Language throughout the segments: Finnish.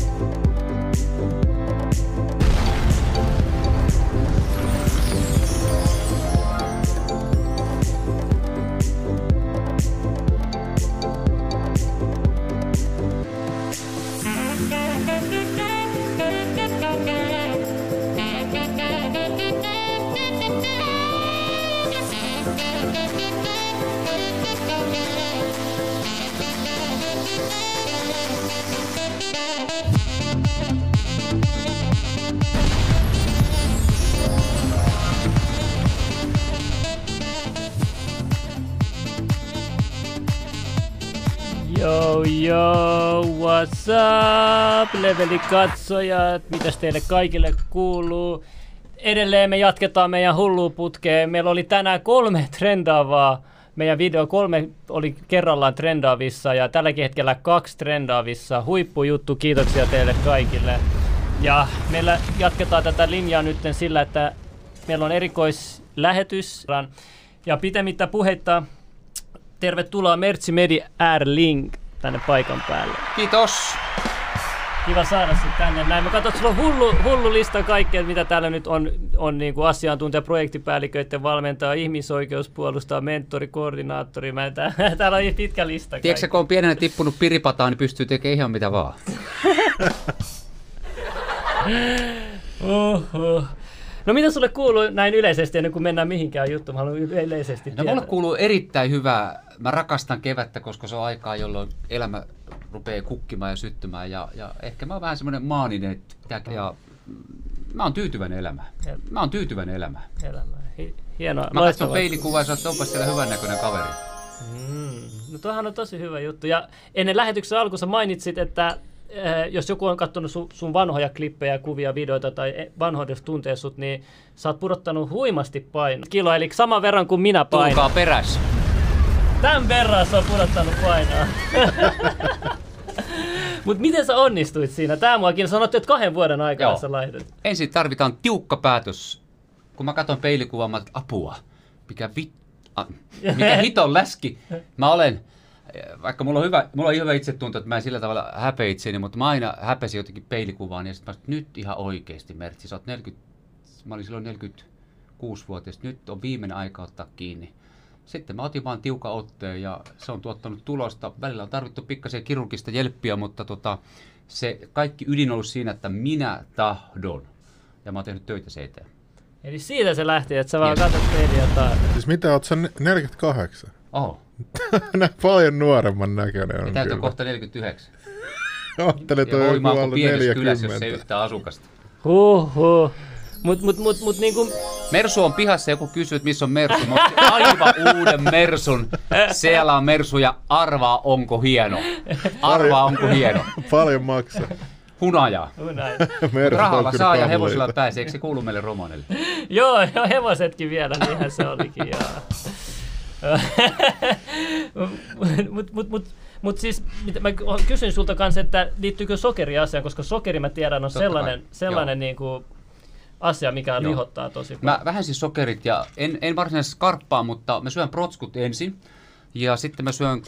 you yo, what's up, leveli katsojat, mitäs teille kaikille kuuluu? Edelleen me jatketaan meidän hulluputkeen. Meillä oli tänään kolme trendaavaa. Meidän video kolme oli kerrallaan trendaavissa ja tälläkin hetkellä kaksi trendaavissa. Huippujuttu, kiitoksia teille kaikille. Ja meillä jatketaan tätä linjaa nyt sillä, että meillä on erikoislähetys. Ja pitemmittä puhetta tervetuloa Mertsi Medi Link tänne paikan päälle. Kiitos. Kiva saada sinut tänne näin. Mä katson, että sulla on hullu, hullu lista kaikkea, mitä täällä nyt on, on niin kuin asiantuntija, projektipäälliköiden valmentaja, ihmisoikeuspuolustaja, mentori, koordinaattori. Mä, tää, täällä on pitkä lista. Tiedätkö, kun on pienenä tippunut piripataan, niin pystyy tekemään ihan mitä vaan. Oho. No mitä sulle kuuluu näin yleisesti ennen kuin mennään mihinkään juttuun? Mä haluan yleisesti No mulle kuuluu erittäin hyvää. Mä rakastan kevättä, koska se on aikaa, jolloin elämä rupeaa kukkimaan ja syttymään. Ja, ja ehkä mä oon vähän semmoinen maaninen. Ja, ja mä oon tyytyväinen elämä. Mä oon tyytyväinen elämä. Elämä. Hienoa. Mä katson peilikuvaa ja sanoin, että siellä hyvän näköinen kaveri. Mm. No tuohan on tosi hyvä juttu. Ja ennen lähetyksen alkuun mainitsit, että Eh, jos joku on katsonut sun, sun vanhoja klippejä, kuvia, videoita tai e, vanhoudessa tuntee sut, niin sä oot pudottanut huimasti painoa. Kilo, eli saman verran kuin minä painan. Tulkaa perässä. Tän verran sä oot pudottanut painoa. Mutta miten sä onnistuit siinä? Tää muakin sanottu, että kahden vuoden aikana sä laihdut. Ensin tarvitaan tiukka päätös. Kun mä katson peilikuvaa, mä apua. Mikä, vit... A, mikä hiton läski mä olen vaikka mulla on hyvä, mulla on hyvä itsetunto, että mä en sillä tavalla häpeä itseäni, mutta mä aina häpesin jotenkin peilikuvaan ja sitten mä sanoin, nyt ihan oikeasti Mertsi, sä oot 40, mä olin silloin 46-vuotias, nyt on viimeinen aika ottaa kiinni. Sitten mä otin vaan tiukan otteen ja se on tuottanut tulosta. Välillä on tarvittu pikkasen kirurgista jelppiä, mutta tota, se kaikki ydin on ollut siinä, että minä tahdon. Ja mä oon tehnyt töitä se eteen. Eli siitä se lähti, että sä vaan katsot peiliä Siis mitä, oot sä 48? Oho. Nää paljon nuoremman näköinen on on kohta 49? Ajattelin, että on ollut 40. kylässä, jos ei yhtään asukasta. Huhhuh. Mut, mut, mut, mut niinku... Mersu on pihassa, joku kysyy, että missä on Mersu. Mä aivan uuden Mersun. Siellä on Mersu ja arvaa onko hieno. Arvaa onko hieno. Paljon maksaa. Hunaja. Hunaja. Rahalla saa ja hevosilla pääsee, eikö se kuulu meille romanille? joo, joo, hevosetkin vielä, niinhän se olikin, joo. Mutta mut, mut, mut siis mä kysyn sulta kanssa, että liittyykö sokeri asiaan, koska sokeri mä tiedän on Totta sellainen, kai. sellainen niin kuin asia, mikä Joo. lihottaa tosi paljon. Mä vähän siis sokerit ja en, en varsinaisesti skarppaa, mutta mä syön protskut ensin ja sitten mä syön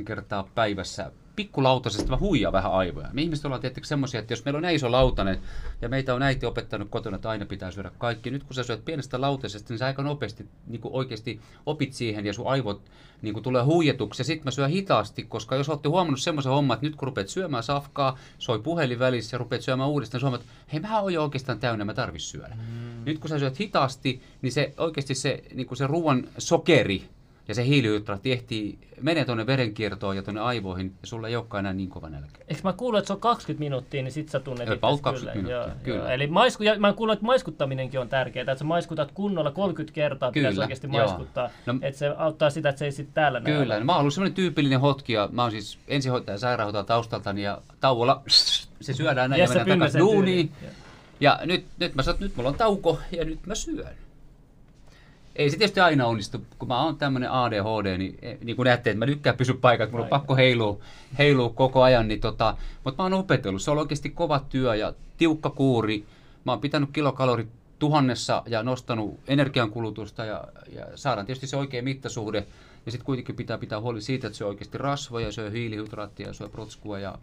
6-8 kertaa päivässä pikkulautasesta mä huijaa vähän aivoja. Me ihmiset ollaan tietysti semmoisia, että jos meillä on näin iso lautanen ja meitä on äiti opettanut kotona, että aina pitää syödä kaikki. Nyt kun sä syöt pienestä lautasesta, niin sä aika nopeasti niin kuin oikeasti opit siihen ja sun aivot niin kuin tulee huijatuksi. Ja sitten mä syön hitaasti, koska jos olette huomannut semmoisen homman, että nyt kun rupeat syömään safkaa, soi puhelin välissä ja rupeat syömään uudestaan, niin että hei mä oon jo oikeastaan täynnä, mä tarvis syödä. Mm. Nyt kun sä syöt hitaasti, niin se oikeasti se, niin kuin se ruoan sokeri, ja se hiilihydraatti ehtii, menee tuonne verenkiertoon ja tuonne aivoihin, ja sulla ei olekaan enää niin kova nälkä. Eikö mä kuullut, että se on 20 minuuttia, niin sit sä tunnet itse 20 kyllä. minuuttia, joo, kyllä. Joo. Eli maisku, ja mä kuullut, että maiskuttaminenkin on tärkeää, että sä maiskutat kunnolla 30 kertaa, kyllä, pitäisi oikeasti joo. maiskuttaa, no, että se auttaa sitä, että se ei sitten täällä näy. Kyllä, no, mä oon ollut semmoinen tyypillinen hotki, ja mä oon siis ensihoitaja sairaanhoitaja taustaltani, ja tauolla se syödään näin ja, ja mennään takaisin duuniin. Ja nyt, nyt mä sanon, nyt mulla on tauko, ja nyt mä syön ei se tietysti aina onnistu, kun mä oon tämmöinen ADHD, niin, eh, niin kuin näette, että mä tykkään pysyä paikalla, mulla on pakko heilua, heilua koko ajan, niin tota, mutta mä oon opetellut, se on oikeasti kova työ ja tiukka kuuri, mä oon pitänyt kilokalorit tuhannessa ja nostanut energiankulutusta ja, ja saadaan tietysti se oikea mittasuhde, ja sitten kuitenkin pitää pitää huoli siitä, että se on oikeasti rasvoja, syö hiilihydraattia, syö protskua ja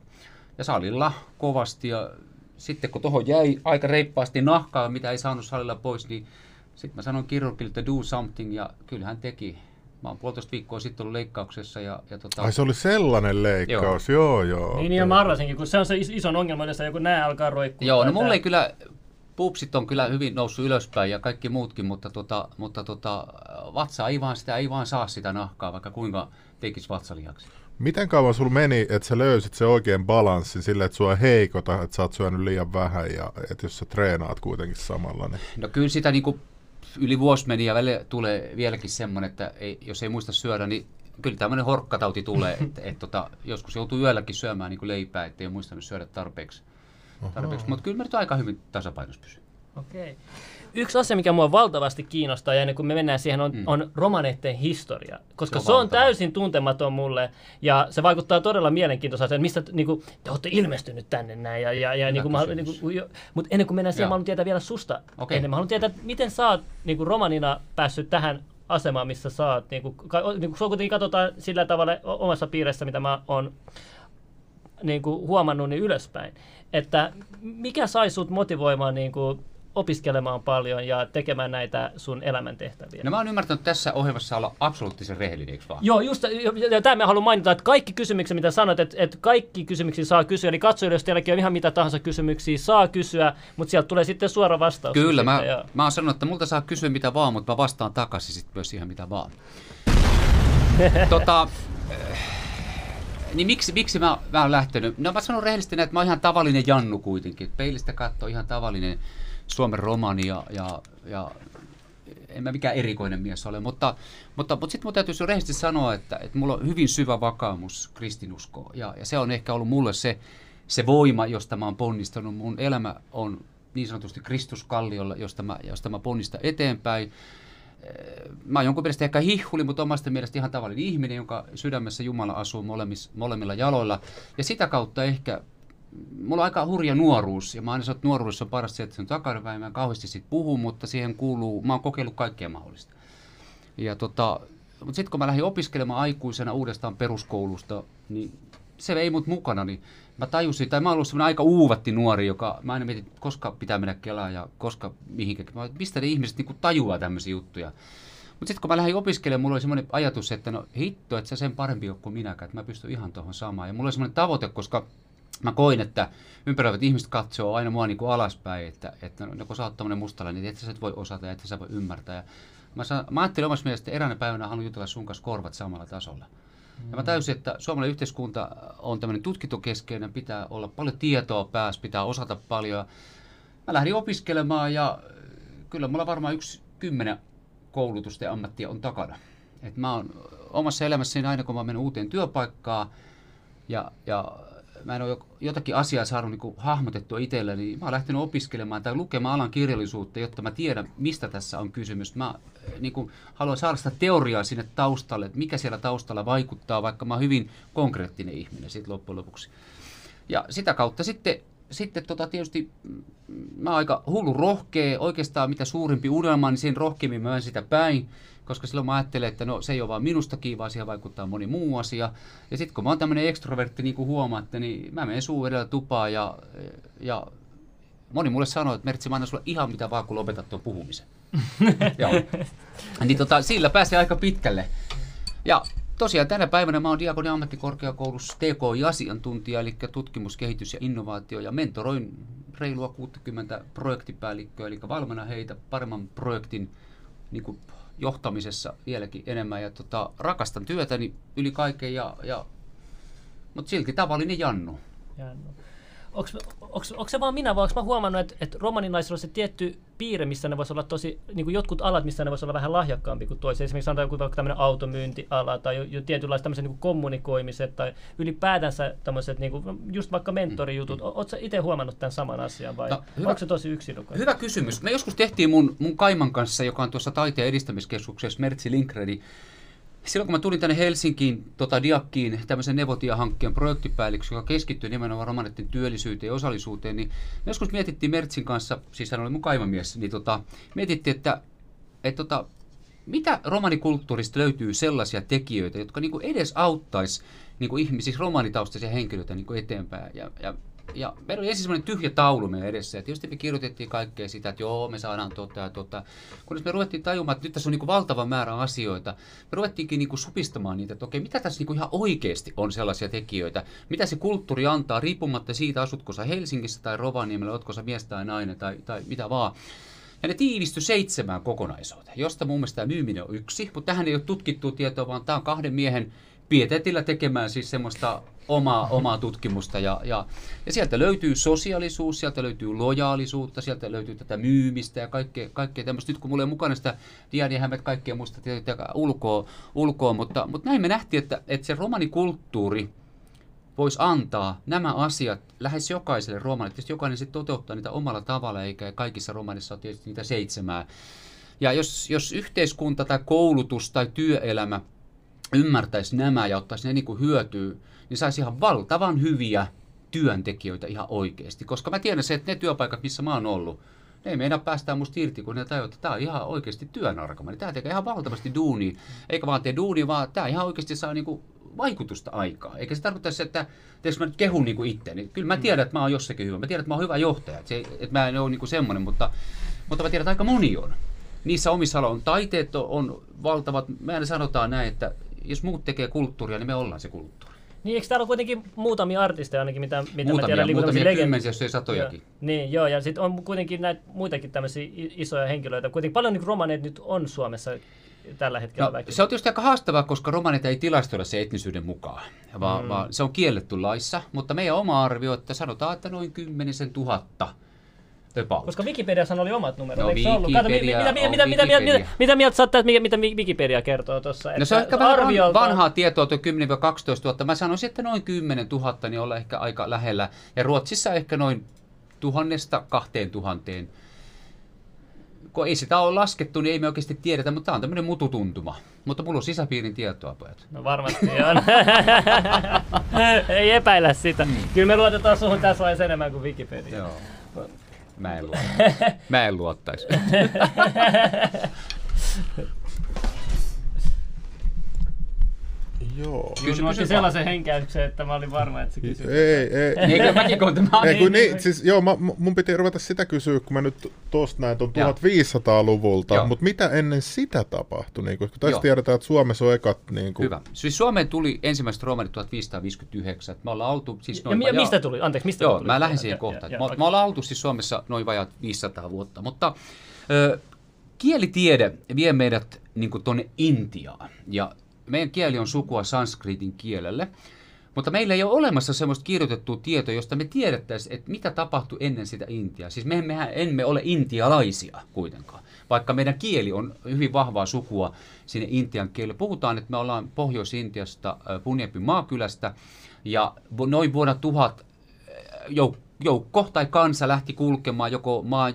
ja salilla kovasti. Ja sitten kun tuohon jäi aika reippaasti nahkaa, mitä ei saanut salilla pois, niin sitten mä sanoin kirurgilta do something ja kyllä hän teki. Mä oon puolitoista viikkoa sitten ollut leikkauksessa. Ja, ja tota... Ai se oli sellainen leikkaus, joo joo. joo niin, niin ja mä arvasinkin, kun se on se iso ongelma, että joku nää alkaa roikkua. Joo, no mulle ei kyllä, pupsit on kyllä hyvin noussut ylöspäin ja kaikki muutkin, mutta, tota, mutta tota, vatsa ei vaan, sitä ei vaan saa sitä nahkaa, vaikka kuinka tekisi vatsalihaksi. Miten kauan sulla meni, että sä löysit se oikein balanssin sille, että sua ei heikota, että sä oot syönyt liian vähän ja että jos sä treenaat kuitenkin samalla? Niin... No kyllä sitä niin kuin yli vuosi meni ja välillä tulee vieläkin semmoinen, että ei, jos ei muista syödä, niin kyllä tämmöinen horkkatauti tulee, että et, tota, joskus joutuu yölläkin syömään niin kuin leipää, ettei ole muistanut syödä tarpeeksi. tarpeeksi. Mutta kyllä mä nyt aika hyvin tasapainossa pysyn. Okei. Okay. Yksi asia, mikä mua valtavasti kiinnostaa, ja ennen kuin me mennään siihen, on, mm. on romaneiden historia. Koska se on, se on täysin tuntematon mulle, ja se vaikuttaa todella mielenkiintoiselta, mistä niin kuin, te olette ilmestynyt tänne näin. Ja, ja, ja niin kuin, mä, niin kuin, jo, mutta ennen kuin mennään siihen, Joo. mä haluan tietää vielä susta. Okay. Ennen. Mä haluan tietää, miten sä oot niin kuin romanina päässyt tähän asemaan, missä sä oot. Niin kuin, niin kuin, kuitenkin katsotaan sillä tavalla omassa piirissä, mitä mä oon niin kuin, huomannut, niin ylöspäin. Että mikä sai sut motivoimaan niin kuin, opiskelemaan paljon ja tekemään näitä sun elämäntehtäviä. No mä oon ymmärtänyt tässä ohjelmassa olla absoluuttisen rehellinen, eikö vaan? Joo, just, ja, tämä mä haluan mainita, että kaikki kysymykset, mitä sanoit, että, että kaikki kysymyksiä saa kysyä, eli katsojille, jos teilläkin on ihan mitä tahansa kysymyksiä, saa kysyä, mutta sieltä tulee sitten suora vastaus. Kyllä, sitten, mä, mä oon sanonut, että multa saa kysyä mitä vaan, mutta mä vastaan takaisin sitten myös ihan mitä vaan. tota, niin miksi, miksi mä, mä oon lähtenyt? No mä sanon rehellisesti, että mä oon ihan tavallinen Jannu kuitenkin. Peilistä katsoo ihan tavallinen Suomen romani ja, ja, ja en mä mikään erikoinen mies ole, mutta, mutta, mutta sitten mun täytyy rehellisesti sanoa, että, että mulla on hyvin syvä vakaumus kristinuskoa ja, ja se on ehkä ollut mulle se, se voima, josta mä oon ponnistanut. Mun elämä on niin sanotusti Kristuskalliolla, josta mä, josta mä ponnistan eteenpäin. Mä oon jonkun mielestä ehkä hihuli, mutta omasta mielestä ihan tavallinen ihminen, jonka sydämessä Jumala asuu molemmilla jaloilla. Ja sitä kautta ehkä mulla on aika hurja nuoruus, ja mä aina sanon, että nuoruudessa on parasta se, että on takanapäin, mä kauheasti siitä puhun, mutta siihen kuuluu, mä oon kokeillut kaikkea mahdollista. Ja tota, mutta sitten kun mä lähdin opiskelemaan aikuisena uudestaan peruskoulusta, niin se vei mut mukana, niin mä tajusin, tai mä oon ollut semmoinen aika uuvatti nuori, joka, mä aina mietin, koska pitää mennä Kelaan ja koska mihinkä, mä, mistä ne ihmiset niin tajuaa tämmöisiä juttuja. Mutta sitten kun mä lähdin opiskelemaan, mulla oli semmoinen ajatus, että no hitto, että sä sen parempi ole kuin minäkään, että mä pystyn ihan tuohon samaan. Ja mulla oli semmoinen tavoite, koska mä koin, että ympäröivät ihmiset katsoo aina mua niin kuin alaspäin, että, että no, kun sä oot tämmöinen mustalainen, niin et sä voi osata ja et sä voi ymmärtää. Ja mä, sa- mä ajattelin omassa mielestä, että eräänä päivänä haluan jutella sun kanssa korvat samalla tasolla. Mm. Ja mä täysin, että suomalainen yhteiskunta on tämmöinen tutkitokeskeinen, pitää olla paljon tietoa päässä, pitää osata paljon. Mä lähdin opiskelemaan ja kyllä mulla varmaan yksi kymmenen koulutusta ja ammattia on takana. Et mä oon omassa elämässäni aina, kun mä menen uuteen työpaikkaan ja, ja mä en ole jotakin asiaa saanut niin hahmotettua itselleni, niin mä oon lähtenyt opiskelemaan tai lukemaan alan kirjallisuutta, jotta mä tiedän, mistä tässä on kysymys. Mä eh, niin kuin, haluan saada sitä teoriaa sinne taustalle, että mikä siellä taustalla vaikuttaa, vaikka mä oon hyvin konkreettinen ihminen sitten loppujen lopuksi. Ja sitä kautta sitten, sitten tota, tietysti mm, mä oon aika hullu rohkea, oikeastaan mitä suurimpi unelma, niin sen rohkeammin mä sitä päin koska silloin mä ajattelen, että no se ei ole vaan minusta kiinni, siihen vaikuttaa moni muu asia. Ja sitten kun mä oon tämmöinen ekstrovertti, niin kuin huomaatte, niin mä menen suu edellä tupaan ja, ja moni mulle sanoi, että Mertsi, mä annan sulle ihan mitä vaan, kun lopetat tuon puhumisen. Joo. Niin tota, sillä pääsee aika pitkälle. Ja tosiaan tänä päivänä mä oon Diakonin ammattikorkeakoulussa TKI-asiantuntija, eli tutkimus, kehitys ja innovaatio, ja mentoroin reilua 60 projektipäällikköä, eli valmenna heitä paremman projektin niin kuin johtamisessa vieläkin enemmän ja tota, rakastan työtäni yli kaiken, ja, ja, mutta silti tavallinen Jannu. Jannu onko se vaan minä, vai onko mä huomannut, että, että romaninaisilla on se tietty piirre, missä ne voisi olla tosi, niin kuin jotkut alat, missä ne voisi olla vähän lahjakkaampi kuin toisia. Esimerkiksi sanotaan joku vaikka tämmöinen automyyntiala tai jo, jo tietynlaiset tämmöiset niin kommunikoimiset tai ylipäätänsä tämmöiset, niin kuin, just vaikka mentorijutut. Mm. Oletko itse huomannut tämän saman asian vai no, hyvä, onko se tosi yksilökohtainen? Hyvä kysymys. Me joskus tehtiin mun, mun Kaiman kanssa, joka on tuossa taiteen edistämiskeskuksessa, Mertsi Linkredi, silloin kun mä tulin tänne Helsinkiin, tota Diakkiin, tämmöisen Nevotia-hankkeen projektipäälliköksi, joka keskittyy nimenomaan romaneiden työllisyyteen ja osallisuuteen, niin joskus mietittiin Mertsin kanssa, siis hän oli mun kaivamies, niin tota, mietittiin, että, että tota, mitä romanikulttuurista löytyy sellaisia tekijöitä, jotka niin edes auttaisi niin kuin ihmisiä, siis romanitaustaisia henkilöitä niin kuin eteenpäin. Ja, ja, ja meillä oli ensin semmoinen tyhjä taulu meidän edessä, että tietysti me kirjoitettiin kaikkea sitä, että joo, me saadaan tota ja tota. Kunnes me ruvettiin tajumaan, että nyt tässä on niin valtava määrä asioita. Me ruvettiinkin niin supistamaan niitä, että okei, mitä tässä niin ihan oikeasti on sellaisia tekijöitä, mitä se kulttuuri antaa, riippumatta siitä, asutko sä Helsingissä tai Rovaniemellä, ootko sä mies tai nainen tai, tai mitä vaan. Ja ne tiivistyi seitsemään kokonaisuuteen, josta mun mielestä tämä myyminen on yksi, mutta tähän ei ole tutkittua tietoa, vaan tämä on kahden miehen pietetillä tekemään siis semmoista omaa, omaa tutkimusta. Ja, ja, ja sieltä löytyy sosiaalisuus, sieltä löytyy lojaalisuutta, sieltä löytyy tätä myymistä ja kaikkea, kaikkea tämmöistä. Nyt kun mulla ei mukana sitä Diani Hämet kaikkea muista ulkoa, ulkoa mutta, mutta näin me nähtiin, että, että se romanikulttuuri, voisi antaa nämä asiat lähes jokaiselle romanille. Tietysti jokainen sitten toteuttaa niitä omalla tavalla, eikä kaikissa romanissa ole tietysti niitä seitsemää. Ja jos, jos yhteiskunta tai koulutus tai työelämä ymmärtäisi nämä ja ottaisi ne niin kuin hyötyä, niin saisi ihan valtavan hyviä työntekijöitä ihan oikeasti. Koska mä tiedän se, että ne työpaikat, missä mä oon ollut, ne ei meinaa päästää musta irti, kun ne tajuaa, että tämä on ihan oikeasti työnarkama. Tämä tekee ihan valtavasti duunia. Eikä vaan tee duunia, vaan tämä ihan oikeasti saa niinku vaikutusta aikaa. Eikä se tarkoita se, että teekö mä nyt kehun niinku itteeni. Kyllä mä tiedän, että mä oon jossakin hyvä. Mä tiedän, että mä oon hyvä johtaja. Että, se, että mä en ole niinku semmoinen, mutta, mutta mä tiedän, että aika moni on. Niissä omissa on taiteet on, on valtavat. Mehän sanotaan näin, että jos muut tekee kulttuuria, niin me ollaan se kulttuuri. Niin, eikö täällä ole kuitenkin muutamia artisteja ainakin, mitä, mitä muutamia, mä tiedän? Niin muutamia kymmensiä, jos ei satojakin. Joo, niin, joo, ja sitten on kuitenkin näitä muitakin tämmöisiä isoja henkilöitä. Kuitenkin paljon niin romaneita nyt on Suomessa tällä hetkellä no, Se on tietysti aika haastavaa, koska romanit ei tilastoida se etnisyyden mukaan, vaan, mm. vaan se on kielletty laissa, mutta meidän oma arvio, että sanotaan, että noin kymmenisen tuhatta About. Koska Wikipediassa oli omat numerot, no, eikö ollut? Kato, mitä, mitä, mitä, mitä, mitä, mitä, mitä mieltä sä oot, mitä Wikipedia kertoo tuossa? No se on ehkä vähän arviolta... vanhaa tietoa, tuo 10-12 000. Mä sanoisin, että noin 10 000 niin olla ehkä aika lähellä. Ja Ruotsissa ehkä noin tuhannesta kahteen tuhanteen. Kun ei sitä ole laskettu, niin ei me oikeasti tiedetä, mutta tämä on tämmöinen mututuntuma. Mutta mulla on sisäpiirin tietoa, pojat. No varmasti on. ei epäillä sitä. Mm. Kyllä me luotetaan suhun tässä vaiheessa enemmän kuin Wikipedia. Joo. Mä en, Mä en luottaisi. Joo. Kysy, mä otin sellaisen henkäyksen, että mä olin varma, että se kysyy. Ei, ei. Eikö mäkin kun tämä ei, kun niin, siis, joo, mä, mun piti ruveta sitä kysyä, kun mä nyt tosta näin tuon 1500-luvulta, mutta mitä ennen sitä tapahtui? Niin, koska tässä tiedetään, että Suomessa on ekat... Niin kuin... Hyvä. Siis Suomeen tuli ensimmäiset romanit 1559. Me ollaan oltu siis noin ja, vajaa... mistä tuli? Anteeksi, mistä joo, tuli? mä lähdin siihen kohtaan. Me, me ollaan oltu siis Suomessa noin vajaat 500 vuotta, mutta ö, kielitiede vie meidät niin tuonne Intiaan. Ja meidän kieli on sukua sanskritin kielelle, mutta meillä ei ole olemassa semmoista kirjoitettua tietoa, josta me tiedettäisiin, että mitä tapahtui ennen sitä Intiaa. Siis me, mehän emme ole intialaisia kuitenkaan, vaikka meidän kieli on hyvin vahvaa sukua sinne intian kielelle. Puhutaan, että me ollaan Pohjois-Intiasta Punjabin maakylästä ja noin vuonna tuhat joukko tai kansa lähti kulkemaan joko maa,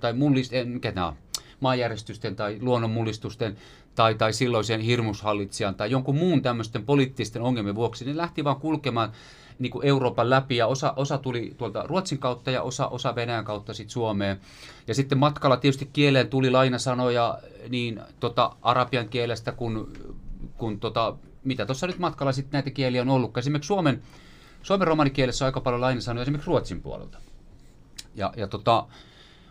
tai mullist, mikä nämä, maanjärjestysten tai luonnonmullistusten tai, tai silloisen hirmushallitsijan tai jonkun muun tämmöisten poliittisten ongelmien vuoksi, niin lähti vaan kulkemaan niin kuin Euroopan läpi ja osa, osa tuli tuolta Ruotsin kautta ja osa, osa Venäjän kautta sitten Suomeen. Ja sitten matkalla tietysti kieleen tuli lainasanoja niin tota, arabian kielestä kuin kun tota, mitä tuossa nyt matkalla sitten näitä kieliä on ollut. Esimerkiksi Suomen, Suomen romanikielessä on aika paljon lainasanoja esimerkiksi Ruotsin puolelta. Ja, ja tota,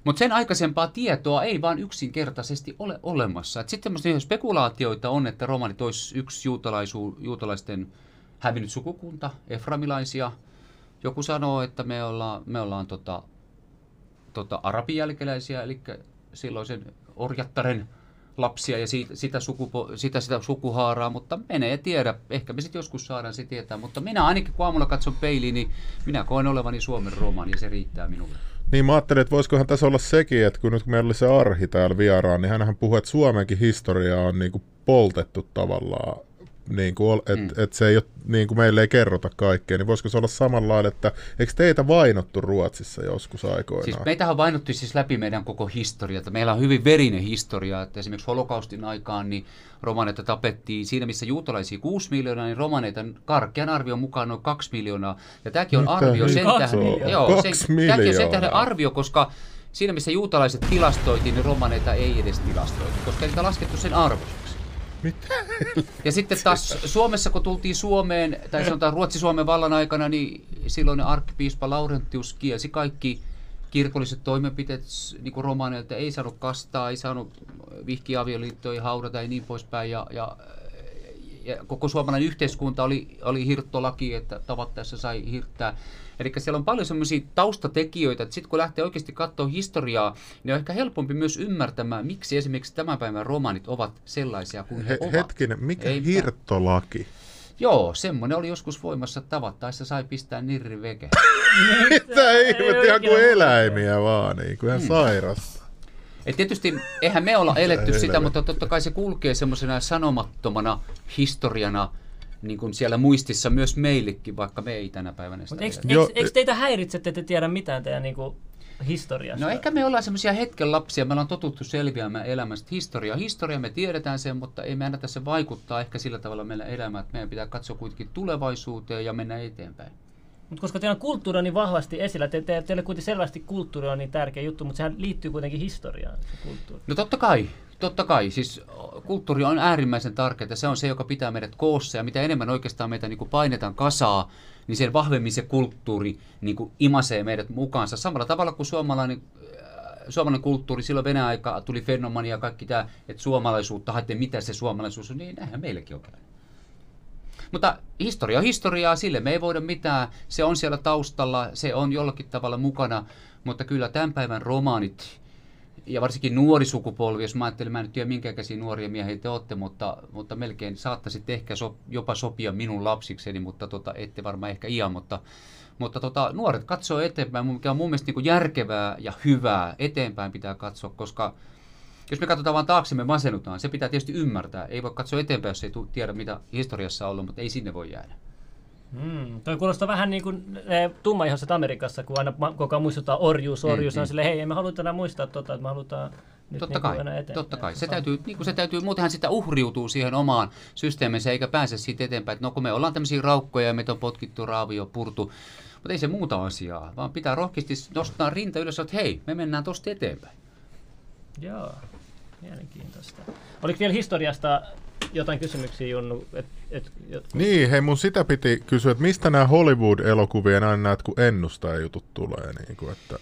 mutta sen aikaisempaa tietoa ei vaan yksinkertaisesti ole olemassa. Et sitten tämmöisiä spekulaatioita on, että romanit olisi yksi juutalaisu, juutalaisten hävinnyt sukukunta, eframilaisia. Joku sanoo, että me ollaan, me ollaan tota, tota arabijälkeläisiä, eli silloisen orjattaren lapsia ja siitä, sitä, sukupo, sitä, sitä sukuhaaraa, mutta menee tiedä. Ehkä me sitten joskus saadaan se tietää, mutta minä ainakin kun aamulla katson peiliin, niin minä koen olevani Suomen romani ja se riittää minulle. Niin mä ajattelin, että voisikohan tässä olla sekin, että kun nyt kun meillä oli se Arhi täällä vieraan, niin hänhän puhui, että Suomenkin historia on niin kuin poltettu tavallaan niin kuin, että mm. et se ei ole, niin kuin meille ei kerrota kaikkea, niin voisiko se olla samalla että eikö teitä vainottu Ruotsissa joskus aikoinaan? Siis meitähän vainottu siis läpi meidän koko historia. Meillä on hyvin verinen historia, että esimerkiksi holokaustin aikaan niin romaneita tapettiin siinä, missä juutalaisia 6 miljoonaa, niin romaneita karkean arvion mukaan noin 2 miljoonaa. Ja tämäkin on Mitä arvio sen tähden, joo, sen, tämäkin on sen tähden arvio, koska siinä missä juutalaiset tilastoitiin, niin romaneita ei edes tilastoitu, koska ei niitä laskettu sen arvoiseksi. Ja sitten taas Suomessa, kun tultiin Suomeen, tai sanotaan Ruotsi-Suomen vallan aikana, niin silloin arkkipiispa Laurentius kielsi kaikki kirkolliset toimenpiteet niin kuin romaneilta. Ei saanut kastaa, ei saanut vihkiavioliittoja haudata ja niin poispäin. Ja, ja, ja koko suomalainen yhteiskunta oli, oli hirttolaki, että tavattaessa sai hirttää. Eli siellä on paljon semmoisia taustatekijöitä, että sitten kun lähtee oikeasti katsoa historiaa, niin on ehkä helpompi myös ymmärtämään, miksi esimerkiksi tämän päivän romanit ovat sellaisia kuin he, He, ovat. hetkinen, mikä Ei hirttolaki? Joo, semmoinen oli joskus voimassa, tavattaessa sai pistää nirri veke. Mitä ihmettä, ihan kuin eläimiä vaan, niin kuin Hmm. ihan sairasta. Et tietysti eihän me olla eletty sitä, mutta totta kai se kulkee semmoisena sanomattomana historiana niin kuin siellä muistissa myös meillekin, vaikka me ei tänä päivänä sitä eikö, eikö, eikö teitä häiritse, että te tiedä mitään teidän niinku, historiasta? No ehkä me ollaan semmoisia hetken lapsia, me ollaan totuttu selviämään elämästä historiaa. Historia me tiedetään sen, mutta ei me anneta se vaikuttaa ehkä sillä tavalla meidän elämään, että meidän pitää katsoa kuitenkin tulevaisuuteen ja mennä eteenpäin. Mutta koska teillä on kulttuuri on niin vahvasti esillä, te, te, teille kuitenkin selvästi kulttuuri on niin tärkeä juttu, mutta sehän liittyy kuitenkin historiaan, se kulttuuri. No totta kai, totta kai. Siis kulttuuri on äärimmäisen tärkeää. Se on se, joka pitää meidät koossa ja mitä enemmän oikeastaan meitä niin kuin painetaan kasaa, niin sen vahvemmin se kulttuuri niin kuin imasee meidät mukaansa. Samalla tavalla kuin suomalainen suomalainen kulttuuri, silloin Venäjän aika tuli fenomani ja kaikki tämä, että suomalaisuutta, haette mitä se suomalaisuus on, niin näinhän meillekin on käynyt. Mutta historia on historiaa, sille me ei voida mitään. Se on siellä taustalla, se on jollakin tavalla mukana, mutta kyllä tämän päivän romaanit ja varsinkin nuori sukupolvi, jos mä ajattelin, mä en tiedä minkä ikäisiä nuoria miehiä te olette, mutta, mutta melkein saattaisit ehkä so, jopa sopia minun lapsikseni, mutta tota, ette varmaan ehkä iän, mutta, mutta tota, nuoret katsoo eteenpäin, mikä on mun mielestä niin järkevää ja hyvää. Eteenpäin pitää katsoa, koska jos me katsotaan vaan taakse, me masennutaan. Se pitää tietysti ymmärtää. Ei voi katsoa eteenpäin, jos ei tiedä, mitä historiassa on ollut, mutta ei sinne voi jäädä. Mm, toi kuulostaa vähän niin kuin ne tummaihoiset Amerikassa, kun aina koko ajan muistutaan orjuus, orjuus, mm, on silleen, hei, emme halua enää muistaa tota, että me halutaan nyt Totta niin kai, eteenpäin. totta kai. Se on- täytyy, niin kuin se täytyy, muutenhan sitä uhriutuu siihen omaan systeeminsä eikä pääse siitä eteenpäin. Että no kun me ollaan tämmöisiä raukkoja ja meitä on potkittu, raavio, purtu, mutta ei se muuta asiaa, vaan pitää rohkeasti nostaa rinta ylös, että hei, me mennään tosta eteenpäin. Joo, mielenkiintoista. Oliko vielä historiasta jotain kysymyksiä, Junnu? Et, et, et, Niin, hei mun sitä piti kysyä, että mistä nämä Hollywood-elokuvien aina näet, kun ennustajajutut tulee. Niin kuin, että...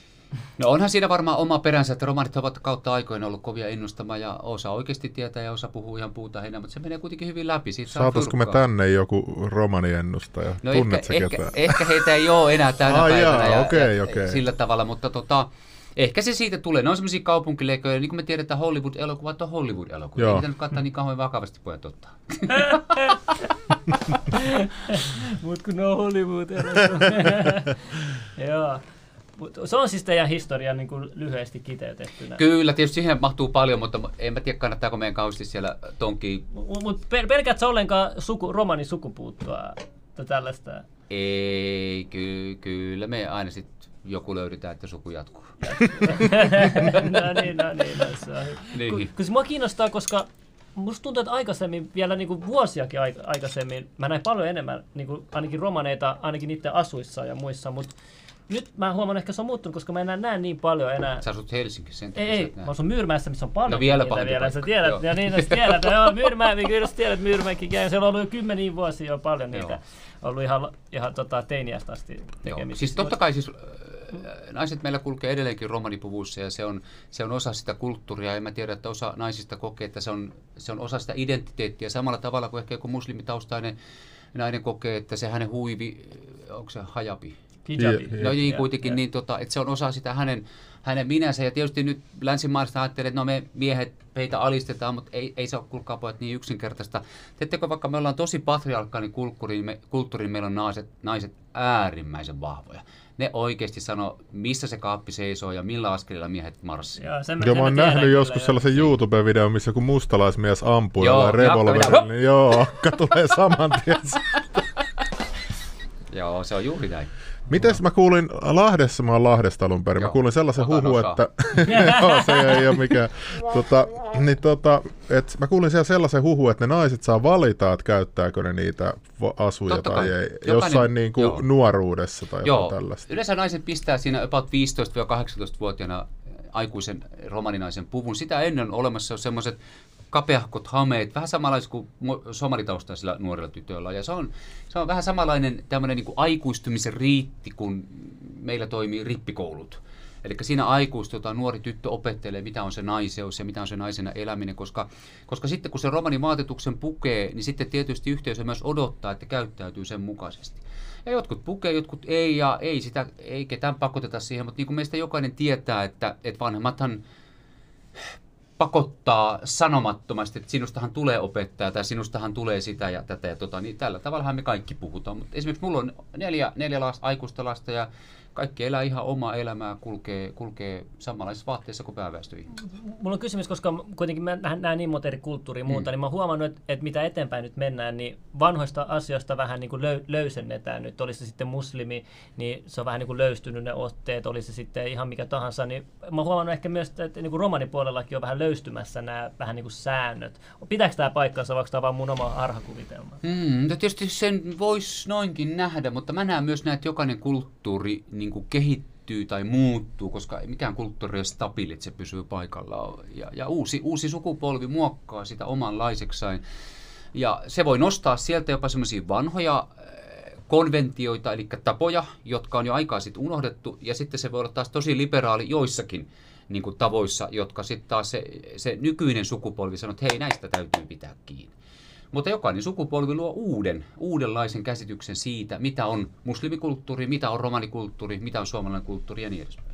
No onhan siinä varmaan oma peränsä, että romanit ovat kautta aikoina ollut kovia ennustamaan ja osa oikeasti tietää ja osa puhuu ihan puuta heinää, mutta se menee kuitenkin hyvin läpi. Siitä Saataisiko me tänne joku romaniennustaja? No Tunnet ehkä, ehkä, ketään? ehkä heitä ei ole enää tänä Ai päivänä jaa, ja, okei, ja okei. sillä tavalla, mutta tota, ehkä se siitä tulee. Ne on semmoisia kaupunkileikoja, niin kuin me tiedetään, Hollywood-elokuvat on Hollywood-elokuvia. Joo. Ei pitänyt katsoa niin kauhean vakavasti pojat ottaa. Mut kun ne on Hollywood Joo. Mut se on siis teidän historia niin kuin lyhyesti kiteytettynä. Kyllä, tietysti siihen mahtuu paljon, mutta en mä tiedä kannattaako meidän kauheasti siellä tonkiin. Mutta pel- pelkäätkö ollenkaan suku, romanin sukupuuttoa tai tällaista? Ei, ky- kyllä me aina sitten joku löydetään, että suku jatkuu. no niin, no niin, no, se on. Niin. Kun, kun se mua kiinnostaa, koska musta tuntuu, että aikaisemmin, vielä niin kuin vuosiakin aik- aikaisemmin, mä näin paljon enemmän niin kuin ainakin romaneita, ainakin niiden asuissa ja muissa, mutta nyt mä huomaan, että ehkä se on muuttunut, koska mä enää näe niin paljon enää. Sä asut Helsingissä sen Ei, sä ei, mä asun Myyrmäessä, missä on paljon No vielä niitä vielä. Sä tiedät, joo. ja niin, sä tiedät, joo, Myyrmää, niin kyllä sä tiedät, Myyrmäkin käy. Siellä on ollut jo kymmeniä vuosia jo paljon niitä. Joo. Ollut ihan, ihan tota, teiniästä asti Joo. tekemisissä. Siis totta kai siis, naiset meillä kulkee edelleenkin romanipuvuissa ja se on, se on osa sitä kulttuuria ja mä tiedän, että osa naisista kokee, että se on, se on osa sitä identiteettiä samalla tavalla kuin ehkä joku muslimitaustainen nainen kokee, että se hänen huivi, onko se hajapi? Hijabi. No niin kuitenkin, niin, tota, että se on osa sitä hänen, hänen minänsä. Ja tietysti nyt länsimaista ajattelee, että no me miehet peitä alistetaan, mutta ei, ei se ole kuulkaa pojat niin yksinkertaista. Teettekö vaikka me ollaan tosi patriarkaalinen kulttuuri, me, kulttuuri meillä on naiset, naiset äärimmäisen vahvoja. Ne oikeasti sanoo, missä se kaappi seisoo ja millä askelilla miehet marssii. Joo, sen, Joo, sen mä oon nähnyt kyllä, joskus sellaisen YouTube-videon, missä joku mustalaismies ampuu Joo, jollain revolverilla, niin joo, akka tulee saman tien. Joo, se on juuri näin. Mites mä kuulin Lahdessa, mä oon Lahdesta alun perin, mä Joo, kuulin sellaisen huhu, osaa. että joo, se ei ole mikään, tota, niin tota, et mä kuulin siellä sellaisen huhu, että ne naiset saa valita, että käyttääkö ne niitä asuja Totta tai kai. ei, Jokainen- jossain niin kuin joo. nuoruudessa tai Joo, tällaista. yleensä naiset pistää siinä about 15-18-vuotiaana aikuisen romaninaisen puvun. Sitä ennen on olemassa semmoiset kapeahkot hameet, vähän samanlaisia kuin somaritaustaisilla nuorilla tytöillä. Ja se on, se on vähän samanlainen tämmöinen niin aikuistumisen riitti, kun meillä toimii rippikoulut. Eli siinä aikuistutaan, nuori tyttö opettelee, mitä on se naiseus ja mitä on se naisena eläminen, koska, koska sitten kun se romani vaatetuksen pukee, niin sitten tietysti yhteisö myös odottaa, että käyttäytyy sen mukaisesti. Ja jotkut pukee, jotkut ei, ja ei, sitä, ei ketään pakoteta siihen, mutta niin kuin meistä jokainen tietää, että, että vanhemmathan pakottaa sanomattomasti, että sinustahan tulee opettaja tai sinustahan tulee sitä ja tätä ja tota, niin tällä tavallahan me kaikki puhutaan. Mutta esimerkiksi mulla on neljä, neljä lasta, aikuista lasta ja kaikki elää ihan omaa elämää, kulkee, kulkee samanlaisissa vaatteissa kuin pääväestö Mulla on kysymys, koska kuitenkin mä näen niin monta eri kulttuuria muuta, mm. niin mä oon huomannut, että, että mitä eteenpäin nyt mennään, niin vanhoista asioista vähän niin kuin löy- löysennetään nyt. Olisi se sitten muslimi, niin se on vähän niin kuin löystynyt ne otteet, olisi se sitten ihan mikä tahansa. Niin mä oon huomannut ehkä myös, että niin kuin romanipuolellakin on vähän löystymässä nämä vähän niin kuin säännöt. Pitääkö tämä paikkansa, vaikka tämä on vaan mun oma arhakuvitelma? Mm, tietysti sen voisi noinkin nähdä, mutta mä näen myös näin, että jokainen kulttuuri niin kuin kehittyy tai muuttuu, koska mikään kulttuuri ole stabiili, että se pysyy paikallaan. Ja, ja uusi, uusi sukupolvi muokkaa sitä omanlaisekseen. Ja se voi nostaa sieltä jopa semmoisia vanhoja eh, konventioita, eli tapoja, jotka on jo aikaa sitten unohdettu, ja sitten se voi olla taas tosi liberaali joissakin niin kuin tavoissa, jotka sitten taas se, se nykyinen sukupolvi sanoo, että hei, näistä täytyy pitää kiinni. Mutta jokainen sukupolvi luo uuden, uudenlaisen käsityksen siitä, mitä on muslimikulttuuri, mitä on romanikulttuuri, mitä on suomalainen kulttuuri ja niin edespäin.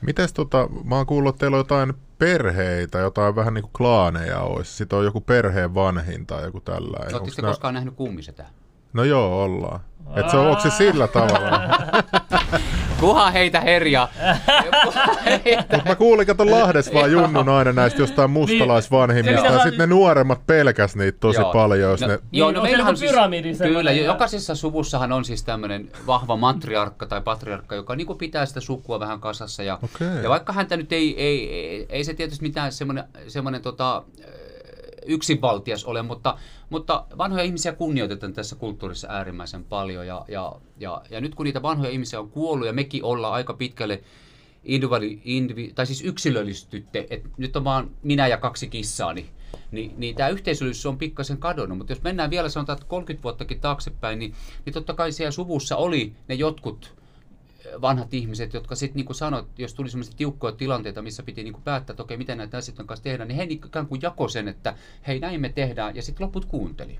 Mites tota, mä oon kuullut, että teillä on jotain perheitä, jotain vähän niin kuin klaaneja olisi. Sitten on joku perheen vanhin tai joku tällainen. Oletteko nää... koskaan nähnyt kummisetä? No joo, ollaan. Et se on, onko se sillä tavalla? Kuha heitä herja. Mutta mä kuulin, että Lahdessa vaan Junnun aina näistä jostain niin. mustalaisvanhimmista. ja sitten ne nuoremmat pelkäs niitä tosi joo. paljon. Jos no, ne... Joo, no, meillä on siis, Kyllä, jokaisessa suvussahan on siis tämmöinen vahva matriarkka tai patriarkka, joka niin pitää sitä sukua vähän kasassa. Ja, okay. ja vaikka häntä nyt ei, ei, ei, ei se tietysti mitään semmoinen, semmoinen tota, yksinvaltias ole, mutta, mutta vanhoja ihmisiä kunnioitetaan tässä kulttuurissa äärimmäisen paljon. Ja, ja, ja, ja nyt kun niitä vanhoja ihmisiä on kuollut ja mekin ollaan aika pitkälle individu, individu, tai siis yksilöllistytte, että nyt on vaan minä ja kaksi kissaani, niin, niin tämä yhteisöllisyys on pikkasen kadonnut. Mutta jos mennään vielä sanotaan, että 30 vuottakin taaksepäin, niin, niin totta kai siellä suvussa oli ne jotkut vanhat ihmiset, jotka sitten niin kuin sanoit, jos tuli semmoisia tiukkoja tilanteita, missä piti niin kuin päättää, että okei, miten näitä asioita kanssa tehdään, niin he ikään kuin jako sen, että hei, näin me tehdään, ja sitten loput kuunteli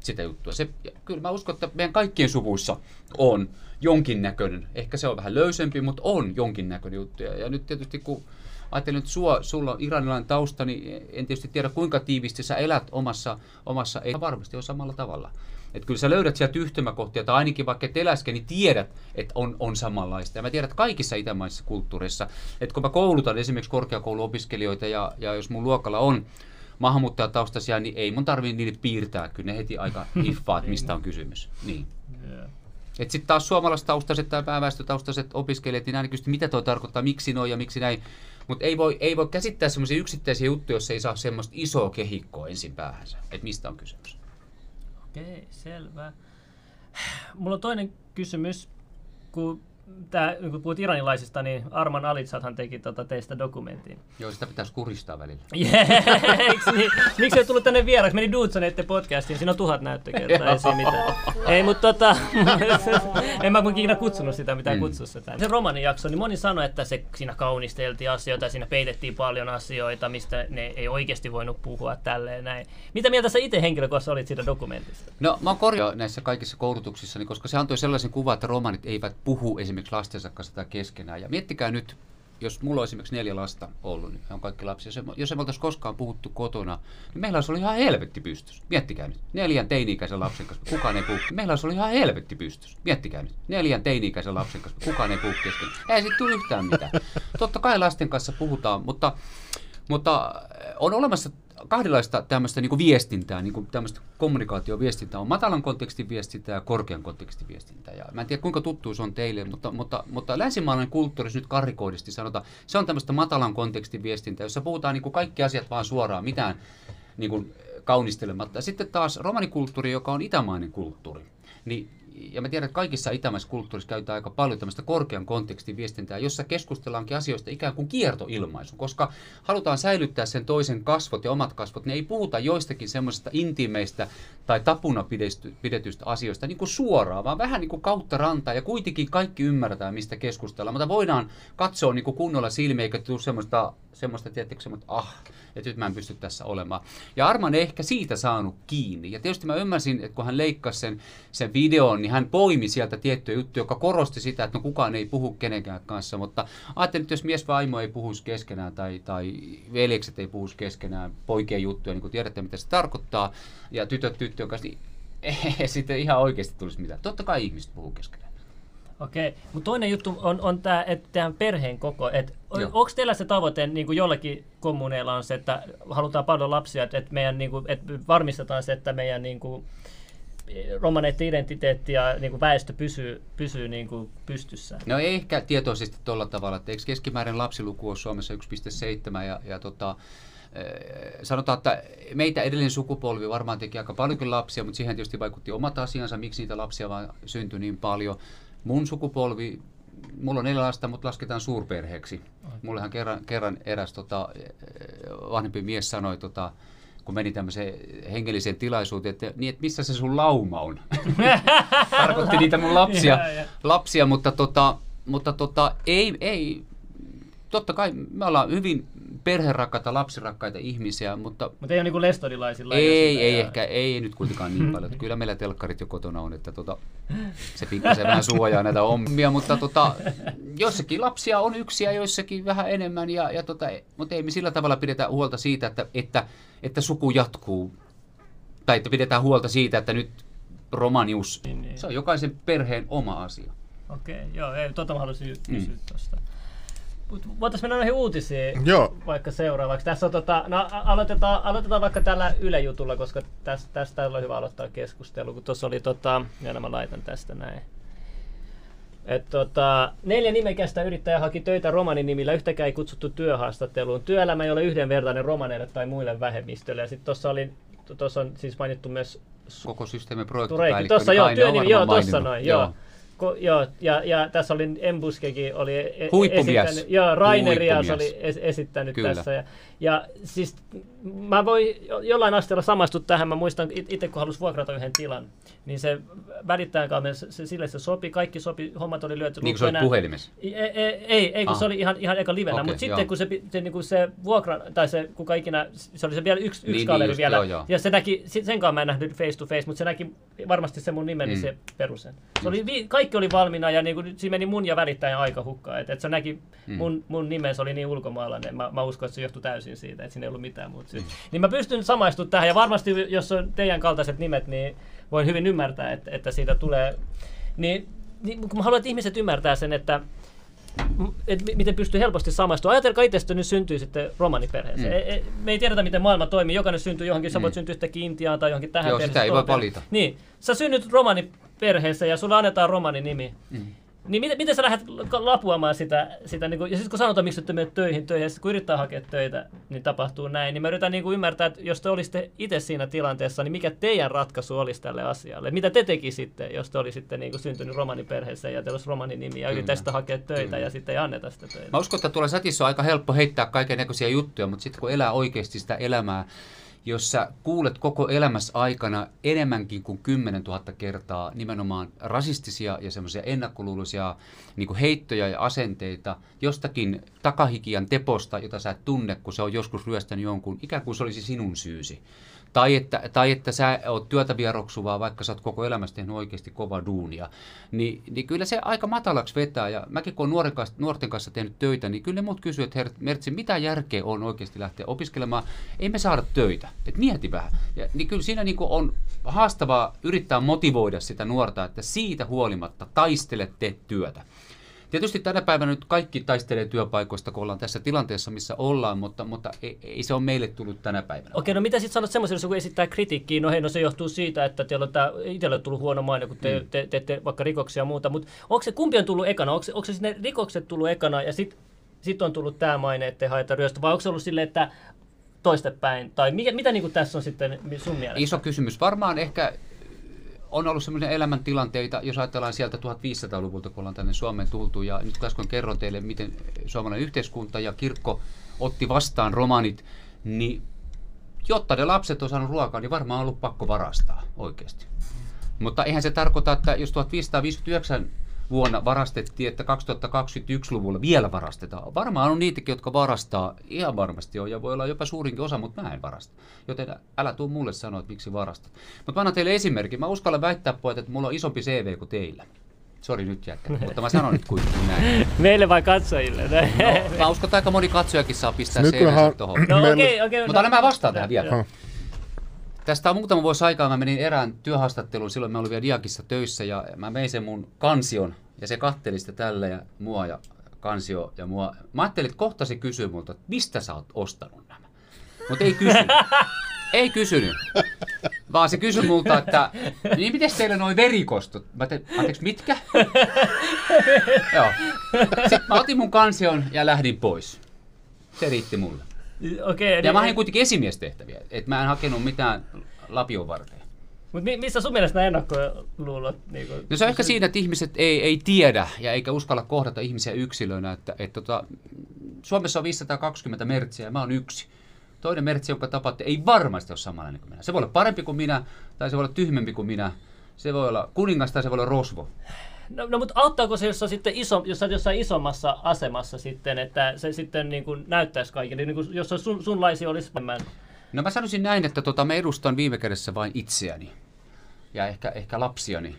sitä juttua. Se, kyllä mä uskon, että meidän kaikkien suvuissa on jonkinnäköinen, ehkä se on vähän löysempi, mutta on jonkinnäköinen juttu. Ja, nyt tietysti kun ajattelin, että sua, sulla on iranilainen tausta, niin en tietysti tiedä kuinka tiivisti sä elät omassa, omassa ei varmasti ole samalla tavalla. Että kyllä sä löydät sieltä yhtymäkohtia, tai ainakin vaikka et eläske, niin tiedät, että on, on samanlaista. Ja mä tiedän, että kaikissa itämaisissa kulttuureissa, että kun mä koulutan esimerkiksi korkeakouluopiskelijoita, ja, ja jos mun luokalla on maahanmuuttajataustaisia, niin ei mun tarvii niille piirtää, kyllä ne heti aika hiffaa, että mistä on kysymys. Niin. Yeah. Että sitten taas suomalaistaustaiset tai pääväestötaustaiset opiskelijat, niin aina kysyy, mitä tuo tarkoittaa, miksi noin ja miksi näin. Mutta ei voi, ei voi käsittää semmoisia yksittäisiä juttuja, jos ei saa semmoista isoa kehikkoa ensin päähänsä, että mistä on kysymys. Okei, selvä. Mulla on toinen kysymys, kun tää, kun puhut iranilaisista, niin Arman Alitsathan teki tota teistä dokumentin. Joo, sitä pitäisi kuristaa välillä. Yeah, niin? Miksi ei tullut tänne vieraksi? Meni Dudesoneiden podcastiin, siinä on tuhat näyttökertaa, ei siinä mitään. Ei, mutta tota, en mä ikinä kutsunut sitä, mitä mm. kutsua sitä. Se romanin jakso, niin moni sanoi, että se, siinä kaunisteltiin asioita ja siinä peitettiin paljon asioita, mistä ne ei oikeasti voinut puhua tälleen näin. Mitä mieltä sä itse henkilökohtaisesti olit siitä dokumentista? No mä oon korjaa näissä kaikissa koulutuksissa, koska se antoi sellaisen kuvan, että romanit eivät puhu esimerkiksi esimerkiksi lastensa kanssa tai keskenään. Ja miettikää nyt, jos mulla on esimerkiksi neljä lasta ollut, niin on kaikki lapsia, jos ei oltaisi koskaan puhuttu kotona, niin meillä olisi ollut ihan helvetti pystys. Miettikää nyt, neljän teini-ikäisen lapsen kanssa, kukaan ei puhu. Meillä olisi ollut ihan helvetti pystys. Miettikää nyt, neljän teini-ikäisen lapsen kanssa, kukaan ei puhu kesken. Ei siitä tule yhtään mitään. Totta kai lasten kanssa puhutaan, mutta, mutta on olemassa kahdenlaista tämmöistä niin kuin viestintää, niin kuin tämmöistä kommunikaatioviestintää. On matalan kontekstin viestintää ja korkean kontekstin viestintää. Ja mä en tiedä kuinka tuttu se on teille, mutta, mutta, mutta länsimaalainen kulttuuri, nyt karikoidisti sanotaan, se on tämmöistä matalan kontekstin viestintää, jossa puhutaan niin kuin kaikki asiat vaan suoraan, mitään niin kuin kaunistelematta. Sitten taas romanikulttuuri, joka on itämainen kulttuuri, niin ja mä tiedän, että kaikissa itämaisissa kulttuurissa käytetään aika paljon tämmöistä korkean kontekstin viestintää, jossa keskustellaankin asioista ikään kuin kiertoilmaisu, koska halutaan säilyttää sen toisen kasvot ja omat kasvot. Ne ei puhuta joistakin semmoisista intiimeistä tai tapuna pidetyistä asioista niin kuin suoraan, vaan vähän niin kuin kautta rantaa ja kuitenkin kaikki ymmärretään, mistä keskustellaan. Mutta voidaan katsoa niin kuin kunnolla silmiä, eikä tule semmoista, semmoista tietysti, semmoista, ah, että nyt mä en pysty tässä olemaan. Ja Arman ei ehkä siitä saanut kiinni. Ja tietysti mä ymmärsin, että kun hän leikkasi sen, sen videon, niin hän poimi sieltä tiettyjä juttuja, joka korosti sitä, että no kukaan ei puhu kenenkään kanssa. Mutta ajattelin, että jos mies vaimo ei puhuisi keskenään tai, tai veljekset ei puhuisi keskenään poikien juttuja, niin kuin tiedätte, mitä se tarkoittaa, ja tytöt tyttöjen kanssa, niin ei sitten ihan oikeasti tulisi mitään. Totta kai ihmiset puhuu keskenään. Okei, mutta toinen juttu on, on tämä, että tämän perheen koko. Et onko teillä se tavoite, niin kuin jollakin kommuneilla on se, että halutaan paljon lapsia, että, meidän, niin kuin, että varmistetaan se, että meidän niin kuin, romaneiden identiteetti ja niin kuin väestö pysyy, pysyy niin kuin pystyssä? No ei ehkä tietoisesti tuolla tavalla, että eikö keskimäärin lapsiluku on Suomessa 1,7 ja, ja tota, sanotaan, että meitä edellinen sukupolvi varmaan teki aika paljonkin lapsia, mutta siihen tietysti vaikutti omat asiansa, miksi niitä lapsia vaan syntyi niin paljon. Mun sukupolvi, mulla on neljä lasta, mutta lasketaan suurperheeksi. Mullehan kerran, kerran eräs tota, vanhempi mies sanoi, tota, kun meni tämmöiseen hengelliseen tilaisuuteen, että, niin, että missä se sun lauma on? Tarkoitti niitä mun lapsia, lapsia mutta, tota, mutta tota, ei, ei, totta kai me ollaan hyvin perherakkaita, lapsirakkaita ihmisiä, mutta... Mutta ei ole niin lestodilaisilla. Ei, ei ja... ehkä, ei nyt kuitenkaan niin paljon. Kyllä meillä telkkarit jo kotona on, että tota, se pikkasen vähän suojaa näitä ommia, mutta tota, jossakin lapsia on yksi ja joissakin vähän enemmän, ja, ja tota, mutta ei me sillä tavalla pidetä huolta siitä, että, että, että suku jatkuu, tai että pidetään huolta siitä, että nyt romanius, niin, niin. se on jokaisen perheen oma asia. Okei, okay, joo, ei, tota mä haluaisin kysyä mm. tuosta. Voitaisiin mennä noihin uutisiin Joo. vaikka seuraavaksi. Tässä on, tota, no, aloitetaan, aloitetaan vaikka tällä Yle-jutulla, koska tästä, tästä on hyvä aloittaa keskustelu, kun tuossa oli, tota, ja mä laitan tästä näin. Et tota, neljä nimekästä yrittäjä haki töitä romanin nimillä, yhtäkään ei kutsuttu työhaastatteluun. Työelämä ei ole yhdenvertainen romaneille tai muille vähemmistöille. Ja sitten tuossa oli, tuossa on siis mainittu myös koko systeemin projektipäällikkö. Tuossa joo, työnimi, joo, tuossa noin, joo. joo. Ko, joo, ja, ja tässä oli Embuskekin oli e- esittänyt, joo, Rainerias oli es, esittänyt Kyllä. tässä. Ja, ja siis mä voin jollain asteella samastua tähän. Mä muistan itse, kun halusin vuokrata yhden tilan, niin se välittäjän se, se, sille se sopi, kaikki sopi, hommat oli lyöty. Niin kuin se oli puhelimessa? Ei, ei, ei, ei kun ah. se oli ihan, ihan eka livenä, okay, mutta sitten kun se, se, niin kuin se vuokra, tai se kuka ikinä, se oli se vielä yksi, yksi niin, kaveri niin just, vielä, joo, joo. ja se näki, sen kanssa mä en nähnyt face to face, mutta se näki varmasti se mun nimeni, mm. se perusen. Se oli, kaikki oli valmiina ja niin kuin, siinä meni mun ja välittäjän aika hukkaan, että et se näki mm. mun, mun nimen, se oli niin ulkomaalainen, mä, mä uskon, että se johtui täysin siitä, että siinä ei ollut mitään muuta. Mm. Niin mä pystyn samaistumaan tähän ja varmasti jos on teidän kaltaiset nimet, niin voin hyvin ymmärtää, että, että siitä tulee... Niin, niin kun mä haluan, että ihmiset ymmärtää sen, että et miten pystyy helposti samaistumaan. Ajatelkaa itse, että nyt syntyy sitten romaniperheeseen. Mm. E, e, me ei tiedetä, miten maailma toimii. Jokainen syntyy johonkin, mm. sä voit syntyä yhtäkkiä Intiaan tai johonkin tähän Joo, sitä ei voi valita. Niin, sä synnyt romaniperheeseen ja sulla annetaan romani nimi. Mm. Niin miten, miten sä lähdet lapuamaan sitä, sitä niin kuin, ja sitten kun sanotaan, miksi te menet töihin, töihin, ja sitten kun yrittää hakea töitä, niin tapahtuu näin, niin mä yritän niin kuin ymmärtää, että jos te olisitte itse siinä tilanteessa, niin mikä teidän ratkaisu olisi tälle asialle? Mitä te tekisitte, jos te olisitte niin kuin syntynyt romaniperheeseen ja teillä olisi romanin nimi ja yrittäisitte hakea töitä Kyllä. ja sitten ei anneta sitä töitä? Mä uskon, että tuolla sätissä on aika helppo heittää kaiken näköisiä juttuja, mutta sitten kun elää oikeasti sitä elämää, jos sä kuulet koko elämässä aikana enemmänkin kuin 10 000 kertaa nimenomaan rasistisia ja semmoisia ennakkoluuloisia niin heittoja ja asenteita jostakin takahikian teposta, jota sä et tunne, kun se on joskus ryöstänyt jonkun, ikään kuin se olisi sinun syysi. Tai että, tai että sä oot työtä vieroksuvaa, vaikka sä oot koko elämässä tehnyt oikeasti kova duunia. Ni, niin kyllä se aika matalaksi vetää. Ja mäkin kun olen nuorten kanssa tehnyt töitä, niin kyllä ne muut kysyvät, että Mertsi, mitä järkeä on oikeasti lähteä opiskelemaan? Ei me saada töitä. Et mieti vähän. Ja, niin kyllä siinä niin on haastavaa yrittää motivoida sitä nuorta, että siitä huolimatta taistele, tee työtä. Tietysti tänä päivänä nyt kaikki taistelee työpaikoista, kun ollaan tässä tilanteessa, missä ollaan, mutta, mutta ei, ei se ole meille tullut tänä päivänä. Okei, no mitä sitten sanot semmoiselle, jos joku esittää kritiikkiä, no hei, no se johtuu siitä, että teillä on tämä, itselle tullut huono maine, kun te, mm. te, te, teette vaikka rikoksia ja muuta, mutta onko se, kumpi on tullut ekana? Onko, onko se ne rikokset tullut ekana ja sitten sit on tullut tämä maine, että ei haeta ryöstä, vai onko se ollut silleen, että toistepäin? Tai mikä, mitä niin kuin tässä on sitten sun mielestä? Iso kysymys. Varmaan ehkä on ollut sellaisia elämäntilanteita, jos ajatellaan sieltä 1500-luvulta, kun ollaan tänne Suomeen tultu, ja nyt äsken kerron teille, miten suomalainen yhteiskunta ja kirkko otti vastaan romanit, niin jotta ne lapset on saanut ruokaa, niin varmaan on ollut pakko varastaa oikeasti. Mutta eihän se tarkoita, että jos 1559 vuonna varastettiin, että 2021-luvulla vielä varastetaan. Varmaan on niitäkin, jotka varastaa, ihan varmasti on, ja voi olla jopa suurinkin osa, mutta mä en varasta. Joten älä tuu mulle sanoa, että miksi varastat. Mutta mä annan teille esimerkin. Mä uskallan väittää, pojat, että mulla on isompi CV kuin teillä. Sori nyt jätkä, mutta mä sanon nyt kuitenkin näin. Meille vai katsojille? No, mä uskon, että aika moni katsojakin saa pistää Nyt kunhan- CV tuohon. No okei, okei. Mutta anna mä vastaan tähän vielä. Joo. Tästä on muutama vuosi aikaa, mä menin erään työhaastatteluun, silloin mä olin vielä Diakissa töissä ja mä vein sen mun kansion ja se katteli sitä tällä ja mua ja kansio ja mua. Mä ajattelin, että kohta se kysyy multa, että mistä sä oot ostanut nämä. Mutta ei kysynyt. ei kysynyt. Vaan se kysyi multa, että niin miten teillä noin verikostot? Mä tein, anteeksi, mitkä? Joo. Sitten mä otin mun kansion ja lähdin pois. Se riitti mulle. Okei, Ja niin- mä hain kuitenkin esimiestehtäviä, että mä en hakenut mitään lapion varten. Mut mi- missä sun mielestä nämä ennakkoluulot? Niin kuin, No se on ehkä siinä, että ihmiset ei, ei tiedä ja eikä uskalla kohdata ihmisiä yksilöinä. Että, että tota, Suomessa on 520 mertsiä ja mä oon yksi. Toinen mertsi, jonka tapatte, ei varmasti ole samanlainen kuin minä. Se voi olla parempi kuin minä, tai se voi olla tyhmempi kuin minä. Se voi olla kuningas tai se voi olla rosvo. No, no mutta auttaako se, jos on sitten iso, jos olet jossain isommassa asemassa sitten, että se sitten niin kuin näyttäisi kaikille, niin kuin, jos on sun, sunlaisia olisi vähemmän. No mä sanoisin näin, että tota, mä edustan viime kädessä vain itseäni ja ehkä, ehkä lapsiani.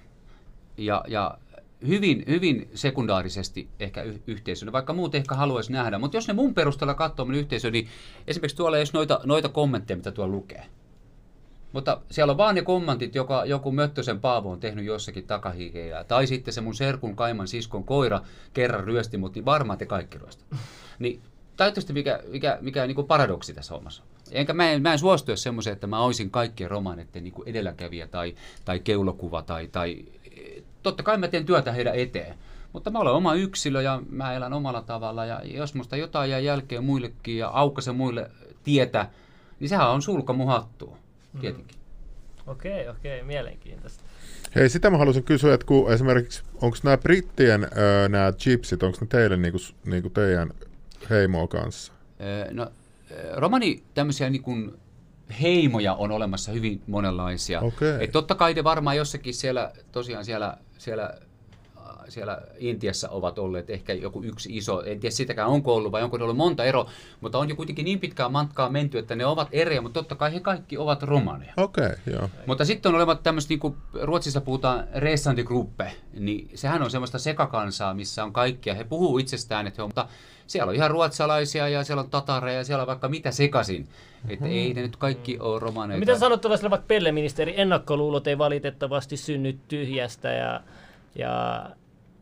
Ja, ja hyvin, hyvin sekundaarisesti ehkä y- yhteisönä, vaikka muut ehkä haluaisi nähdä. Mutta jos ne mun perusteella katsoo mun yhteisö, niin esimerkiksi tuolla edes noita, noita kommentteja, mitä tuolla lukee. Mutta siellä on vaan ne kommentit, joka joku Möttösen Paavo on tehnyt jossakin takahiikeillä. Tai sitten se mun serkun kaiman siskon koira kerran ryösti mut, niin varmaan te kaikki ryöstä. Niin tajutko mikä, mikä, mikä niin paradoksi tässä hommassa? Enkä mä en, mä en suostu semmoiseen, että mä olisin kaikkien romaneiden niin edelläkävijä tai, tai keulokuva tai, tai totta kai mä teen työtä heidän eteen. Mutta mä olen oma yksilö ja mä elän omalla tavalla ja jos musta jotain jää jälkeen muillekin ja aukaise muille tietä, niin sehän on sulka mun hattuun, tietenkin. Okei, okei, mielenkiintoista. Hei, sitä mä haluaisin kysyä, että kun esimerkiksi, onko nämä brittien öö, nämä chipsit, onko ne teille niinku, niinku teidän heimoa kanssa? Öö, No, romani tämmöisiä niin kuin heimoja on olemassa hyvin monenlaisia. Okei. Et totta kai ne varmaan jossakin siellä, tosiaan siellä, siellä, siellä Intiassa ovat olleet ehkä joku yksi iso, en tiedä sitäkään onko ollut vai onko ne ollut monta ero, mutta on jo kuitenkin niin pitkään matkaa menty, että ne ovat eriä, mutta totta kai he kaikki ovat romaneja. Okei, okay, joo. Mutta sitten on olevat tämmöistä, niin kuin Ruotsissa puhutaan resandegruppe, niin sehän on semmoista sekakansaa, missä on kaikkia. He puhuu itsestään, että he on, mutta siellä on ihan ruotsalaisia ja siellä on tatareja ja siellä on vaikka mitä sekasin. Että ei ne nyt kaikki ole romaneita. Mitä sanot tuollaiselle vaikka Pelle-ministeri, ennakkoluulot ei valitettavasti synny tyhjästä ja, ja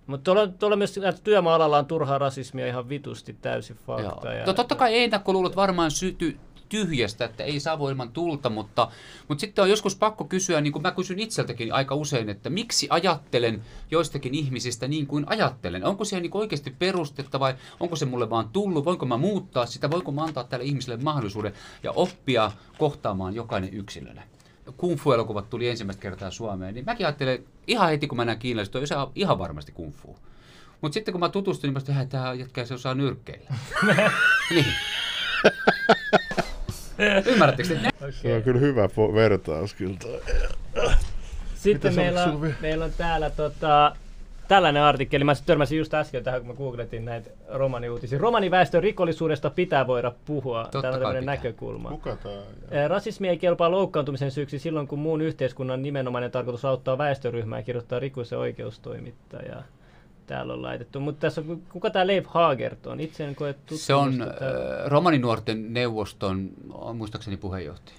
mutta tuolla, tuolla myös että työmaa-alalla on turhaa rasismia ihan vitusti täysin fakta. Joo. Ja, No totta kai ennakkoluulot varmaan syty tyhjästä, että ei saa ilman tulta, mutta, mutta sitten on joskus pakko kysyä, niin kuin mä kysyn itseltäkin aika usein, että miksi ajattelen joistakin ihmisistä niin kuin ajattelen? Onko siihen niin oikeasti perustetta vai onko se mulle vaan tullut? Voinko mä muuttaa sitä? Voinko mä antaa tälle ihmiselle mahdollisuuden ja oppia kohtaamaan jokainen yksilönä? Kung Fu-elokuvat tuli ensimmäistä kertaa Suomeen, niin mäkin ajattelen ihan heti, kun mä näen kiinalaiset, on se on ihan varmasti Kung Fu. Mutta sitten kun mä tutustuin, niin mä sanoin, että tämä jätkä se osaa nyrkkeillä. niin. Ymmärrättekö te? Se on kyllä hyvä vertaus kyllä toi. Sitten meillä, on, meillä on täällä tota, tällainen artikkeli. Mä törmäsin just äsken tähän, kun mä googletin näitä romaniuutisia. Romaniväestön rikollisuudesta pitää voida puhua. Totta Täällä on tämmöinen pitää. näkökulma. Kuka tää? Ää, Rasismi ei kelpaa loukkaantumisen syyksi silloin, kun muun yhteiskunnan nimenomainen tarkoitus auttaa väestöryhmää kirjoittaa rikos- ja oikeustoimittaja. Täällä on laitettu. Mutta tässä on, kuka tämä Leif Hagert on? Itse en koe Se on tää- äh, romaninuorten neuvoston, on muistaakseni puheenjohtaja.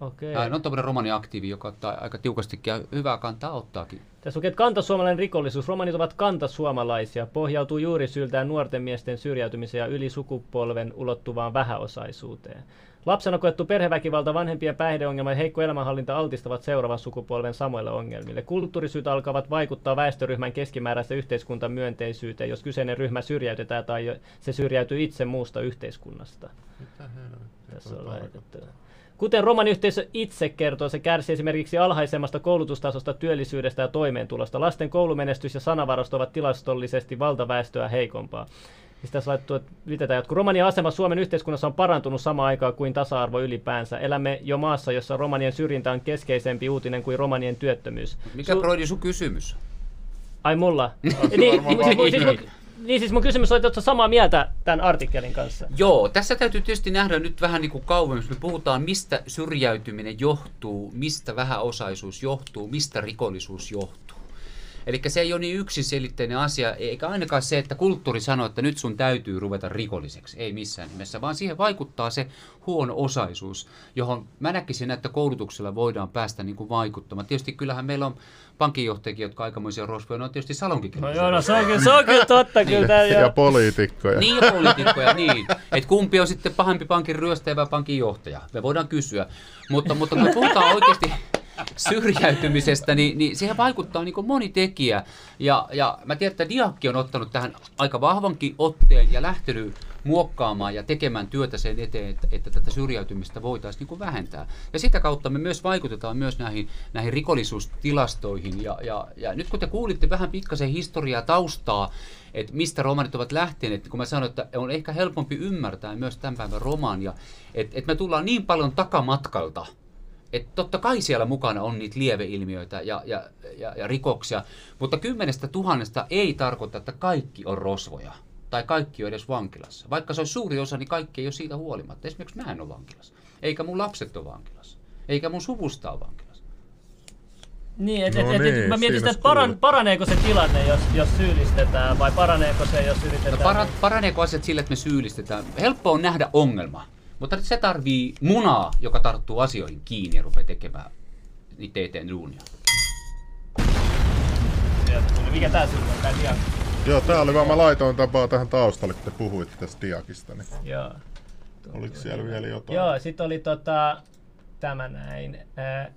Okei. Hän on tämmöinen romaniaktiivi, joka ottaa aika tiukastikin ja hyvää kantaa ottaakin. Tässä lukee, että kantasuomalainen rikollisuus. Romanit ovat kantasuomalaisia. Pohjautuu juuri syltään nuorten miesten syrjäytymiseen ja yli sukupolven ulottuvaan vähäosaisuuteen. Lapsena koettu perheväkivalta, vanhempien päihdeongelma ja heikko elämänhallinta altistavat seuraavan sukupolven samoille ongelmille. Kulttuurisyyt alkavat vaikuttaa väestöryhmän keskimääräistä yhteiskunnan myönteisyyteen, jos kyseinen ryhmä syrjäytetään tai se syrjäytyy itse muusta yhteiskunnasta. Tässä on laitettu. Kuten romaniyhteisö itse kertoo, se kärsii esimerkiksi alhaisemmasta koulutustasosta, työllisyydestä ja toimeentulosta. Lasten koulumenestys ja sanavarasto ovat tilastollisesti valtaväestöä heikompaa. Siis tässä laittu, että liitetään jotkut. Romanian asema Suomen yhteiskunnassa on parantunut samaan aikaan kuin tasa-arvo ylipäänsä. Elämme jo maassa, jossa romanien syrjintä on keskeisempi uutinen kuin romanien työttömyys. Mikä Su- Broidi sun kysymys? Ai mulla? niin, siis, siis, niin siis mun kysymys on, että samaa mieltä tämän artikkelin kanssa? Joo, tässä täytyy tietysti nähdä nyt vähän niin kuin kauemmin, me puhutaan, mistä syrjäytyminen johtuu, mistä vähäosaisuus johtuu, mistä rikollisuus johtuu. Eli se ei ole niin yksiselitteinen asia, eikä ainakaan se, että kulttuuri sanoo, että nyt sun täytyy ruveta rikolliseksi. Ei missään nimessä, vaan siihen vaikuttaa se huono osaisuus, johon mä näkisin, että koulutuksella voidaan päästä niin kuin vaikuttamaan. Tietysti kyllähän meillä on pankinjohtajia, jotka aikamoisia rosvoja, ne on tietysti salonkin. No joo, no se on kyllä, se on kyllä totta kyllä. Niin. ja poliitikkoja. Niin, ja poliitikkoja, niin. Että kumpi on sitten pahempi pankin ryöstäjä vai pankin johtaja? Me voidaan kysyä. Mutta, mutta kun puhutaan oikeasti syrjäytymisestä, niin, niin siihen vaikuttaa niin moni tekijä. Ja, ja mä tiedän, että Diakki on ottanut tähän aika vahvankin otteen ja lähtenyt muokkaamaan ja tekemään työtä sen eteen, että, että tätä syrjäytymistä voitaisiin niin vähentää. Ja sitä kautta me myös vaikutetaan myös näihin, näihin rikollisuustilastoihin. Ja, ja, ja nyt kun te kuulitte vähän pikkasen historiaa taustaa, että mistä romanit ovat lähteneet, kun mä sanoin, että on ehkä helpompi ymmärtää myös tämän päivän romania, että, että me tullaan niin paljon takamatkalta – että totta kai siellä mukana on niitä lieveilmiöitä ja, ja, ja, ja rikoksia, mutta kymmenestä tuhannesta ei tarkoita, että kaikki on rosvoja tai kaikki on edes vankilassa. Vaikka se on suuri osa, niin kaikki ei ole siitä huolimatta. Esimerkiksi mä en ole vankilassa. Eikä mun lapset ole vankilassa. Eikä mun suvusta ole vankilassa. Niin, et, no et, niin, et, mä mietin sitä, että paran, paraneeko se tilanne, jos, jos syyllistetään, vai paraneeko se, jos yritetään... No para, paraneeko asiat sille, että me syyllistetään? Helppo on nähdä ongelma. Mutta se tarvii munaa, joka tarttuu asioihin kiinni ja rupeaa tekemään niitä eteen duunia. Mikä tää sulla on, tää diak? Joo, tää oli vaan mä laitoin tapaa tähän taustalle, kun te puhuitte tästä diakista. Niin Joo. Oliko siellä vielä jotain? Joo, sit oli tota, tämä näin. Äh,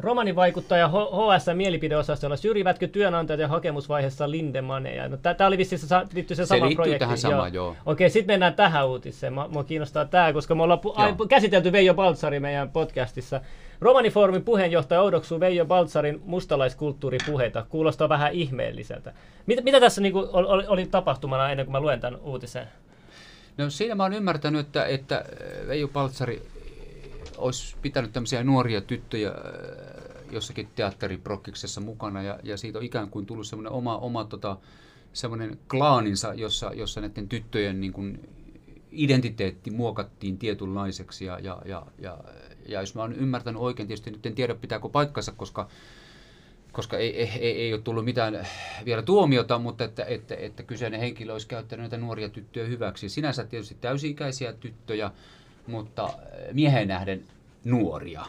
Romanivaikuttaja HS mielipideosastolla syrjivätkö työnantajat ja hakemusvaiheessa Lindemaneja? No, Tämä oli vissiin se, liittyy se, se sama projekti. tähän samaan, joo. joo. Okei, sitten mennään tähän uutiseen. Mua kiinnostaa tämä, koska me ollaan pu- käsitelty Veijo Baltzari meidän podcastissa. Romanifoorumin puheenjohtaja oudoksuu Veijo Baltsarin mustalaiskulttuuripuheita. Kuulostaa vähän ihmeelliseltä. Mitä, mitä tässä niinku oli, oli tapahtumana ennen kuin mä luen tämän uutisen? No siinä mä oon ymmärtänyt, että, että Veijo Baltsari olisi pitänyt tämmöisiä nuoria tyttöjä äh, jossakin teatteriprokkiksessa mukana ja, ja siitä on ikään kuin tullut semmoinen oma, oma tota, semmoinen klaaninsa, jossa, jossa näiden tyttöjen niin kuin identiteetti muokattiin tietynlaiseksi ja, ja, ja, ja, ja jos mä oon ymmärtänyt oikein, tietysti nyt en tiedä pitääkö paikkansa, koska koska ei, ei, ei, ei ole tullut mitään vielä tuomiota, mutta että, että, että kyseinen henkilö olisi käyttänyt näitä nuoria tyttöjä hyväksi. Sinänsä tietysti täysi-ikäisiä tyttöjä, mutta äh, mieheen nähden nuoria.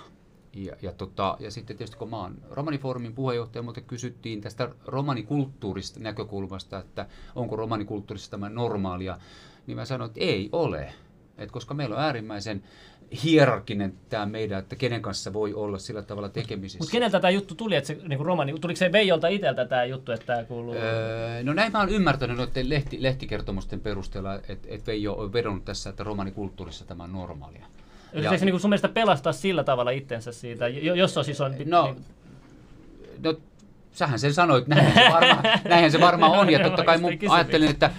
Ja, ja, tota, ja sitten tietysti kun mä oon romanifoorumin puheenjohtaja, mutta kysyttiin tästä romanikulttuurista näkökulmasta, että onko romanikulttuurissa tämä normaalia, niin mä sanoin, että ei ole. Et koska meillä on äärimmäisen hierarkinen tämä meidän, että kenen kanssa voi olla sillä tavalla tekemisissä. Mutta keneltä tämä juttu tuli, että se niin romani, tuliko se Veijolta itseltä tämä juttu, että tämä kuuluu? Öö, no näin mä oon ymmärtänyt noiden lehti, lehtikertomusten perusteella, että et Veijo on vedonnut tässä, että romanikulttuurissa tämä on normaalia. Eli se niin sun mielestä pelastaa sillä tavalla itsensä siitä, jos on siis on... No, niin... no sähän sen sanoit, näinhän se varmaan, näinhän se varmaan on. Ja totta kai mun ajattelin, että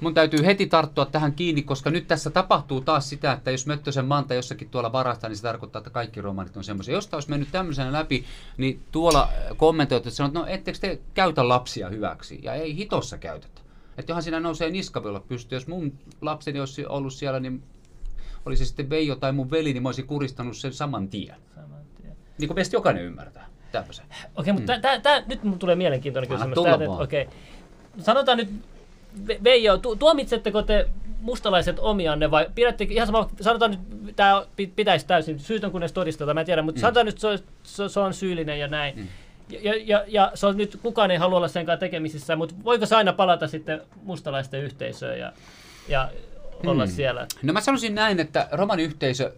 mun täytyy heti tarttua tähän kiinni, koska nyt tässä tapahtuu taas sitä, että jos Möttösen manta jossakin tuolla varastaa, niin se tarkoittaa, että kaikki romanit on semmoisia. Jos olisi mennyt tämmöisenä läpi, niin tuolla kommentoit, että sanot, no ettekö te käytä lapsia hyväksi? Ja ei hitossa käytetä. Että johan siinä nousee niskavilla pystyy. Jos mun lapseni olisi ollut siellä, niin oli se sitten Veijo tai mun veli, niin mä olisin kuristanut sen saman tien. Saman tien. Niin kuin meistä jokainen ymmärtää. Okei, okay, mutta mm. tää, tää, nyt mun tulee mielenkiintoinen kysymys. Okei. Okay. Sanotaan nyt, Veijo, tu, tuomitsetteko te mustalaiset omianne vai pidätte ihan sama, sanotaan nyt, tämä pitäisi täysin, syytön kunnes todisteta, mä en tiedä, mutta mm. sanotaan nyt, se on, se, on syyllinen ja näin. Mm. Ja, ja, ja se on nyt, kukaan ei halua olla sen kanssa tekemisissä, mutta voiko se aina palata sitten mustalaisten yhteisöön ja, ja olla mm. siellä? No mä sanoisin näin, että roman yhteisö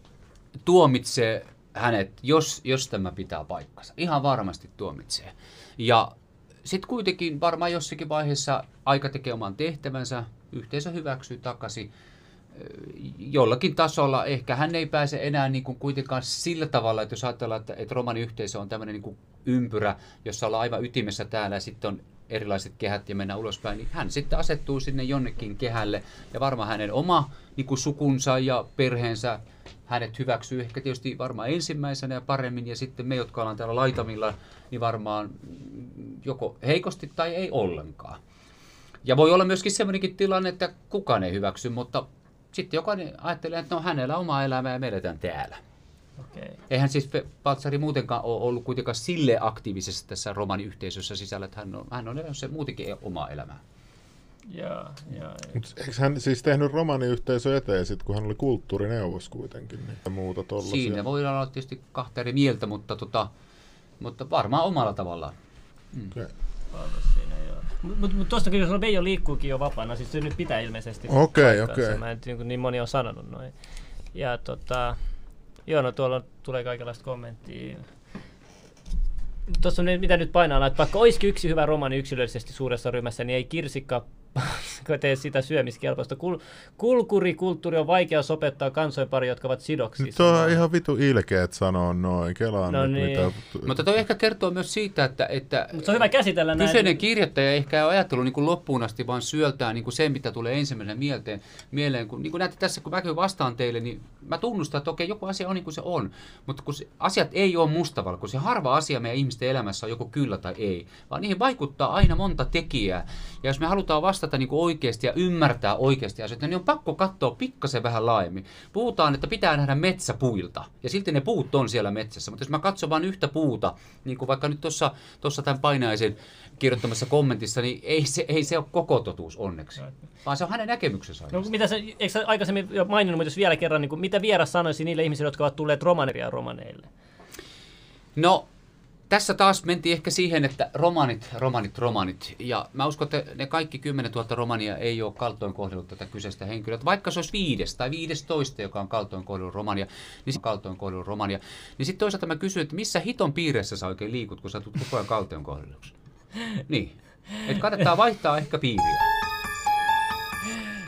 tuomitsee hänet, jos, jos tämä pitää paikkansa. Ihan varmasti tuomitsee. Ja sitten kuitenkin varmaan jossakin vaiheessa aika tekee oman tehtävänsä, yhteisö hyväksyy takaisin. jollakin tasolla, ehkä hän ei pääse enää niin kuin kuitenkaan sillä tavalla, että jos ajatellaan, että, että romaniyhteisö on tämmöinen niin kuin ympyrä, jossa ollaan aivan ytimessä täällä ja sitten on erilaiset kehät ja mennään ulospäin, niin hän sitten asettuu sinne jonnekin kehälle ja varmaan hänen oma niin kuin sukunsa ja perheensä hänet hyväksyy ehkä tietysti varmaan ensimmäisenä ja paremmin ja sitten me, jotka ollaan täällä laitamilla, niin varmaan joko heikosti tai ei ollenkaan. Ja voi olla myöskin sellainenkin tilanne, että kukaan ei hyväksy, mutta sitten jokainen ajattelee, että no hänellä on oma elämä ja me täällä. Okay. Eihän siis Paltsari muutenkaan ole ollut kuitenkaan sille aktiivisessa tässä romaniyhteisössä sisällä, että hän on, hän on elänyt se muutenkin omaa elämää. Ja, ja, Mut eikö hän siis tehnyt romaniyhteisö eteen sit, kun hän oli kulttuurineuvos kuitenkin? Niin muuta tollasia. Siinä voi olla tietysti kahta eri mieltä, mutta, tota, mutta varmaan omalla tavallaan. Mm. Okay. Mutta mut tuosta kyllä Veijo liikkuukin jo vapaana, siis se nyt pitää ilmeisesti. Okei, okay, okei. Okay. Mä en niin, niin moni on sanonut noin. Ja tota, joo, no tuolla tulee kaikenlaista kommenttia. Tuossa on mitä nyt painaa, että vaikka olisikin yksi hyvä romani yksilöllisesti suuressa ryhmässä, niin ei kirsikka tee sitä syömiskelpoista. Kul- kulttuuri on vaikea sopettaa kansojen pari, jotka ovat sidoksissa. Tuo on ihan vitu ilkeet sanoa noin. Kelaan no nyt, niin. mitä... Mutta toi ehkä kertoo myös siitä, että, että Mutta se on hyvä käsitellä näin. kyseinen kirjoittaja ehkä ei ole ajatellut niin kuin loppuun asti, vaan syöltää niin kuin se, mitä tulee ensimmäisenä mielteen, mieleen. Kun, niin kuin näette tässä, kun mäkin vastaan teille, niin mä tunnustan, että okei, joku asia on niin kuin se on. Mutta kun se, asiat ei ole mustavalkoisia, harva asia meidän ihmisten elämässä on joko kyllä tai ei, vaan niihin vaikuttaa aina monta tekijää. Ja jos me halutaan vastata niin kuin oikeasti ja ymmärtää oikeasti asioita, niin on pakko katsoa pikkasen vähän laajemmin. Puhutaan, että pitää nähdä metsäpuilta, ja silti ne puut on siellä metsässä. Mutta jos mä katson vain yhtä puuta, niin kuin vaikka nyt tuossa tämän painaisen kirjoittamassa kommentissa, niin ei se, ei se ole koko totuus onneksi, vaan se on hänen näkemyksensä. No, mitä sä, eikö sä aikaisemmin jo maininnut, mutta jos vielä kerran, niin kuin, mitä vieras sanoisi niille ihmisille, jotka ovat tulleet romaneria romaneille? No, tässä taas mentiin ehkä siihen, että romanit, romanit, romanit. Ja mä uskon, että ne kaikki 10 000 romania ei ole kaltoin kohdellut tätä kyseistä henkilöä. Vaikka se olisi viides tai viidestoista, joka on kaltoin kohdellut romania, niin kaltoin kohdellut romania. Niin sitten toisaalta mä kysyn, että missä hiton piirissä sä oikein liikut, kun sä tulet koko ajan kaltoin kohdelluksi? Niin. Että kannattaa vaihtaa ehkä piiriä.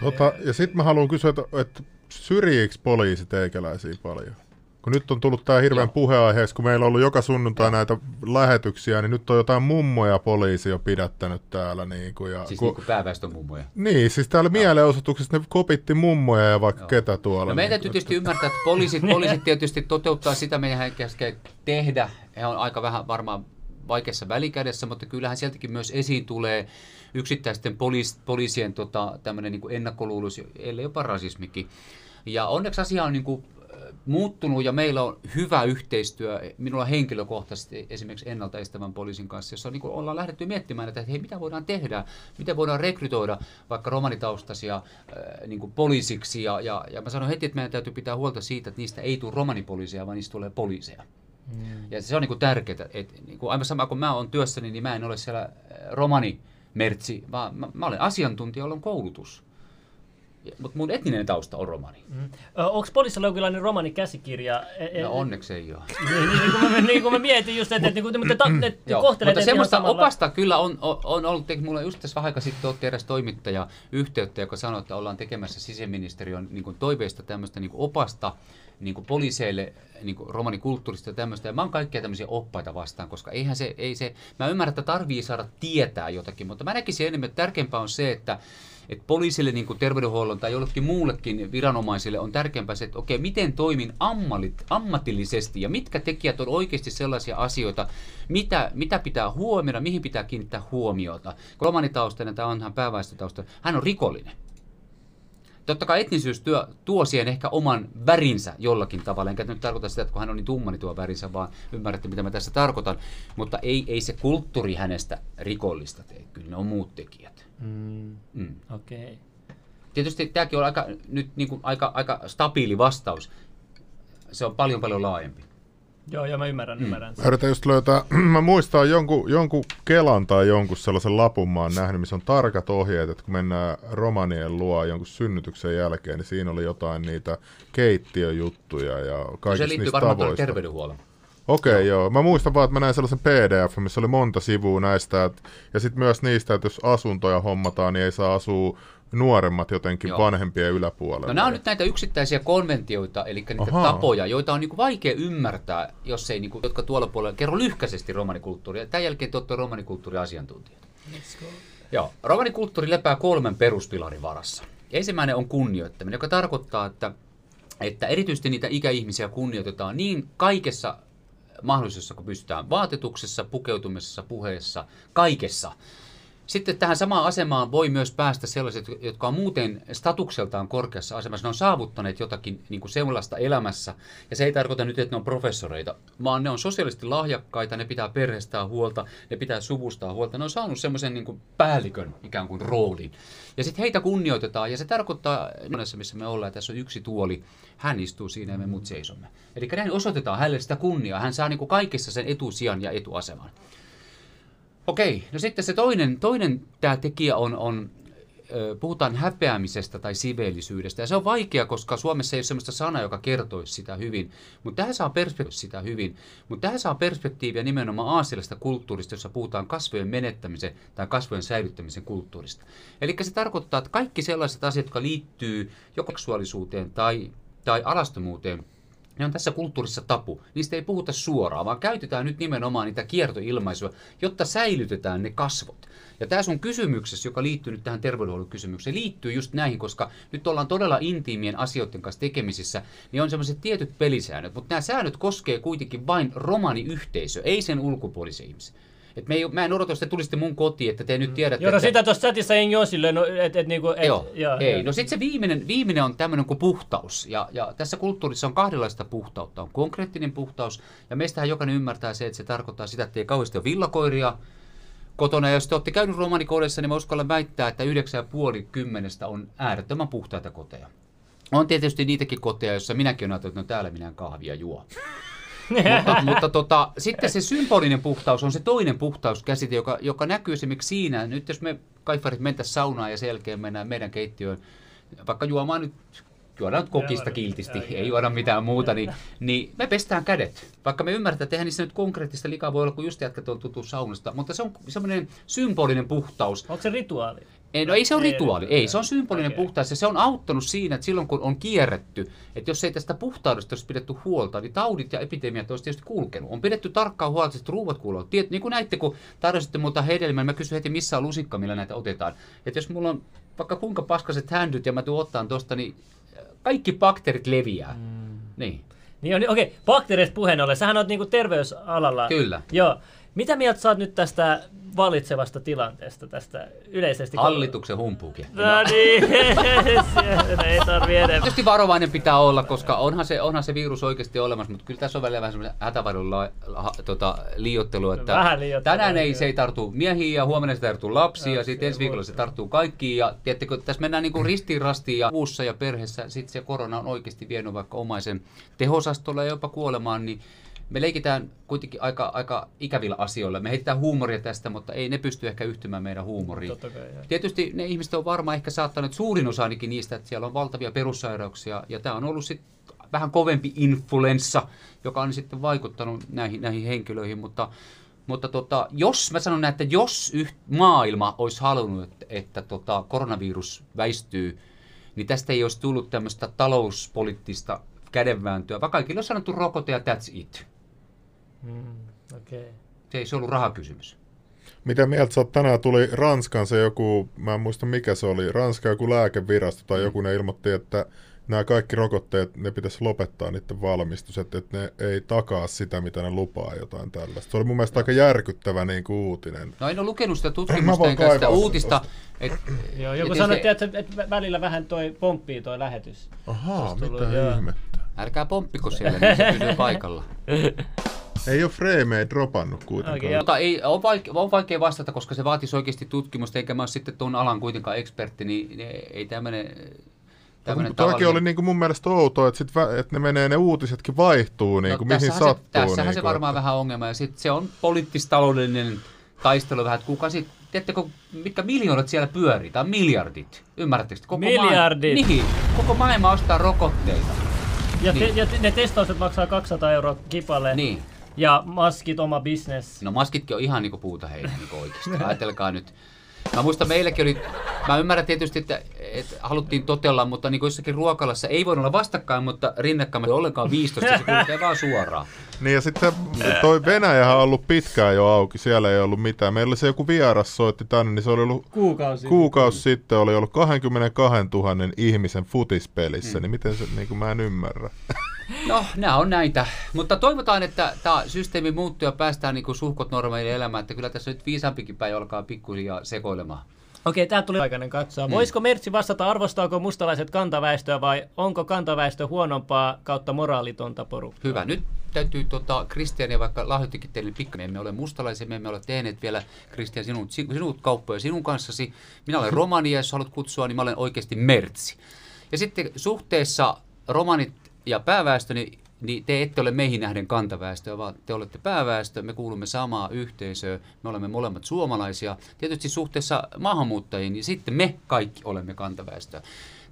Tota, ja sitten mä haluan kysyä, että, että syrjiikö poliisi teikäläisiä paljon? Kun nyt on tullut tämä hirveän puheenaiheessa, kun meillä on ollut joka sunnuntai näitä lähetyksiä, niin nyt on jotain mummoja poliisi jo pidättänyt täällä. Niin kuin, ja siis kun, niin kuin pääväestön mummoja. Niin, siis täällä mielenosoituksessa ne kopitti mummoja ja vaikka Joo. ketä tuolla. No meidän niin, täytyy tietysti ymmärtää, että poliisit, poliisit tietysti toteuttaa sitä, meidän käskee tehdä. He on aika vähän varmaan vaikeassa välikädessä, mutta kyllähän sieltäkin myös esiin tulee yksittäisten poliis, poliisien tota, tämmöinen niin ennakkoluulus, ellei jopa rasismikin. Ja onneksi asia on niin kuin, muuttunut ja meillä on hyvä yhteistyö minulla henkilökohtaisesti esimerkiksi ennaltaestävän poliisin kanssa, jossa niin ollaan lähdetty miettimään, että hei, mitä voidaan tehdä, miten voidaan rekrytoida vaikka romanitaustaisia äh, niin poliisiksi. Ja, ja, ja mä sanon heti, että meidän täytyy pitää huolta siitä, että niistä ei tule romanipoliiseja, vaan niistä tulee poliiseja. Mm. Ja se on niin tärkeää, että niin kuin aivan sama kuin mä olen työssäni, niin mä en ole siellä romanimertsi, vaan mä, mä olen asiantuntija, jolla on koulutus. Mutta mun etninen tausta on romani. Mm. Onko poliisilla jonkinlainen romani-käsikirja? No onneksi ei ole. niin, niin, kun mä, niin kun mä mietin just, että, että, että, että, että, että Joo, kohtelee mutta semmoista opasta kyllä on, on, on ollut, mulla just tässä vähän aikaa sitten otti eräs toimittaja yhteyttä, joka sanoi, että ollaan tekemässä sisäministeriön niin kuin toiveista tämmöistä niin kuin opasta niin kuin poliiseille niin kuin romanikulttuurista ja tämmöistä. Ja mä oon kaikkia tämmöisiä oppaita vastaan, koska eihän se, ei se, mä ymmärrän, että tarvii saada tietää jotakin, mutta mä näkisin enemmän, että tärkeämpää on se, että että poliisille, niin kuin terveydenhuollon tai jollekin muullekin viranomaisille on tärkeämpää se, että okei, miten toimin ammalit, ammatillisesti ja mitkä tekijät on oikeasti sellaisia asioita, mitä, mitä pitää huomioida, mihin pitää kiinnittää huomiota. Romanitaustainen, tämä onhan pääväestötausta, hän on rikollinen. Totta kai etnisyys työ, tuo siihen ehkä oman värinsä jollakin tavalla. Enkä nyt tarkoita sitä, että kun hän on niin tumma, niin tuo värinsä, vaan ymmärrätte, mitä mä tässä tarkoitan. Mutta ei, ei se kulttuuri hänestä rikollista tee. Kyllä ne on muut tekijät. Mm. Mm. Okei. Okay. Tietysti tämäkin on aika, nyt niin kuin aika, aika stabiili vastaus. Se on paljon paljon laajempi. Joo, joo, mä ymmärrän, mm. ymmärrän. Mä yritän just löytää, mä muistan jonkun, jonkun Kelan tai jonkun sellaisen lapun mä oon nähnyt, missä on tarkat ohjeet, että kun mennään romanien luo jonkun synnytyksen jälkeen, niin siinä oli jotain niitä keittiöjuttuja ja kaikista no se liittyy varmaan tavoista. terveydenhuollon. Okei, okay, joo. joo. Mä muistan vaan, että mä näin sellaisen pdf, missä oli monta sivua näistä, et, ja sitten myös niistä, että jos asuntoja hommataan, niin ei saa asua nuoremmat jotenkin Joo. vanhempien yläpuolella. No nämä on nyt näitä yksittäisiä konventioita, eli niitä Ahaa. tapoja, joita on niinku vaikea ymmärtää, jos ei, niinku, jotka tuolla puolella kerro lyhkäisesti romanikulttuuria. Tämän jälkeen te olette romanikulttuuriasiantuntijat. Joo, romanikulttuuri lepää kolmen peruspilarin varassa. Ensimmäinen on kunnioittaminen, joka tarkoittaa, että, että erityisesti niitä ikäihmisiä kunnioitetaan niin kaikessa mahdollisessa, kun pystytään vaatetuksessa, pukeutumisessa, puheessa, kaikessa. Sitten tähän samaan asemaan voi myös päästä sellaiset, jotka on muuten statukseltaan korkeassa asemassa. Ne on saavuttaneet jotakin niin kuin sellaista elämässä. Ja se ei tarkoita nyt, että ne on professoreita, vaan ne on sosiaalisesti lahjakkaita, ne pitää perheestään huolta, ne pitää suvustaa huolta. Ne on saanut semmoisen niin päällikön ikään kuin roolin. Ja sitten heitä kunnioitetaan, ja se tarkoittaa, monessa missä me ollaan, tässä on yksi tuoli, hän istuu siinä ja me muut seisomme. Eli näin osoitetaan hänelle sitä kunniaa. Hän saa niin kuin kaikessa sen etusijan ja etuaseman. Okei, no sitten se toinen, toinen tämä tekijä on, on puhutaan häpeämisestä tai siveellisyydestä. Ja se on vaikea, koska Suomessa ei ole sellaista sanaa, joka kertoisi sitä hyvin. Mutta tähän saa perspektiiviä sitä hyvin. Mutta tähän saa perspektiiviä nimenomaan aasialaisesta kulttuurista, jossa puhutaan kasvojen menettämisen tai kasvojen säilyttämisen kulttuurista. Eli se tarkoittaa, että kaikki sellaiset asiat, jotka liittyy joko seksuaalisuuteen tai, tai alastomuuteen, ne on tässä kulttuurissa tapu. Niistä ei puhuta suoraan, vaan käytetään nyt nimenomaan niitä kiertoilmaisuja, jotta säilytetään ne kasvot. Ja tämä sun kysymyksessä, joka liittyy nyt tähän terveydenhuollon kysymykseen, liittyy just näihin, koska nyt ollaan todella intiimien asioiden kanssa tekemisissä, niin on semmoiset tietyt pelisäännöt, mutta nämä säännöt koskee kuitenkin vain romaniyhteisö, ei sen ulkopuolisen ihmisen. Et me ei, mä en odota, että te tulisitte mun kotiin, että te nyt tiedätte, Joo, no että... sitä tuossa chatissa jengi on silleen, no, et, et, niinku, et, Joo, joo, ei. joo. No sitten se viimeinen, viimeinen on tämmöinen kuin puhtaus. Ja, ja tässä kulttuurissa on kahdenlaista puhtautta. On konkreettinen puhtaus, ja meistähän jokainen ymmärtää se, että se tarkoittaa sitä, että ei kauheasti ole villakoiria kotona. Ja jos te olette käynyt romanikodeissa, niin mä uskallan väittää, että 9,5 kymmenestä on äärettömän puhtaita koteja. On tietysti niitäkin koteja, joissa minäkin olen ajatellut, että no täällä minä en kahvia juo. Mutta mutta tota, sitten se symbolinen puhtaus on se toinen puhtauskäsite, joka, joka näkyy esimerkiksi siinä, nyt jos me kaifarit mentäisiin saunaan ja sen jälkeen mennään meidän keittiöön, vaikka juomaan nyt, juodaan nyt kokista kiltisti, ei juoda mitään muuta, niin, niin me pestään kädet. Vaikka me ymmärretään, että eihän niissä nyt konkreettista likaa voi olla, kun just jätkät on tuttu saunasta, mutta se on semmoinen symbolinen puhtaus, Onko se rituaali? Ei, no ei se ole rituaali, ei, se on symbolinen Okei. puhtaus ja se on auttanut siinä, että silloin kun on kierretty, että jos ei tästä puhtaudesta olisi pidetty huolta, niin taudit ja epidemiat olisi tietysti kulkenut. On pidetty tarkkaa huolta, että ruuat kuuluvat. Tiet, niin kuin näitte, kun tarjositte multa hedelmää, mä kysyin heti, missä on lusikka, millä näitä otetaan. Että jos mulla on vaikka kuinka paskaset händyt ja mä tuun ottaan tosta, niin kaikki bakteerit leviää. Mm. Niin. Niin okei, bakteereista puheen ollen, sähän oot niinku terveysalalla. Kyllä. Joo. Mitä mieltä sä oot nyt tästä vallitsevasta tilanteesta, tästä yleisesti? Hallituksen humpuukin. No niin, siellä ei tarvi enemmän. Tietysti varovainen pitää olla, koska onhan se, onhan se virus oikeasti olemassa, mutta kyllä tässä on välillä vähän semmoinen la, tota, liiottelu, että Vähän tänään ei, se ei tartu miehiin ja huomenna se tarttuu lapsiin ja sitten ensi viikolla se tarttuu kaikkiin ja tiedättekö, tässä mennään niin kuin ristiin rastiin ja uussa ja perheessä sitten se korona on oikeasti vienyt vaikka omaisen tehosastolle ja jopa kuolemaan, niin me leikitään kuitenkin aika, aika ikävillä asioilla. Me heitetään huumoria tästä, mutta ei ne pysty ehkä yhtymään meidän huumoriin. Totta kai. Tietysti ne ihmiset on varmaan ehkä saattaneet suurin osa ainakin niistä, että siellä on valtavia perussairauksia ja tämä on ollut sitten vähän kovempi influenssa, joka on sitten vaikuttanut näihin, näihin henkilöihin, mutta mutta tota, jos, mä sanon näin, että jos yht, maailma olisi halunnut, että, että tota, koronavirus väistyy, niin tästä ei olisi tullut tämmöistä talouspoliittista kädenvääntöä, vaan kaikille on sanottu rokote ja that's it. Mm, okei. Se ei se ollut rahakysymys. Mitä mieltä sä oot? Tänään tuli Ranskan se joku, mä en muista mikä se oli, Ranskan joku lääkevirasto tai joku ne ilmoitti, että nämä kaikki rokotteet, ne pitäisi lopettaa niiden valmistus, että, että ne ei takaa sitä, mitä ne lupaa jotain tällaista. Se oli mun mielestä aika järkyttävä niin kuin uutinen. No en ole lukenut sitä Mä tutkimusta enkä sitä uutista. Et, Joo, joku et sanoi, se- että, että välillä vähän toi pomppii toi lähetys. Ahaa, Tosta mitä ihmettä. Älkää pomppiko siellä, niin se pysyy paikalla. Ei ole freimejä dropannut kuitenkaan. Joo. Mutta ei, on, vaike, on vaikea vastata, koska se vaatisi oikeasti tutkimusta, eikä mä ole sitten tuon alan kuitenkaan ekspertti, niin ei tämmöinen... Mutta Tämäkin oli niin kuin mun mielestä outoa, että, sit, vä- että ne menee, ne uutisetkin vaihtuu, niin kuin, mihin No, tässähän sattuu. Se, tässähän niin se kuin, varmaan että- vähän ongelma, ja sitten se on poliittis-taloudellinen taistelu vähän, että kuka sitten, tiedättekö, mitkä miljoonat siellä pyörii, tai miljardit, ymmärrättekö? Koko Miljardit. Maailma, niin, koko maailma ostaa rokotteita. Ja, te, Niin. ja te, ne testaukset maksaa 200 euroa kipalle. Niin. Ja maskit oma business. No maskitkin on ihan niinku puuta heillä niinku oikeasti. Ajatelkaa nyt. Mä muistan meilläkin oli, mä ymmärrän tietysti, että et haluttiin totella, mutta niin kuin jossakin ruokalassa ei voi olla vastakkain, mutta rinnakkain ei ollenkaan 15, se kulkee vaan suoraan. Niin ja sitten toi Venäjähän on ollut pitkään jo auki, siellä ei ollut mitään. Meillä se joku vieras soitti tänne, niin se oli ollut Kuukausi. kuukausi sitten oli ollut 22 000 ihmisen futispelissä, mm. niin miten se, niin kuin mä en ymmärrä. No, nämä on näitä. Mutta toivotaan, että tämä systeemi muuttuu ja päästään niin suhkot normaaliin elämään, että kyllä tässä nyt viisaampikin päin alkaa pikkuhiljaa sekoilemaan. Okei, tämä tuli aikainen katsoa. Voisiko Mertsi vastata, arvostaako mustalaiset kantaväestöä vai onko kantaväestö huonompaa kautta moraalitonta porukkaa? Hyvä. Nyt täytyy tota, Kristiania, vaikka lahjoittikin teille pikkasen, me emme ole mustalaisia, me emme ole tehneet vielä Kristian sinut, sinut kauppoja sinun kanssasi. Minä olen romani ja jos haluat kutsua, niin mä olen oikeasti Mertsi. Ja sitten suhteessa romanit ja pääväestö, niin, niin te ette ole meihin nähden kantaväestöä, vaan te olette pääväestö, me kuulumme samaa yhteisöä, me olemme molemmat suomalaisia. Tietysti suhteessa maahanmuuttajiin, niin sitten me kaikki olemme kantaväestöä.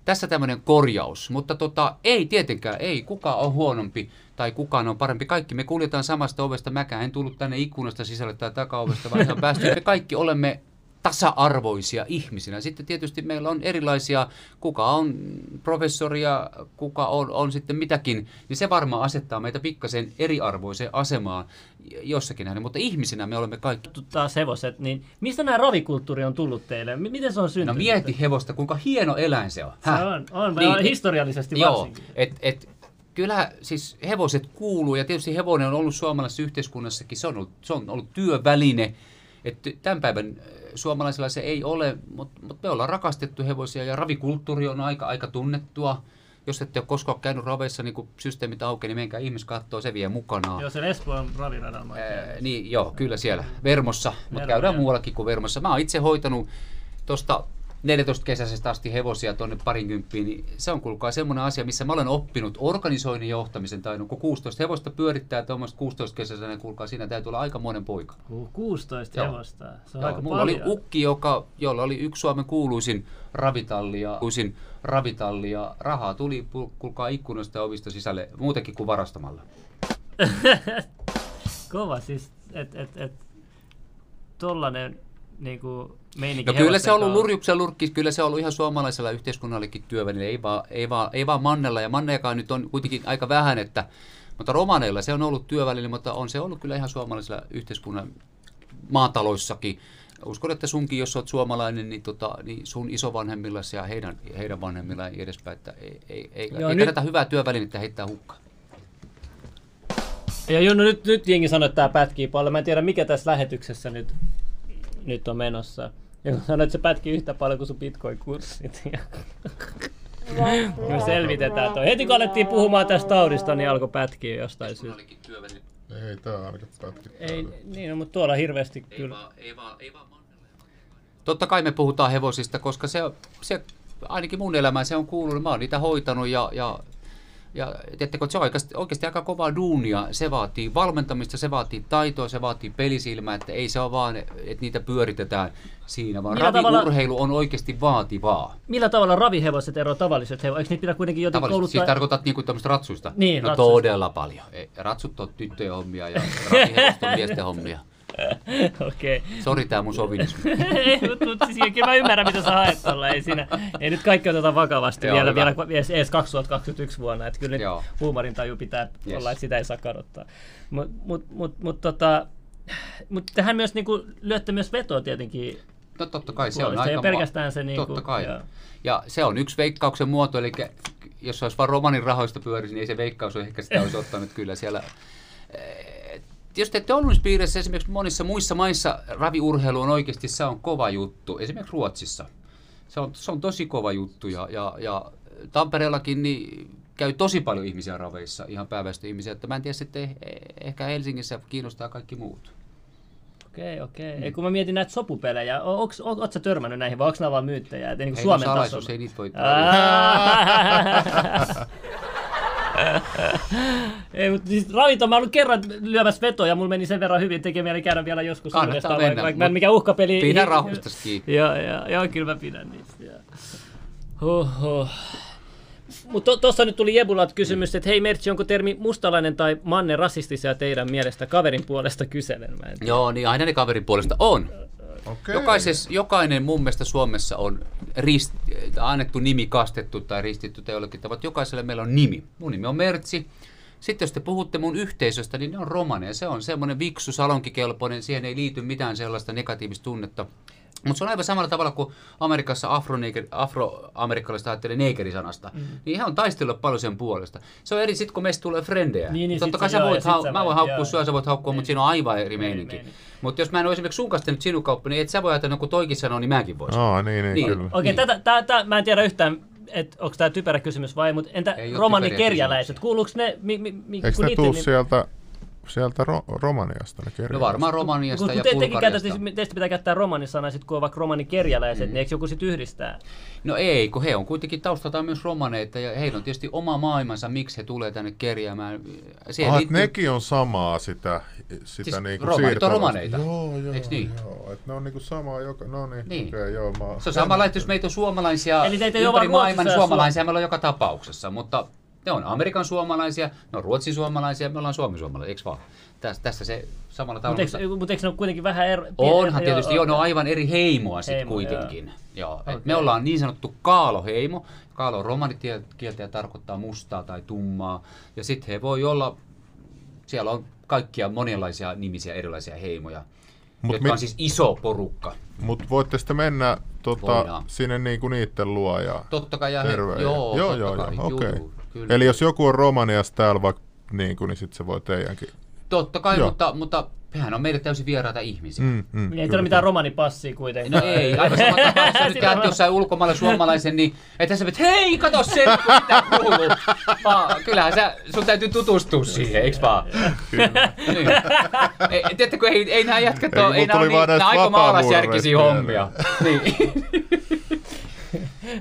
Tässä tämmöinen korjaus, mutta tota, ei tietenkään, ei kukaan on huonompi tai kukaan on parempi. Kaikki me kuljetaan samasta ovesta, mäkään en tullut tänne ikkunasta sisälle tai takaovesta, vaan ihan päästy. Me kaikki olemme tasa-arvoisia ihmisinä. Sitten tietysti meillä on erilaisia, kuka on professoria, kuka on, on sitten mitäkin, niin se varmaan asettaa meitä pikkasen eriarvoiseen asemaan jossakin näin, mutta ihmisinä me olemme kaikki. Taas hevoset, niin mistä nämä ravikulttuuri on tullut teille? M- Miten se on syntynyt? No mieti hevosta, kuinka hieno eläin se on. Se on, on niin, historiallisesti joo, varsinkin. Et, et, kyllä siis hevoset kuuluu ja tietysti hevonen on ollut suomalaisessa yhteiskunnassakin, se on ollut, se on ollut työväline. että tämän päivän suomalaisilla se ei ole, mutta, mutta me ollaan rakastettu hevosia ja ravikulttuuri on aika, aika tunnettua. Jos ette ole koskaan käynyt raveissa, niin kun systeemit aukeaa, niin menkää ihmis kattoo, se vie mukanaan. Joo, se Espoon raviradalla. Ää, niin, joo, kyllä siellä Vermossa, mutta käydään muuallakin kuin Vermossa. Mä oon itse hoitanut tuosta 14 kesäisestä asti hevosia tuonne parinkymppiin, niin se on kuulkaa semmoinen asia, missä mä olen oppinut organisoinnin johtamisen taidon. Kun 16 hevosta pyörittää tuommoista 16 kesäisenä, niin kuulkaa, siinä täytyy olla aikamoinen poika. Huh, 16 Joo. hevosta. Se on Joo, aika mulla paljon. oli ukki, joka, jolla oli yksi Suomen kuuluisin ravitalli ja, kuuluisin ravitalli ja rahaa tuli, kuulkaa ikkunoista ja ovista sisälle muutenkin kuin varastamalla. Kova siis, että et, et, tollanen niinku meininki No kyllä se on ollut hevosten lurjuksen lurkki, kyllä se on ollut ihan suomalaisella yhteiskunnallekin työväline, ei vaan, ei vaan, ei vaan Mannella, ja Mannejakaan nyt on kuitenkin aika vähän, että, mutta romaneilla se on ollut työväline, mutta on se ollut kyllä ihan suomalaisella yhteiskunnan maataloissakin. Uskon, että sunkin, jos olet suomalainen, niin, tota, niin sun isovanhemmillasi ja heidän, heidän vanhemmillaan ei edespäin, että ei, ei, ei, Joo, ei nyt- kannata hyvää työvälinettä heittää hukkaan. Ja no nyt, nyt jengi sanoo, että tämä pätkii paljon. Mä en tiedä, mikä tässä lähetyksessä nyt, nyt on menossa. Joku sanoi, että se pätkii yhtä paljon kuin sun bitcoin-kurssit. Me selvitetään toi. Heti kun alettiin puhumaan tästä taudista, niin alkoi pätkiä jostain syystä. Ei tää ainakaan pätkittää. Ei, niin, no, mutta tuolla hirveästi kyllä. ei vaan, ei vaan Totta kai me puhutaan hevosista, koska se, se ainakin mun elämään se on kuulunut. Mä oon niitä hoitanut ja, ja, ja tiedättekö, että se on oikeasti, oikeasti aika kovaa duunia. Se vaatii valmentamista, se vaatii taitoa, se vaatii pelisilmää, että ei se ole vaan, että niitä pyöritetään siinä, vaan Millä tavalla- raviurheilu on oikeasti vaativaa. Millä tavalla ravihevoset eroavat tavalliset hevoset? Eikö niitä pitää kuitenkin jotenkin Tavallisesti siis kouluttaa? tarkoitat niinku tämmöistä ratsuista? Niin, no ratsuista. todella paljon. Ratsut on tyttöjen hommia ja ravihevoset on miesten hommia. Okei. Sori tää mun sovinismi. ei, mutta, siis kyllä mä ymmärrän, mitä sä haet tuolla. Ei, siinä, ei nyt kaikki oteta vakavasti Joo, vielä, hyvä. vielä edes- edes 2021 vuonna. Että kyllä nyt Joo. huumorintaju pitää Yes. olla, että sitä ei saa kadottaa. Mutta mut, mut, mut, tota, mut tähän myös niinku, lyötte myös vetoa tietenkin. No totta kai se on aika... pelkästään se niinku- Totta kai. joo. Ja se on yksi veikkauksen muoto, eli jos olisi vain romanin rahoista pyörisi, niin ei se veikkaus ole ehkä sitä olisi ottanut kyllä siellä. Eh, Jos te ette piirissä esimerkiksi monissa muissa maissa raviurheilu on oikeasti se on kova juttu. Esimerkiksi Ruotsissa. Se on, se on tosi kova juttu ja, ja, ja Tampereellakin niin käy tosi paljon ihmisiä raveissa, ihan pääväestö ihmisiä. Että mä en tiedä sitten, eh- ehkä Helsingissä kiinnostaa kaikki muut. Okei, okei. Mm. Kun mä mietin näitä sopupelejä, o- onks, o- oot sä törmännyt näihin vai onko nämä vaan myyttejä? Et, niin Ei Suomen no salaisuus, ei niitä voi... Ei, mutta siis ravinto, mä olin kerran lyömässä vetoja, ja mulla meni sen verran hyvin, tekee mieli käydä vielä joskus uudestaan, vaikka, vaikka mä en mikä uhkapeli. pidä rauhastasi kiinni. Joo, joo, joo, kyllä mä pidän niistä. joo. Huhhuh. Mutta tuossa nyt tuli Jebulat kysymys, että hei Mertsi, onko termi mustalainen tai manne rasistisia teidän mielestä kaverin puolesta kyselen? Mä en tiedä. Joo, niin aina ne kaverin puolesta on. Okei. Jokaises, jokainen mun mielestä Suomessa on rist, annettu nimi, kastettu tai ristitty tai jollakin tavalla. Jokaiselle meillä on nimi. Mun nimi on Mertsi. Sitten jos te puhutte mun yhteisöstä, niin ne on romaneja. Se on semmoinen viksu, salonkikelpoinen, siihen ei liity mitään sellaista negatiivista tunnetta. Mutta se on aivan samalla tavalla kuin Amerikassa afro- afroamerikkalaiset ajattelee neekerisanasta. Mm. Niin he on taistellut paljon sen puolesta. Se on eri sitten, kun meistä tulee frendejä. Niin, niin Totta kai se- sä joo, voit, hau- sä mä voin haukkua sua, sä voit haukkua, mutta siinä on aivan eri meininki. meininki. Mutta jos mä en ole esimerkiksi sun kanssa tehnyt sinun kauppa, niin et sä voi ajatella, kun toikin sanoo, niin mäkin voisin. Aa, niin, niin, Niin. kyllä. Okei, Niin. tätä, tää, tää, mä en tiedä yhtään, että onko tämä typerä kysymys vai, mutta entä romanikerjäläiset, kuuluuko ne, mi, mi, mi, Eikö kun ne tuu nim- sieltä, sieltä ro- Romaniasta ne No kerjäläiset? varmaan Romaniasta kun ja te, tekin käytätte, teistä pitää käyttää romanisanaa, sit kun on vaikka romanikerjäläiset, mm. niin eikö joku sit yhdistää? No ei, kun he on kuitenkin taustaltaan myös romaneita ja heillä on tietysti oma maailmansa, miksi he tulee tänne kerjäämään. Siihen Ah, liittyy- että nekin on samaa sitä, sitä Siis niinku romanit on romaneita. Joo, joo, Eiks niin? joo. Et ne on niinku samaa joka, no niin, Niin. okay, joo. Mä... Se on sama laittu, jos meitä on suomalaisia, Eli teitä ympäri vaan maailman suomalaisia, meillä on joka tapauksessa, mutta ne on Amerikan suomalaisia, ne on Ruotsin suomalaisia, me ollaan Suomen suomalaisia, eikö vaan? Tässä, tässä se samalla tavalla. Mutta eikö, mut eikö ne ole kuitenkin vähän ero? Onhan tietysti, joo, ne on aivan eri heimoa sitten Heimo, kuitenkin. Joo. et Okei. Me ollaan niin sanottu kaaloheimo. Kaalo on romanikieltä ja tarkoittaa mustaa tai tummaa. Ja sitten he voi olla, siellä on kaikkia monenlaisia nimisiä erilaisia heimoja, Mut jotka mit- on siis iso porukka. Mut voitte sitten mennä tota, Voidaan. sinne niinku niitten luo ja Totta kai, ja he, joo, joo, totta joo, kai, joo, juu, kyllä. Eli jos joku on Romaniasta täällä vaikka niin, kuin, niin sitten se voi teidänkin. Totta kai, Joo. mutta, mutta hehän on meille täysin vieraita ihmisiä. Mm, mm, Niin ei kyllä. tule mitään romanipassia kuitenkaan. No ei, aivan sama tapaa, jos sä nyt Sitä käyt jossain ulkomailla suomalaisen, niin että sä vet, hei, kato se, mitä kuuluu. Vaan, kyllähän sä, sun täytyy tutustua siihen, eiks vaan? niin. ei, tiedättekö, ei, ei nämä jätkät Ei, ole, ei mulla nämä ole niin, nämä aika maalaisjärkisiä hommia. niin.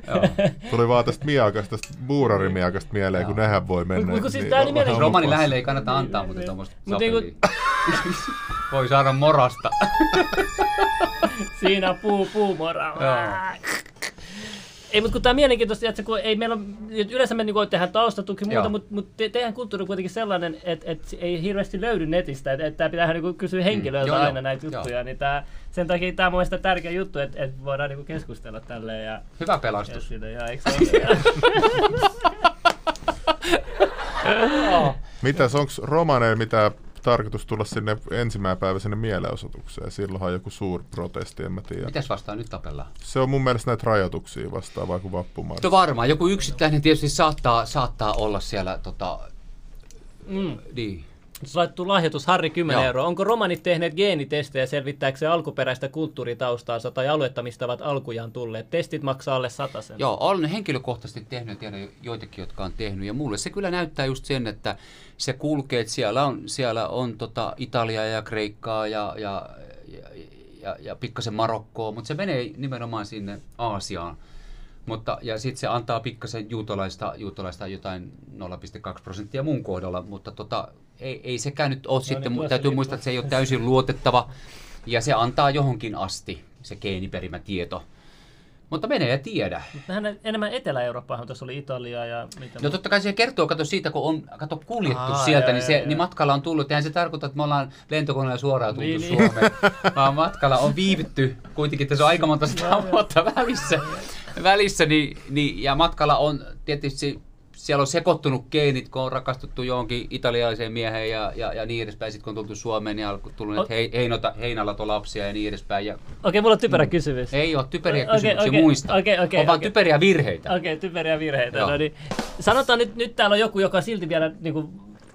Joo. Tuli vaan tästä miakasta, tästä buurarimiakasta mieleen, kun nehän voi mennä. Mut kun siis tää varmaan nimellisesti- Romani lähelle ei kannata antaa, mutta tuommoista Mut niinku- sapelia. Voi saada morasta. Siinä puu, puumora. Joo. Ei, mutta kun tämä on mielenkiintoista, että kun ei meillä on, yleensä me niinku tehdään taustatuki ja muuta, Joo. mutta mut te, teidän kulttuuri on kuitenkin sellainen, että, että ei hirveästi löydy netistä, että, että tämä pitää niinku kysyä henkilöiltä Joo, joo. aina näitä Joo. juttuja, niin tää, sen takia tämä on mun mielestä tärkeä juttu, että, että voidaan niinku keskustella tälleen ja, Hyvä ja pelastus. siitä, ja eikö se ole? Mitäs, onko romaneilla mitään tarkoitus tulla sinne ensimmäinen päivä sinne mielenosoitukseen? Silloinhan on joku suuri protesti, en mä tiedä. Mitäs vastaan nyt tapellaan? Se on mun mielestä näitä rajoituksia vastaavaa kuin vappumarssi. No varmaan, joku yksittäinen tietysti saattaa, saattaa olla siellä tota, mm. niin. Jos laittuu lahjoitus Harri 10 Joo. euroa. Onko romanit tehneet geenitestejä selvittääkseen alkuperäistä kulttuuritaustaansa tai aluetta, mistä ovat alkujaan tulleet? Testit maksaa alle sen. Joo, olen henkilökohtaisesti tehnyt tiedän joitakin, jotka on tehnyt. Ja mulle se kyllä näyttää just sen, että se kulkee, että siellä on, siellä on tota Italiaa ja Kreikkaa ja, ja, ja, ja, ja pikkasen Marokkoa, mutta se menee nimenomaan sinne Aasiaan. Mutta, ja sitten se antaa pikkasen juutalaista, juutalaista jotain 0,2 prosenttia mun kohdalla, mutta tota, ei, ei sekään nyt ole sitten, tuossa täytyy niin- muistaa, että se ei ole täysin luotettava. Ja se antaa johonkin asti, se geeniperimätieto. Mutta menee ja tiedä. Vähän enemmän Etelä-Eurooppaahan tuossa oli Italia ja mitä No totta kai se kertoo, kato siitä, kun on kato, kuljettu Aa, sieltä, joo, niin, se, joo. niin matkalla on tullut. Eihän se tarkoita, että me ollaan lentokoneella suoraan tultu Niin, niin, niin. Suomeen, vaan matkalla on viivytty kuitenkin, tässä on aika monta sitä vuotta välissä, välissä niin, niin, ja matkalla on tietysti siellä on sekoittunut geenit, kun on rakastuttu johonkin italialaiseen mieheen ja, ja, ja niin edespäin. Sitten kun on tultu Suomeen, niin on tullut O- näitä hei, heinota, heinalato-lapsia ja niin edespäin. Ja Okei, mulla on typerä kysymys. ei ole typeriä Okei, kysymyksiä okei, muista. okei, okei, on vaan okei. typeriä virheitä. Okei, typeriä virheitä. Joo. No niin. Sanotaan nyt, nyt täällä on joku, joka silti vielä niin kuin,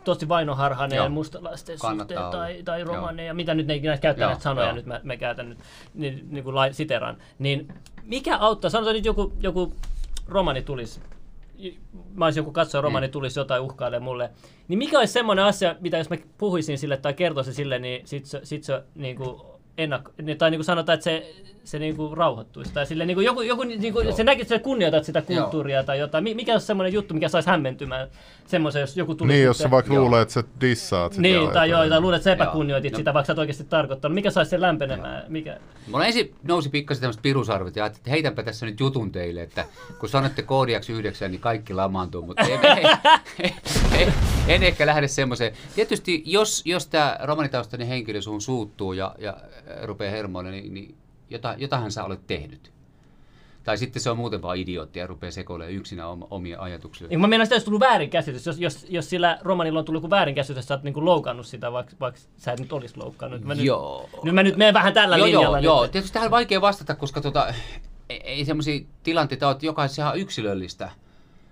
tosi vainoharhainen Joo. mustalaisten suhteen tai, tai Joo. romaneja, mitä nyt ne ikinä käyttää Joo, näitä sanoja, joo. nyt mä, mä käytän nyt niin, niin kuin lai, siteran. Niin mikä auttaa, sanotaan nyt joku, joku romani tulisi, mä olisin joku katsoja romani Mm. tulisi jotain uhkailemaan mulle, niin mikä olisi semmoinen asia, mitä jos mä puhuisin sille tai kertoisin sille, niin sit se, sit se niin kuin ennakko, niin- tai niin kuin sanotaan, että se, se niin kuin rauhoittuisi. Tai sille, niin kuin joku, joku niin kuin, Joo. se näkisi, että sä kunnioitat sitä kulttuuria tai jotain. Mi- Mikä olisi semmoinen juttu, mikä saisi hämmentymään semmoisen, jos joku tulisi Niin, jos sitten- sä vaikka Joo. luulet, että sä dissaat sitä. Niin, tai joo, tai luulet, että sä Joo. epäkunnioitit No. sitä, vaikka sä et oikeasti tarkoittanut. Mikä saisi sen lämpenemään? Mikä? Mulla ensin nousi pikkasen tämmöiset pirusarvet ja ajattelin, että heitänpä tässä nyt jutun teille, että kun sanotte koodiaksi yhdeksän, niin kaikki lamaantuu, mutta ei, ei, ei, ei, en ehkä lähde semmoiseen. Tietysti jos, jos tämä romanitaustainen henkilö suhun suuttuu ja, ja rupeaa hermoille, niin, niin jota, jotahan sä olet tehnyt. Tai sitten se on muuten vaan idiootti ja rupeaa sekoilemaan yksinä om- omia ajatuksia. Niin, mä meinaan, että olisi tullut väärinkäsitys, jos, jos, jos sillä romanilla on tullut joku väärinkäsitys, että sä oot niinku loukannut sitä, vaikka, vaikka sä et nyt olisi loukannut. Mä Joo. Nyt, nyt mä nyt menen vähän tällä joo, linjalla. joo, joo. nyt. Tietysti tähän on vaikea vastata, koska tota, ei, ei semmoisia tilanteita ole, jokaisessa ihan yksilöllistä.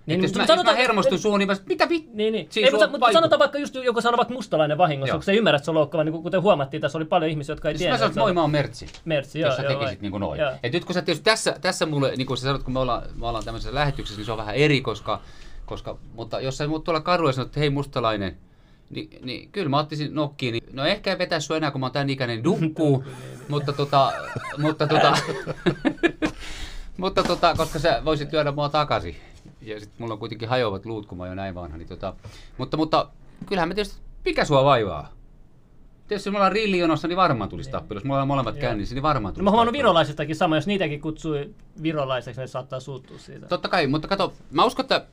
Niin, jos, mutta mä, jos sanotaan- mä hermostun suun, niin mä mitä vittu? Niin, niin. Siis Ei, mutta, mutta sanotaan vaikka just joku sanoo vaikka mustalainen vahingossa, Joo. onko se ymmärrät, että se on loukkaava, niin kuten huomattiin, tässä oli paljon ihmisiä, jotka ei Siis tiennyt. mä sanoin, että moi, mä oon Mertsi. Mertsi, joo, jos sä joo, tekisit vai. niin kuin noin. Joo. Et nyt kun sä tietysti tässä, tässä mulle, niin kuin sä sanot, kun me ollaan, me ollaan tämmöisessä lähetyksessä, niin se on vähän eri, koska, koska mutta jos sä mut tuolla kadulla sanot, että hei mustalainen, niin, niin kyllä mä ottaisin nokkiin, niin no ehkä ei vetä sua enää, kun mä oon tän ikäinen dukkuu, mutta tota, mutta tota, mutta tota, koska sä voisit lyödä mua takaisin. Ja sitten mulla on kuitenkin hajoavat luut, kun mä oon jo näin vanha. Niin tota, mutta, mutta kyllähän me tietysti, mikä sua vaivaa? Tietysti jos me ollaan rillijonossa, niin varmaan tulisi tappelu. Jos me ollaan molemmat kännissä, niin varmaan No tulisi mä huomannut virolaisistakin sama, jos niitäkin kutsui virolaiseksi, ne saattaa suuttua siitä. Totta kai, mutta kato, mä uskon, että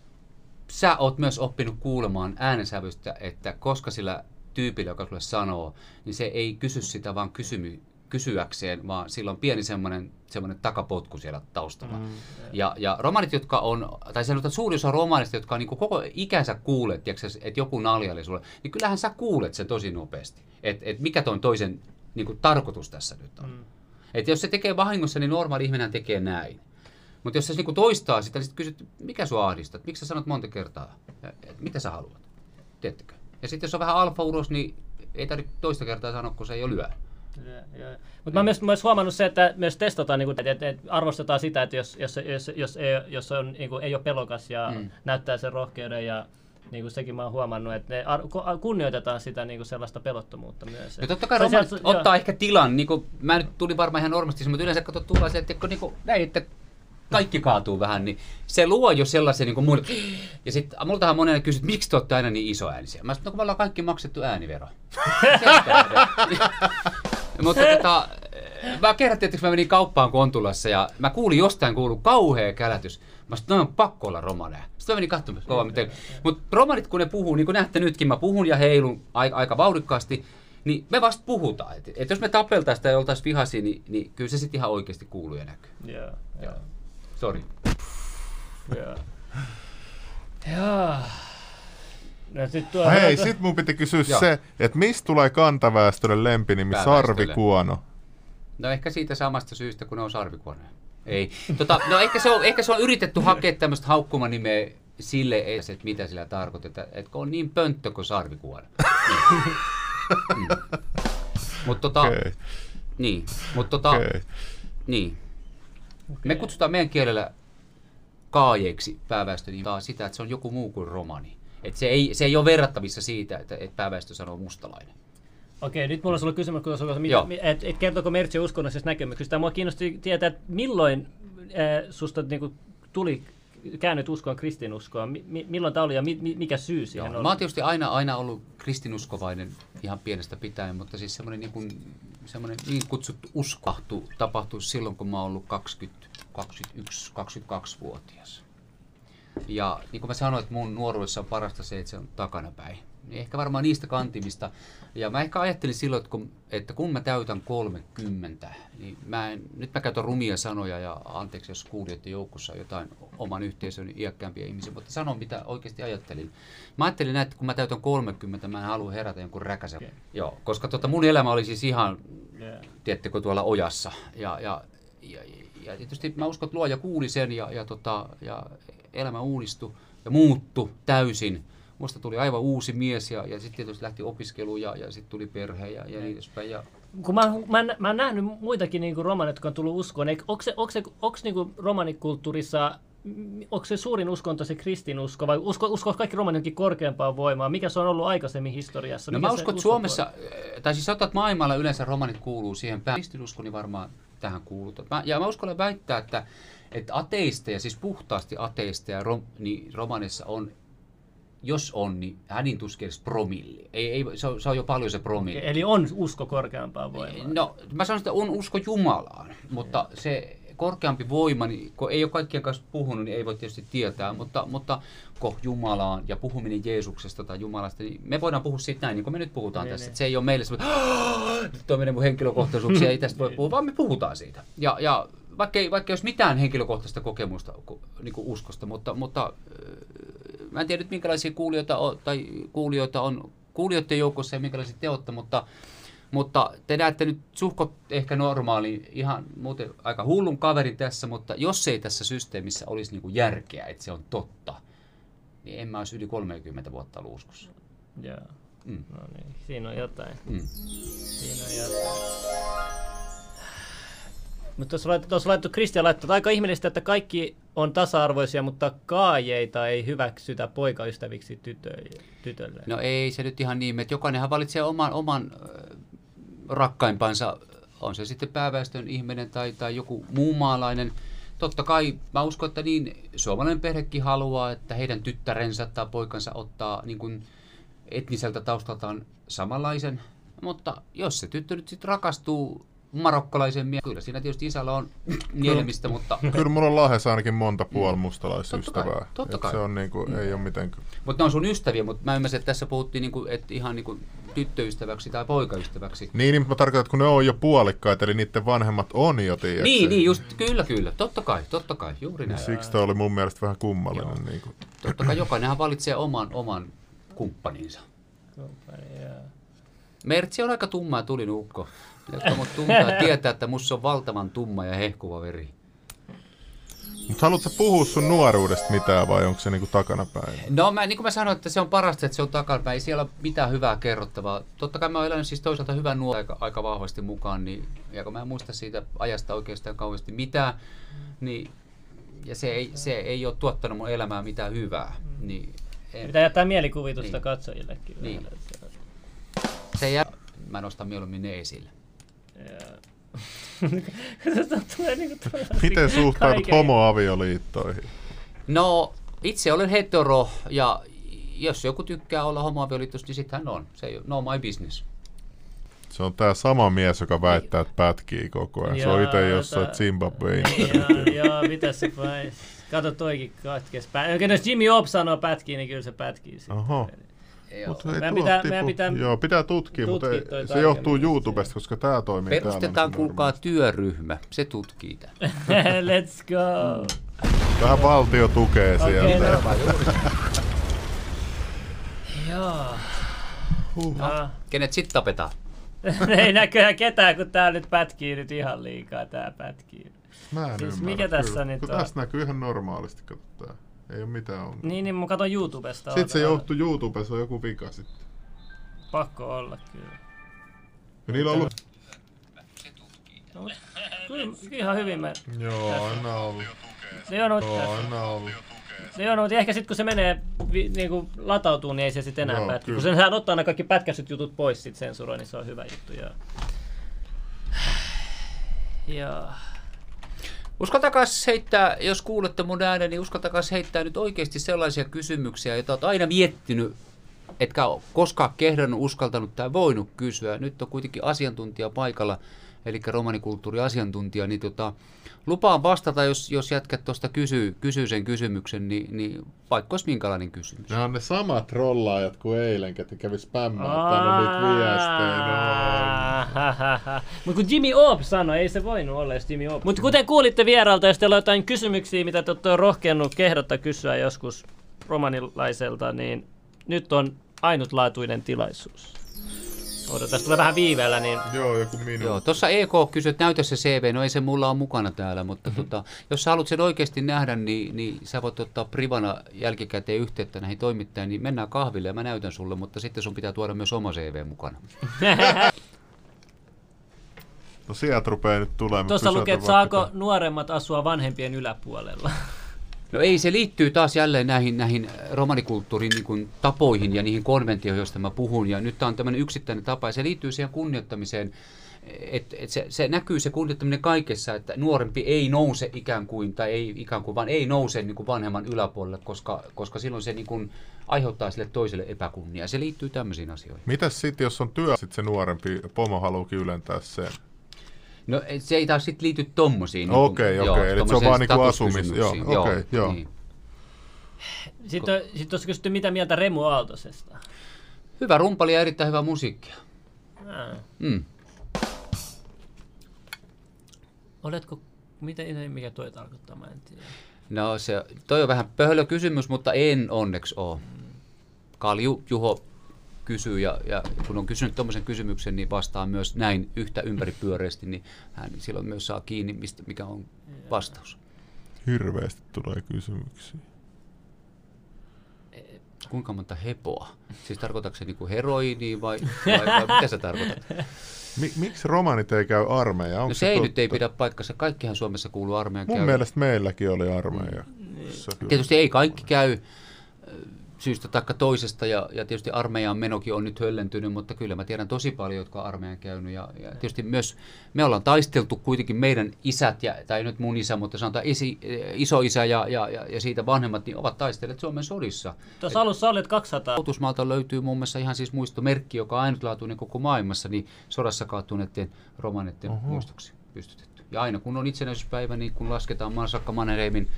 sä oot myös oppinut kuulemaan äänensävystä, että koska sillä tyypillä, joka sulle sanoo, niin se ei kysy sitä vaan kysymy, kysyäkseen, vaan sillä on pieni semmoinen, semmoinen takapotku siellä taustalla. Mm, ja, ja romanit, jotka on, tai sanotaan, suuri osa romanista, jotka on niin koko ikänsä kuulet, tiedätkö, että joku naljaili sulle, niin kyllähän sä kuulet sen tosi nopeasti, että et mikä ton toisen niin kuin, tarkoitus tässä nyt on. Mm. Että jos se tekee vahingossa, niin normaali ihminen tekee näin. Mutta jos se niinku toistaa sitä, niin sitten kysyt, mikä sua ahdistaa, miksi sä sanot monta kertaa, et mitä sä haluat, tiedättekö? Ja sitten jos on vähän alfa-uros, niin ei tarvitse toista kertaa sanoa, kun se ei ole lyö. Mutta mä myös, myös huomannut se, että myös testataan, niin että, että, että arvostetaan sitä, että jos, jos, jos, jos, ei, jos on, niin kuin, ei ole pelokas ja mm. näyttää sen rohkeuden ja niin kuin sekin mä oon huomannut, että ne ar- ku- kunnioitetaan sitä niin kuin sellaista pelottomuutta myös. Ja totta kai Se romanit sieltä- ottaa joo. ehkä tilan, niin kuin, mä nyt tulin varmaan ihan normaalisti, mutta yleensä kato tullaan sieltä, että kun niin kuin, näin, että kaikki kaatuu vähän, niin se luo jo sellaisen niin kuin mulle. Ja sitten multahan monelle kysyt, miksi te olette aina niin isoäänisiä? Mä sanoin, no kun me ollaan kaikki maksettu äänivero. Mutta tota, mä kerrottiin, että mä menin kauppaan Kontulassa ja mä kuulin jostain kuulu kauhea kälätys. Mä sanoin, no on pakko olla romaneja. Sitten mä menin katsomaan kovaa, miten. Mutta romanit kun ne puhuu, niin kuin näette nytkin, mä puhun ja heilun aika, aika vauhdikkaasti, niin me vasta puhutaan. Et, et jos me tapeltaisiin tai oltaisiin vihaisia, niin, niin kyllä se sitten ihan oikeasti kuuluu ja näkyy. Joo, joo, Sori. joo. Joo. No sit tuo... Hei, sit mun piti kysyä Joo. se, että mistä tulee kantaväestölle lempinimi. Sarvikuono? No ehkä siitä samasta syystä, kun ne on sarvikuoneja. Ei. Tota, no ehkä se, on, ehkä se on yritetty hakea tämmöistä haukkumanimeä sille, että mitä sillä tarkoitetaan. Että kun on niin pönttö kuin sarvikuone. Niin. Mm. Mutta tota, Okei, niin. Mut tota, okei. niin. Me kutsutaan meidän kielellä kaajeiksi pääväestö, niin sitä, että se on joku muu kuin romani. Et se, ei, se ei ole verrattavissa siitä, että, että pääväestö sanoo mustalainen. Okei, nyt mulla on sulla kysymys, kun sulla, mitä, et, et kertooko Mertsi uskonnollisesta näkemyksestä. Mua kiinnosti tietää, että milloin äh, susta niinku, tuli käännyt uskoon kristinuskoa. Mi, mi, milloin tämä oli ja mi, mi, mikä syy siihen Joo, oli? mä oon tietysti aina, aina ollut kristinuskovainen ihan pienestä pitäen, mutta siis semmoinen niin, kuin, semmoinen niin kutsuttu uskahtu tapahtui silloin, kun mä oon ollut 20, 21, 22-vuotias. Ja niin kuin mä sanoin, että mun nuoruudessa on parasta se, että se on takanapäin. Niin ehkä varmaan niistä kantimista. Ja mä ehkä ajattelin silloin, että kun, että kun mä täytän 30, niin mä en, nyt mä käytän rumia sanoja ja anteeksi, jos kuulijoiden joukossa jotain oman yhteisön iäkkäämpiä ihmisiä, mutta sanon mitä oikeasti ajattelin. Mä ajattelin näin, että kun mä täytän 30, mä en halua herätä jonkun räkäsen. Okei. Joo, koska tota mun elämä oli siis ihan, Joo. tiedättekö, tuolla ojassa. Ja, ja, ja, ja tietysti mä uskon, että luoja kuuli sen ja, ja, tota, ja elämä uudistui ja muuttui täysin. Musta tuli aivan uusi mies ja, ja sitten tietysti lähti opiskeluun ja, ja sitten tuli perhe ja, ja niin edespäin. Ja, Kun mä, mä, mä oon nähnyt muitakin niinku romaneja, jotka on tullut uskoon. Onko se, onko se, onko niinku romanikulttuurissa, onko se suurin uskonto se kristinusko vai usko, usko kaikki romanit jonkin korkeampaan voimaan? Mikä se on ollut aikaisemmin historiassa? No mä uskon, että uskonto on? Suomessa, eh, tai siis sanotaan, että maailmalla yleensä romanit kuuluu siihen päin. Kristinusko niin varmaan tähän kuuluu. Ja mä uskallan väittää, että, että ateisteja, siis puhtaasti ateisteja rom, niin romanissa on, jos on, niin hänin tuskin edes promilli. Ei, ei, se, on, se on jo paljon se promilli. Eli on usko korkeampaan voimaan. No, mä sanoisin, että on usko Jumalaan, mutta se korkeampi voima, niin kun ei ole kaikkien kanssa puhunut, niin ei voi tietysti tietää, mutta, mutta kun Jumalaan ja puhuminen Jeesuksesta tai Jumalasta, niin me voidaan puhua siitä näin, niin kuin me nyt puhutaan Niin, tässä. niin. Se ei ole meille semmoinen, nyt on mennyt mun henkilökohtaisuuksia, ei tästä voi puhua, vaan me puhutaan siitä. Ja, ja vaikka ei, vaikka ei olisi mitään henkilökohtaista kokemusta niin kuin uskosta, mutta, mutta äh, mä en tiedä nyt minkälaisia kuulijoita on, tai kuulijoita on kuulijoiden joukossa ja minkälaisia te olette, mutta, mutta te näette nyt suhkot ehkä normaali, ihan muuten aika hullun kaverin tässä, mutta jos ei tässä systeemissä olisi niin kuin järkeä, että se on totta, niin en mä olisi yli 30 vuotta ollut uskossa. Joo. Mm. No niin, siinä on jotain. Mm. Siinä on jotain. Mutta tuossa laitettu, tuossa laitettu Kristian laittoi, että aika ihmeellistä, että kaikki on tasa-arvoisia, mutta kaajeita ei hyväksytä poikaystäviksi tytö, tytölle. No ei se nyt ihan niin, että jokainenhan valitsee oman, oman rakkaimpansa, on se sitten pääväestön ihminen tai, tai joku muu maalainen. Totta kai mä uskon, että niin suomalainen perhekin haluaa, että heidän tyttärensä tai poikansa ottaa niin kuin etniseltä taustaltaan samanlaisen. Mutta jos se tyttö nyt sitten rakastuu marokkalaisen miehen, kyllä siinä tietysti isällä on nielemistä, mutta Kyllä mulla on Lahdessa ainakin monta puolimustalaisystävää. Totta kai, totta kai. Se on niinku, ei ole mitenkään... Mutta ne on sun ystäviä, mutta mä ymmärsin, että tässä puhuttiin niinku, että ihan niinku tyttöystäväksi tai poikaystäväksi. Niin, niin mä tarkoitan, että kun ne on jo puolikkaita, eli niiden vanhemmat on jo, tiedätkö? Niin, niin, just, kyllä, kyllä. Totta kai, totta kai, juuri näin. Siksi toi oli mun mielestä vähän kummallinen. Joo. Niin kuin. Totta kai jokainenhan valitsee oman, oman kumppaninsa. Kumppani, joo. Mertsi on aika tumma ja tulin ukko. Jotka mut tuntaa tietää, että musta on valtavan tumma ja hehkuva veri. Mutta haluatko puhua sun nuoruudesta mitään vai onko se niinku takanapäin? No mä, niin kuin mä sanoin, että se on parasta, että se on takanapäin. Ei siellä ole mitään hyvää kerrottavaa. Totta kai mä oon elänyt siis toisaalta hyvän nuoren aika, aika vahvasti mukaan, niin, ja kun mä en muista siitä ajasta oikeastaan kauheasti mitään, niin, ja se ei, se ei ole tuottanut mun elämään mitään hyvää. Niin, en, Pitää jättää mielikuvitusta Niin. katsojillekin. Niin. vähän, se jää, mä nostan mieluummin ne esille. Tulee Miten suhtaudut kaiken- homoavioliittoihin? No, itse olen hetero, ja jos joku tykkää olla homoavioliitossa, niin sitten hän on. Se ei ole no my business. Se on tää sama mies, joka väittää, että pätkii koko ajan. Se on Joo, itse jossain tää- Zimbabwe Joo, joo, mitä se vai? Kato toikin katkes. Pä- jos Jimmy Opp sanoo pätkii, niin kyllä se pätkii. sitten. Joo. Mut ei Meidän tuo pitää- tipu- meidän pitää Joo, pitää tutkia, mutta ei, se johtuu. YouTubesta, koska tää toimii Perustetaan, täällä. kuulkaa, työryhmä. Se tutkii tämän. Let's go. Vähän valtio tukee Okei, sieltä. no. Joo. No. Kenet sitten tapetaan? Ei näköjään ketään, kun tää nyt pätkii nyt ihan liikaa, tää pätkii. Mä en Siis ymmärrä, mikä tässä kyllä. nyt Kun on? Tästä näkyy ihan normaalisti, kato tää. Ei ole mitään ongelmaa. Niin, niin mä katon YouTubesta. Sitten se johtuu YouTubessa on joku vika sitten. Pakko olla kyllä. Ja niillä on ollut... No, kyllä ihan hyvin me... Joo, aina ollut. Joo, no, Joo, aina ollut. joo, no, mutta ehkä sitten kun se menee vi, niinku, latautuu, niin ei se sitten enää Joo, pätki. kyllä. Kun sen hän ottaa ne kaikki pätkäiset jutut pois sit sensuroi, niin se on hyvä juttu. Joo. Joo. Uskaltakas heittää, jos kuulette mun äänen, niin uskaltakas heittää nyt oikeasti sellaisia kysymyksiä, joita olet aina miettinyt, etkä ole koskaan kehdannut, uskaltanut tai voinut kysyä. Nyt on kuitenkin asiantuntija paikalla, eli romanikulttuuriasiantuntija, niin tota, lupaan vastata, jos, jos jätkät tuosta kysyy, kysyy sen kysymyksen, niin, niin vaikka olisi minkälainen kysymys. Ne on ne samat trollaajat kuin eilen, ketkä kävi. No. Mutta kun Jimmy Oop sanoi, ei se voinut olla jos Jimmy Oop. Mutta kuten kuulitte vieralta, jos teillä on jotain kysymyksiä, mitä te olette rohkeannut kehdottaa kysyä joskus romanilaiselta, niin nyt on ainutlaatuinen tilaisuus. Odotas, tulee vähän viiveellä, niin Joo, joku minuutti. Joo, tuossa EK kysyi, että näytä se CV, no ei se mulla ole mukana täällä, mutta Mhm. tota, jos sä haluat sen oikeasti nähdä, niin, niin sä voit ottaa privana jälkikäteen yhteyttä näihin toimittajiin, niin mennään kahville ja mä näytän sulle, mutta sitten sun pitää tuoda myös oma CV mukana. No sieltä rupeaa nyt tulemaan. tuossa lukee, että saako nuoremmat asua vanhempien yläpuolella. No ei, se liittyy taas jälleen näihin, näihin romanikulttuurin niin kuin, tapoihin ja niihin konventioihin, joista mä puhun. Ja nyt tämä on tämmöinen yksittäinen tapa ja se liittyy siihen kunnioittamiseen. Et, et se, se, näkyy se kunnioittaminen kaikessa, että nuorempi ei nouse ikään kuin, tai ei ikään kuin, vaan ei nouse niin kuin vanhemman yläpuolelle, koska, koska silloin se niin kuin, aiheuttaa sille toiselle epäkunnia. Se liittyy tämmöisiin asioihin. Mitäs sitten, jos on työ, sitten se nuorempi pomo haluukin ylentää sen? No se ei taas sit liity tommosiin. niin Okei, kuin- okei, joo, eli se on vaan niinku asumis- statuskysymyksiin. joo, okei, joo. niin. Sitten, on- sitten olisi kysytty, mitä mieltä Remu Aaltosesta. Hyvä rumpali ja erittäin hyvä musiikkia. Mm. Oletko, mitä, mikä toi tarkoittaa, mä en tiedä. No se, toi on vähän pöhölö kysymys, mutta en onneksi ole. Kalju Juho kysyy ja, ja kun on kysynyt tuommoisen kysymyksen, niin vastaa myös näin yhtä ympäripyöreästi, niin hän silloin myös saa kiinni, mistä, mikä on vastaus. Hirveästi tulee kysymyksiä. Kuinka monta hepoa? Siis tarkoitatko se niinku heroinia vai, vai, vai mitä sä tarkoitat? Mi- miksi romanit ei käy armeijaa? Onko No se ei totta? nyt ei pidä paikkansa. Kaikkihan Suomessa kuuluu armeijan Mun käy. mielestä meilläkin oli armeija. Se kyllä. Tietysti ei kaikki käy syystä tai toisesta ja, ja tietysti armeijan menokin on nyt höllentynyt, mutta kyllä mä tiedän tosi paljon, jotka on armeijan käynyt ja, ja tietysti myös me ollaan taisteltu kuitenkin meidän isät, ja, tai nyt mun isä, mutta sanotaan isi, isoisä ja, ja, ja, ja siitä vanhemmat, niin ovat taistelleet Suomen sodissa. Tuossa alussa olet 200. Autusmaalta löytyy muun muassa ihan siis muistomerkki, joka on ainutlaatuinen koko maailmassa, niin sodassa kaatuneiden romaneiden muistoksi pystytetty. Ja aina kun on itsenäisyyspäivä, niin kun lasketaan Mansakka Mannerheimin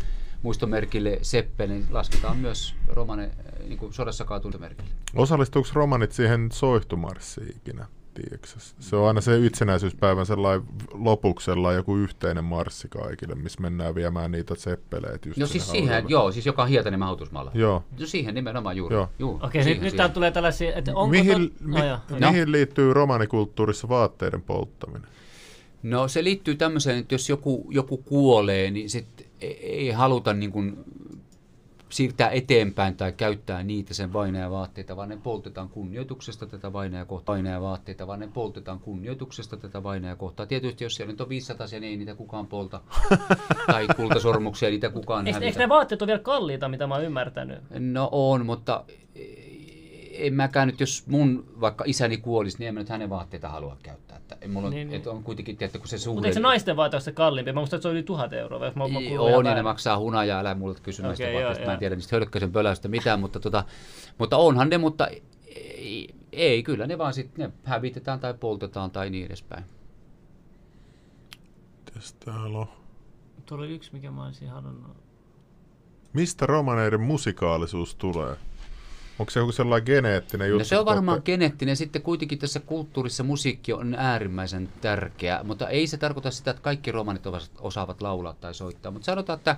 muistomerkille Seppe, niin lasketaan myös romane, niin kuin sodassa kaatuneiden merkille. Osallistuuko romanit siihen soihtumarssiin ikinä? Tiedätkö? Se on aina se itsenäisyyspäivän sellainen lopuksi sellainen joku yhteinen marssi kaikille, missä mennään viemään niitä seppeleitä. Just No siis siihen, haudalle. joo, siis joka on Hietaniemen hautusmaalla. Joo. No siihen nimenomaan juuri. Joo. Juu, Okei, siihen, nyt, nyt siihen. täällä tulee tällaisia, että onko mihin, tot... mi, no, joo, No. mihin liittyy romanikulttuurissa vaatteiden polttaminen? No se liittyy tämmöiseen, että jos joku, joku kuolee, niin sit ei, ei haluta niin kuin siirtää eteenpäin tai käyttää niitä sen vainaa vaatteita, vaan ne poltetaan kunnioituksesta tätä vainaa kohtaa. Vainaa vaatteita, vaan ne poltetaan kunnioituksesta tätä vainaa kohtaa. Tietysti jos siellä nyt on 500, niin ei niitä kukaan polta. tai kultasormuksia, niitä kukaan Eikö, eikö ne vaatteet ole vielä kalliita, mitä mä oon ymmärtänyt? No on, mutta en mäkään nyt, jos mun vaikka isäni kuolisi, niin en mä nyt hänen vaatteita halua käyttää. Että, en mulla, Niin, niin, niin. on kuitenkin, tietty, kun se suhde... Mutta eikö se naisten vaate ole se kalliimpi? Mä muistan, että se oli yli tuhat euroa. vai Mä, mä Joo, ihan niin ne maksaa hunajaa, älä mulle kysy näistä okay, joo, vaatteista. Mä en joo. tiedä niistä hölkkäisen pöläystä mitään, mutta, tota, mutta onhan ne, mutta ei, ei kyllä ne vaan sitten ne hävitetään tai poltetaan tai niin edespäin. Mitäs täällä on? Oli yksi, mikä mä olisin halunnut. Mistä romaneiden musikaalisuus tulee? Onko se joku sellainen geneettinen juttu? No se on että varmaan olette- geneettinen. Sitten kuitenkin tässä kulttuurissa musiikki on äärimmäisen tärkeä, mutta ei se tarkoita sitä, että kaikki romanit ovat- osaavat laulaa tai soittaa. Mutta sanotaan, että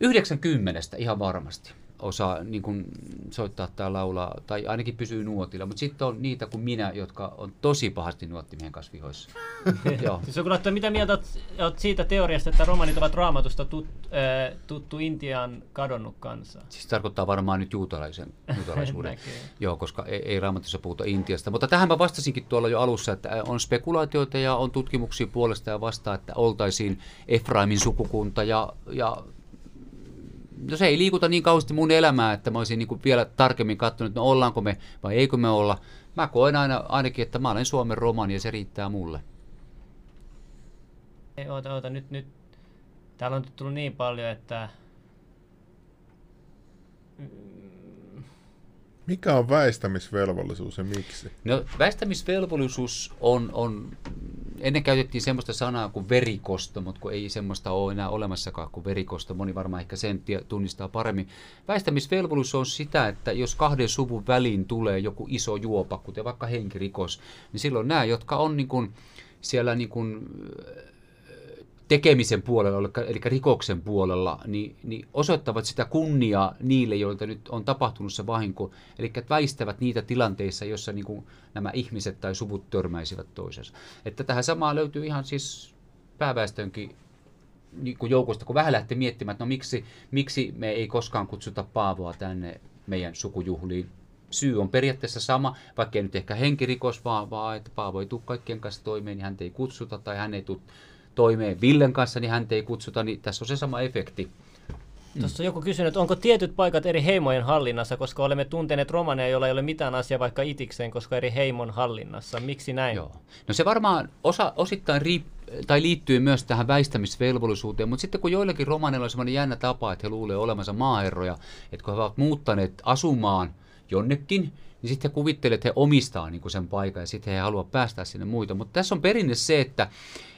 90 ihan varmasti osaa niin kuin, soittaa tai laulaa, tai ainakin pysyy nuotilla. Mutta sitten on niitä kuin minä, jotka on tosi pahasti nuottimien kanssa vihoissa. Joo. Siis laittaa, mitä mieltä oot, oot siitä teoriasta, että romanit ovat raamatusta tut, äh, tuttu Intian kadonnut kansa? Siis tarkoittaa varmaan nyt juutalaisen, juutalaisuuden. Joo, koska ei, ei raamatussa puhuta Intiasta. Mutta tähän mä vastasinkin tuolla jo alussa, että on spekulaatioita ja on tutkimuksia puolesta ja vastaan, että oltaisiin Efraimin sukukunta ja, ja no se ei liikuta niin kauheasti mun elämää, että mä olisin niin kuin vielä tarkemmin katsonut, että no ollaanko me vai eikö me olla. Mä koen aina, ainakin, että mä olen Suomen romani ja se riittää mulle. Ei, oota, oota, nyt, nyt. Täällä on tullut niin paljon, että... Mikä on väistämisvelvollisuus ja miksi? No väistämisvelvollisuus on, on, ennen käytettiin semmoista sanaa kuin verikosto, mutta kun ei semmoista ole enää olemassakaan kuin verikosto, moni varmaan ehkä sen tunnistaa paremmin. Väistämisvelvollisuus on sitä, että jos kahden suvun väliin tulee joku iso juopa, kuten vaikka henkirikos, niin silloin nämä, jotka on niin kuin siellä niin kuin tekemisen puolella, eli- rikoksen puolella, niin, niin osoittavat sitä kunniaa niille, joilta nyt on tapahtunut se vahinko, eli väistävät niitä tilanteissa, joissa niin kuin nämä ihmiset tai suvut törmäisivät toisensa. Että tähän samaan löytyy ihan siis pääväestönkin niin kuin joukosta, kun vähän lähtee miettimään, että no miksi, miksi me ei koskaan kutsuta Paavoa tänne meidän sukujuhliin. Syy on periaatteessa sama, vaikka ei nyt ehkä henkirikos, vaan, vaan että Paavo ei tule kaikkien kanssa toimeen, niin häntä ei kutsuta, tai hän ei tule toimeen Villen kanssa, niin häntä ei kutsuta, niin tässä on se sama efekti. Tuossa on joku kysynyt, että onko tietyt paikat eri heimojen hallinnassa, koska olemme tunteneet romaneja, joilla ei ole mitään asiaa vaikka itikseen, koska eri heimon hallinnassa. Miksi näin? Joo. No se varmaan osa, osittain riip, tai liittyy myös tähän väistämisvelvollisuuteen, mutta sitten kun joillakin romaneilla on sellainen jännä tapa, että he luulee olevansa maaherroja, että kun he ovat muuttaneet asumaan jonnekin, niin sitten he kuvittelevat, että he omistaa niin kuin sen paikan ja sitten he haluavat päästä sinne muita. Mutta tässä on perinne se, että,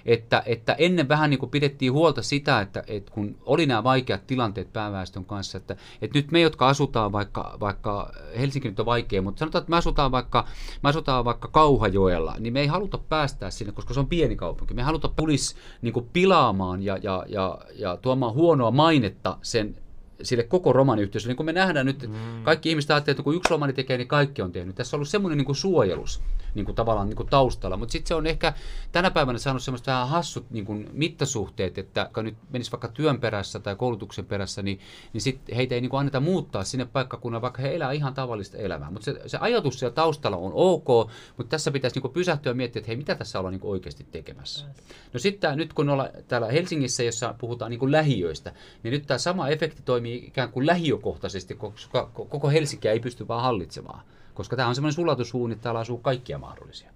että, että ennen vähän niin kuin pidettiin huolta sitä, että, että kun oli nämä vaikeat tilanteet pääväestön kanssa, että, että nyt me, jotka asutaan vaikka, vaikka Helsinki nyt on vaikea, mutta sanotaan, että me asutaan vaikka, me asutaan vaikka Kauhajoella, niin me ei haluta päästää sinne, koska se on pieni kaupunki. Me ei haluta pulis niin kuin pilaamaan ja, ja, ja, ja tuomaan huonoa mainetta sen sille koko romaniyhteisölle. Niin kuin me nähdään nyt, mm. kaikki ihmiset ajattelevat, että kun yksi romani tekee, niin kaikki on tehnyt. Tässä on ollut semmoinen niin kuin suojelus niin kuin tavallaan niin kuin taustalla. Mutta sitten se on ehkä tänä päivänä saanut semmoista vähän hassut niin kuin mittasuhteet, että kun nyt menisi vaikka työn perässä tai koulutuksen perässä, niin, niin sit heitä ei niin kuin anneta muuttaa sinne paikkakunnan, vaikka he elää ihan tavallista elämää. Mutta se, se ajatus siellä taustalla on ok, mutta tässä pitäisi niin kuin pysähtyä ja miettiä, että hei, mitä tässä ollaan niin kuin oikeasti tekemässä. No sitten nyt kun ollaan täällä Helsingissä, jossa puhutaan niin kuin lähiöistä, niin nyt tämä sama efekti toimii ikään kuin lähiökohtaisesti, koska koko Helsinkiä ei pysty vaan hallitsemaan koska tämä on semmoinen sulatushuuni, että täällä asuu kaikkia mahdollisia.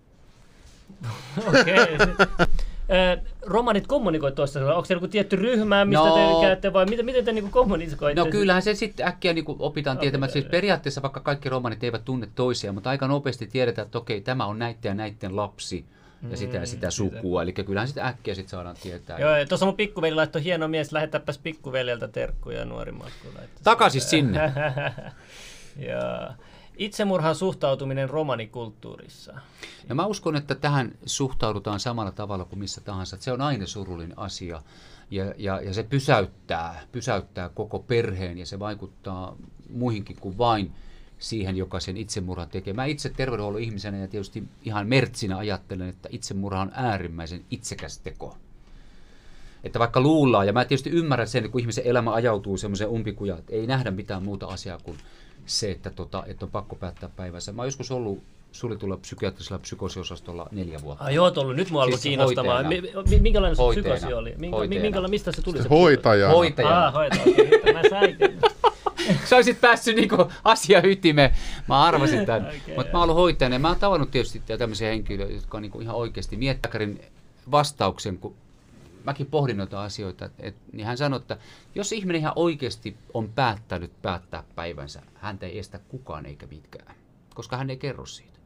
Okei. Okay. romanit kommunikoivat tuossa, onko se joku tietty ryhmä, mistä no, te käytte, vai miten, miten te niin kommunikoitte? No kyllähän se sitten äkkiä niin opitaan tietämään, siis periaatteessa vaikka kaikki romanit eivät tunne toisiaan, mutta aika nopeasti tiedetään, että okei, tämä on näiden ja näiden lapsi, ja sitä ja sitä mm, sukua. Eli kyllähän sitä äkkiä sit saadaan tietää. Joo, ja tuossa mun pikkuveli laittoi hieno mies, lähetäpäs pikkuveljeltä terkkuja nuorimmat. Takaisin sinne. Joo itsemurhan suhtautuminen romanikulttuurissa? Ja mä uskon, että tähän suhtaudutaan samalla tavalla kuin missä tahansa. Se on aina surullinen asia ja, ja, ja se pysäyttää, pysäyttää koko perheen ja se vaikuttaa muihinkin kuin vain siihen, joka sen itsemurhan tekee. Mä itse terveydenhuollon ihmisenä ja tietysti ihan mertsinä ajattelen, että itsemurha on äärimmäisen itsekäs teko. Että vaikka luullaan, ja mä tietysti ymmärrän sen, kun ihmisen elämä ajautuu semmoiseen umpikujaan, että ei nähdä mitään muuta asiaa kuin se, että, tota, että on pakko päättää päivänsä. Mä oon joskus ollut suljetulla psykiatrisella psykosiosastolla neljä vuotta. Ai joo, ollut. Nyt mua alkoi siis kiinnostamaan. Mi- minkälainen se psykosi oli? Minkä, mistä se tuli? Se, se hoitaja. Hoitaja. Ah, hoitaja. Okay. Mä sain. Sä olisit päässyt niinku asia ytimeen. Mä arvasin tämän. okay. Mutta mä oon ollut hoitajana. Mä oon tavannut tietysti tämmöisiä henkilöitä, jotka on niinku ihan oikeasti miettikärin vastauksen, kun mäkin pohdin noita asioita, et, niin hän sanoi, että jos ihminen ihan oikeasti on päättänyt päättää päivänsä, häntä ei estä kukaan eikä mitkään, koska hän ei kerro siitä.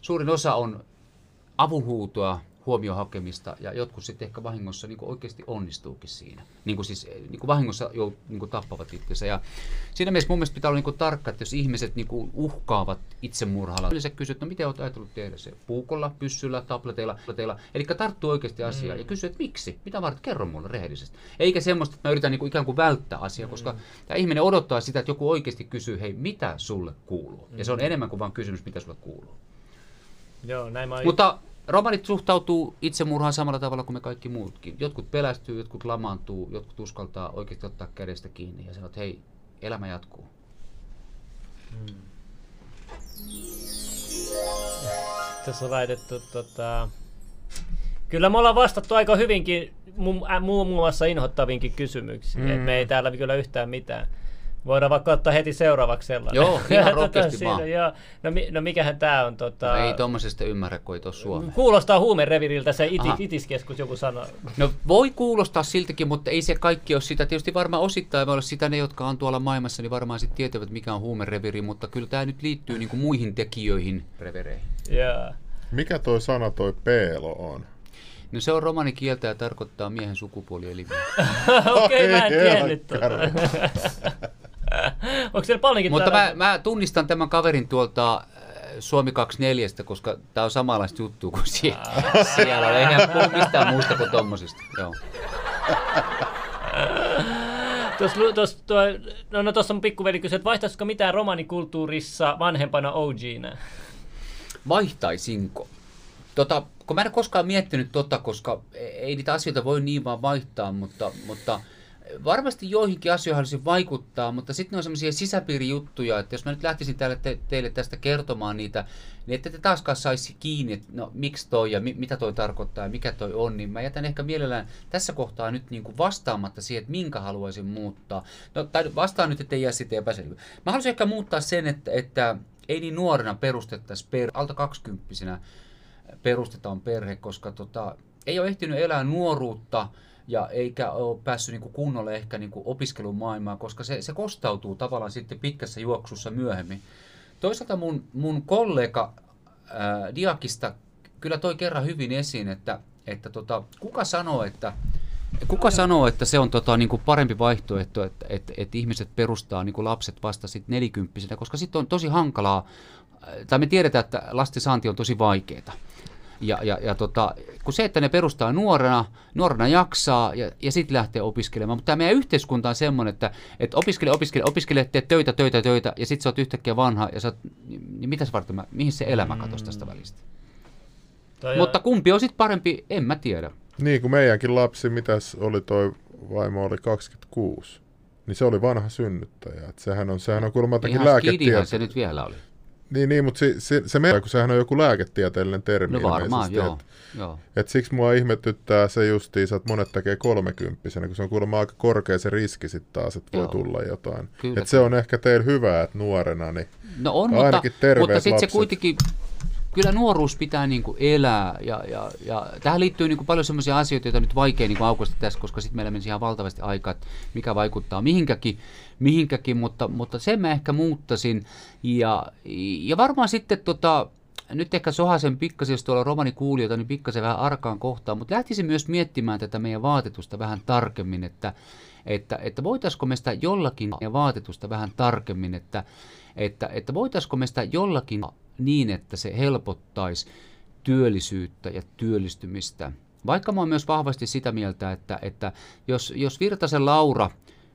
Suurin osa on avunhuutoa, huomioon hakemista ja jotkut sitten ehkä vahingossa niin oikeasti onnistuukin siinä. Niin kuin siis niin kuin vahingossa jo niin kuin tappavat itsensä. Ja siinä mielessä mun mielestä pitää olla niin kuin tarkka, että jos ihmiset niin kuin uhkaavat itsemurhalla, yleensä kysyt, no miten olet ajatellut tehdä se? Puukolla, pyssyllä, tableteilla, tableteilla. Eli tarttuu oikeasti asiaan mm. ja kysyy, että miksi? Mitä varten? Kerro mulle rehellisesti. Eikä semmoista, että mä yritän niin kuin ikään kuin välttää asiaa, mm. koska tämä ihminen odottaa sitä, että joku oikeasti kysyy, hei, mitä sulle kuuluu? Mm. Ja se on mm. enemmän kuin vain kysymys, mitä sulle kuuluu. Joo, näin mä... Mutta romanit suhtautuu itsemurhaan samalla tavalla kuin me kaikki muutkin. Jotkut pelästyy, jotkut lamaantuu, jotkut uskaltaa oikeasti ottaa kädestä kiinni ja sanoa, että hei, elämä jatkuu. Hmm. Tässä on laitettu tota... Kyllä me ollaan vastattu aika hyvinkin muun, muun muassa inhottavinkin kysymyksiin. Mm. Et me ei täällä kyllä yhtään mitään. Voidaan vaikka ottaa heti seuraavaksi sellainen. Joo, ihan rohkeasti tota, vaan. Joo. No, mi, no mikähän tämä on? Tota... No, ei tuommoisesta ymmärrä, kun ei Suomeen. Kuulostaa huumereviriltä se iti, itiskeskus, joku sanoo. No voi kuulostaa siltäkin, mutta ei se kaikki ole sitä. Tietysti varmaan osittain voi olla sitä ne, jotka on tuolla maailmassa, niin varmaan sitten tietävät, mikä on huumereviri, mutta kyllä tämä nyt liittyy niin kuin muihin tekijöihin revereihin. Yeah. Mikä toi sana toi peelo on? No se on romanikieltä ja tarkoittaa miehen sukupuolielimiä. Okei, okay, mä en tiennyt tuota. Onko siellä paljonkin Mutta täällä... mä, mä, tunnistan tämän kaverin tuolta äh, Suomi 24, koska tämä on samanlaista juttua kuin siellä. siellä. Ei hän puhu mistään muusta kuin tommosista. Joo. Tuossa, tuossa, tuo, no, no tuossa mun pikkuveli kysyi, että vaihtaisiko mitään romanikulttuurissa vanhempana OGnä? Vaihtaisinko? Tota, kun mä en koskaan miettinyt tota, koska ei niitä asioita voi niin vaan vaihtaa, mutta, mutta varmasti joihinkin asioihin haluaisin vaikuttaa, mutta sitten ne on semmoisia sisäpiirijuttuja, että jos mä nyt lähtisin te, teille tästä kertomaan niitä, niin ette te taaskaan saisi kiinni, että no miksi toi ja mi, mitä toi tarkoittaa ja mikä toi on, niin mä jätän ehkä mielellään tässä kohtaa nyt niin kuin vastaamatta siihen, että minkä haluaisin muuttaa. No, tai vastaan nyt, ettei jää sitten epäselvä. Mä haluaisin ehkä muuttaa sen, että, että ei niin nuorena perustettaisi per, alta kaksikymppisenä perustetaan perhe, koska tota, ei ole ehtinyt elää nuoruutta, ja eikä ole päässyt niin kuin kunnolle ehkä niin kuin opiskelumaailmaan, koska se, se kostautuu tavallaan sitten pitkässä juoksussa myöhemmin. toisaalta mun, mun kollega ää, Diakista kyllä toi kerran hyvin esiin, että, että tota, kuka sanoo, että Kuka sanoo, että se on tota, niin kuin parempi vaihtoehto, että, että, että ihmiset perustaa niin kuin lapset vasta sit nelikymppisenä, koska sitten on tosi hankalaa, tai me tiedetään, että lasten saanti on tosi vaikeaa. Ja, ja, ja tota, kun se, että ne perustaa nuorena, nuorena jaksaa ja, ja sitten lähtee opiskelemaan. Mutta tämä meidän yhteiskunta on semmoinen, että, että opiskele, opiskele, opiskele, teet töitä, töitä, töitä ja sitten sä oot yhtäkkiä vanha ja sä oot, niin mitäs varten, mä, mihin se elämä katosi tästä välistä. Toi Mutta kumpi on sitten parempi, en mä tiedä. Niin kuin meidänkin lapsi, mitäs oli toi vaimo oli 26, niin se oli vanha synnyttäjä. Et sehän on, sehän on kuulemma jotakin Ihan skidihän lääketiete... se nyt vielä oli. Niin, niin mutta se, se, se menee, kun sehän on joku lääketieteellinen termi No varmaan, joo. Et, joo. et siksi mua ihmetyttää se justiinsa, että monet tekee kolmekymppisenä, kun se on kuulemma aika korkea se riski sitten taas, että voi Joo. tulla jotain. Kyllä, Et se on ehkä teillä hyvä, että nuorena, niin No on, mutta, Ainakin terveet mutta sitten se kuitenkin, kyllä nuoruus pitää niin kuin elää ja, ja, ja tähän liittyy niin kuin paljon sellaisia asioita, joita nyt vaikea niin kuin aukaista tässä, koska sitten meillä menisi ihan valtavasti aikaa, että mikä vaikuttaa mihinkäkin, mihinkäkin mutta, mutta sen mä ehkä muuttaisin ja, ja varmaan sitten tota, nyt ehkä sohasen pikkasen, jos tuolla romani kuulijoita, niin pikkasen vähän arkaan kohtaan, mutta lähtisin myös miettimään tätä meidän vaatetusta vähän tarkemmin, että, että, että voitaisiko me sitä jollakin meidän vaatetusta vähän tarkemmin, että, että, että voitaisiko me sitä jollakin niin, että se helpottaisi työllisyyttä ja työllistymistä. Vaikka mä oon myös vahvasti sitä mieltä, että, että jos, jos Virtasen Laura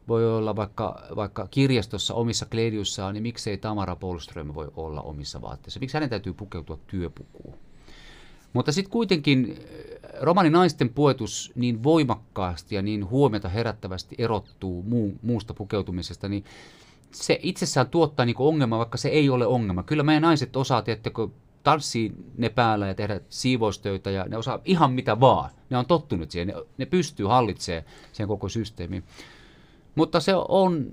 voi olla vaikka, vaikka kirjastossa omissa kleidiussaan, niin miksei Tamara Polström voi olla omissa vaatteissa? Miksi hänen täytyy pukeutua työpukuun? Mutta sitten kuitenkin eh, romani naisten puetus niin voimakkaasti ja niin huomiota herättävästi erottuu muu, muusta pukeutumisesta, niin se itsessään tuottaa niinku ongelma, vaikka se ei ole ongelma. Kyllä meidän naiset osaa, tiedättekö, tanssii ne päällä ja tehdä siivoustöitä ja ne osaa ihan mitä vaan. Ne on tottunut siihen, ne, ne pystyy hallitsemaan sen koko systeemin. Mutta se on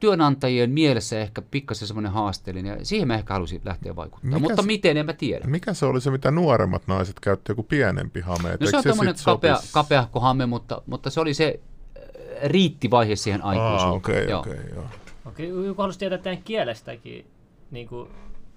työnantajien mielessä ehkä pikkasen semmoinen haasteellinen ja siihen mä ehkä halusin lähteä vaikuttamaan. Mikä Mutta se- miten, en mä tiedä. mikä se oli se, mitä nuoremmat naiset käytti, joku pienempi hame? No se on tämmöinen kapea, sopis- kapeahko hame, mutta, mutta se oli se riittivaihe siihen aikuisuuteen. okei, Joo. okei, joo. Okei, joku halusi tietää teidän kielestäkin niin kuin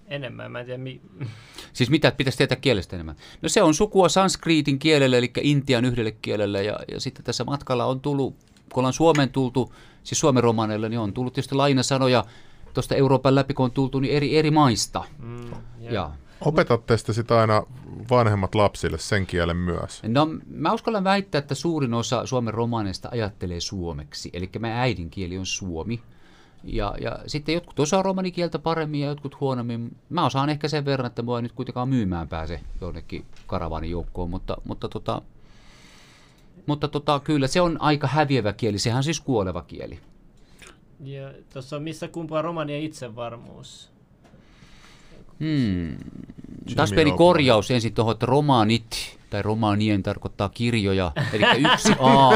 enemmän. Mä en tiedä, mi- Siis mitä pitäisi tietää kielestä enemmän? No se on sukua sanskriitin kielelle, eli Intian yhdelle kielelle, ja, ja sitten tässä matkalla on tullut, kun ollaan Suomeen tultu, siis Suomen romaneille, niin on tullut tietysti lainasanoja tuosta Euroopan läpi, kun on tultu, niin eri, eri maista. mm, joo. Ja, Opetatte sitä sit aina vanhemmat lapsille sen kielen myös. no mä uskallan väittää, että suurin osa Suomen romaneista ajattelee suomeksi, eli meidän äidinkieli on suomi. Ja, ja sitten jotkut osaa romanikieltä paremmin ja jotkut huonommin. Mä osaan ehkä sen verran, että mua ei nyt kuitenkaan myymään pääse jonnekin karavanin joukkoon, mutta, mutta, tota, mutta tota, kyllä se on aika häviävä kieli, sehän on siis kuoleva kieli. Ja tuossa on missä kumpaa romanien itsevarmuus. Hmm. Pieni korjaus ensin tuohon, että romaanit tai romaanien tarkoittaa kirjoja, eli yksi A.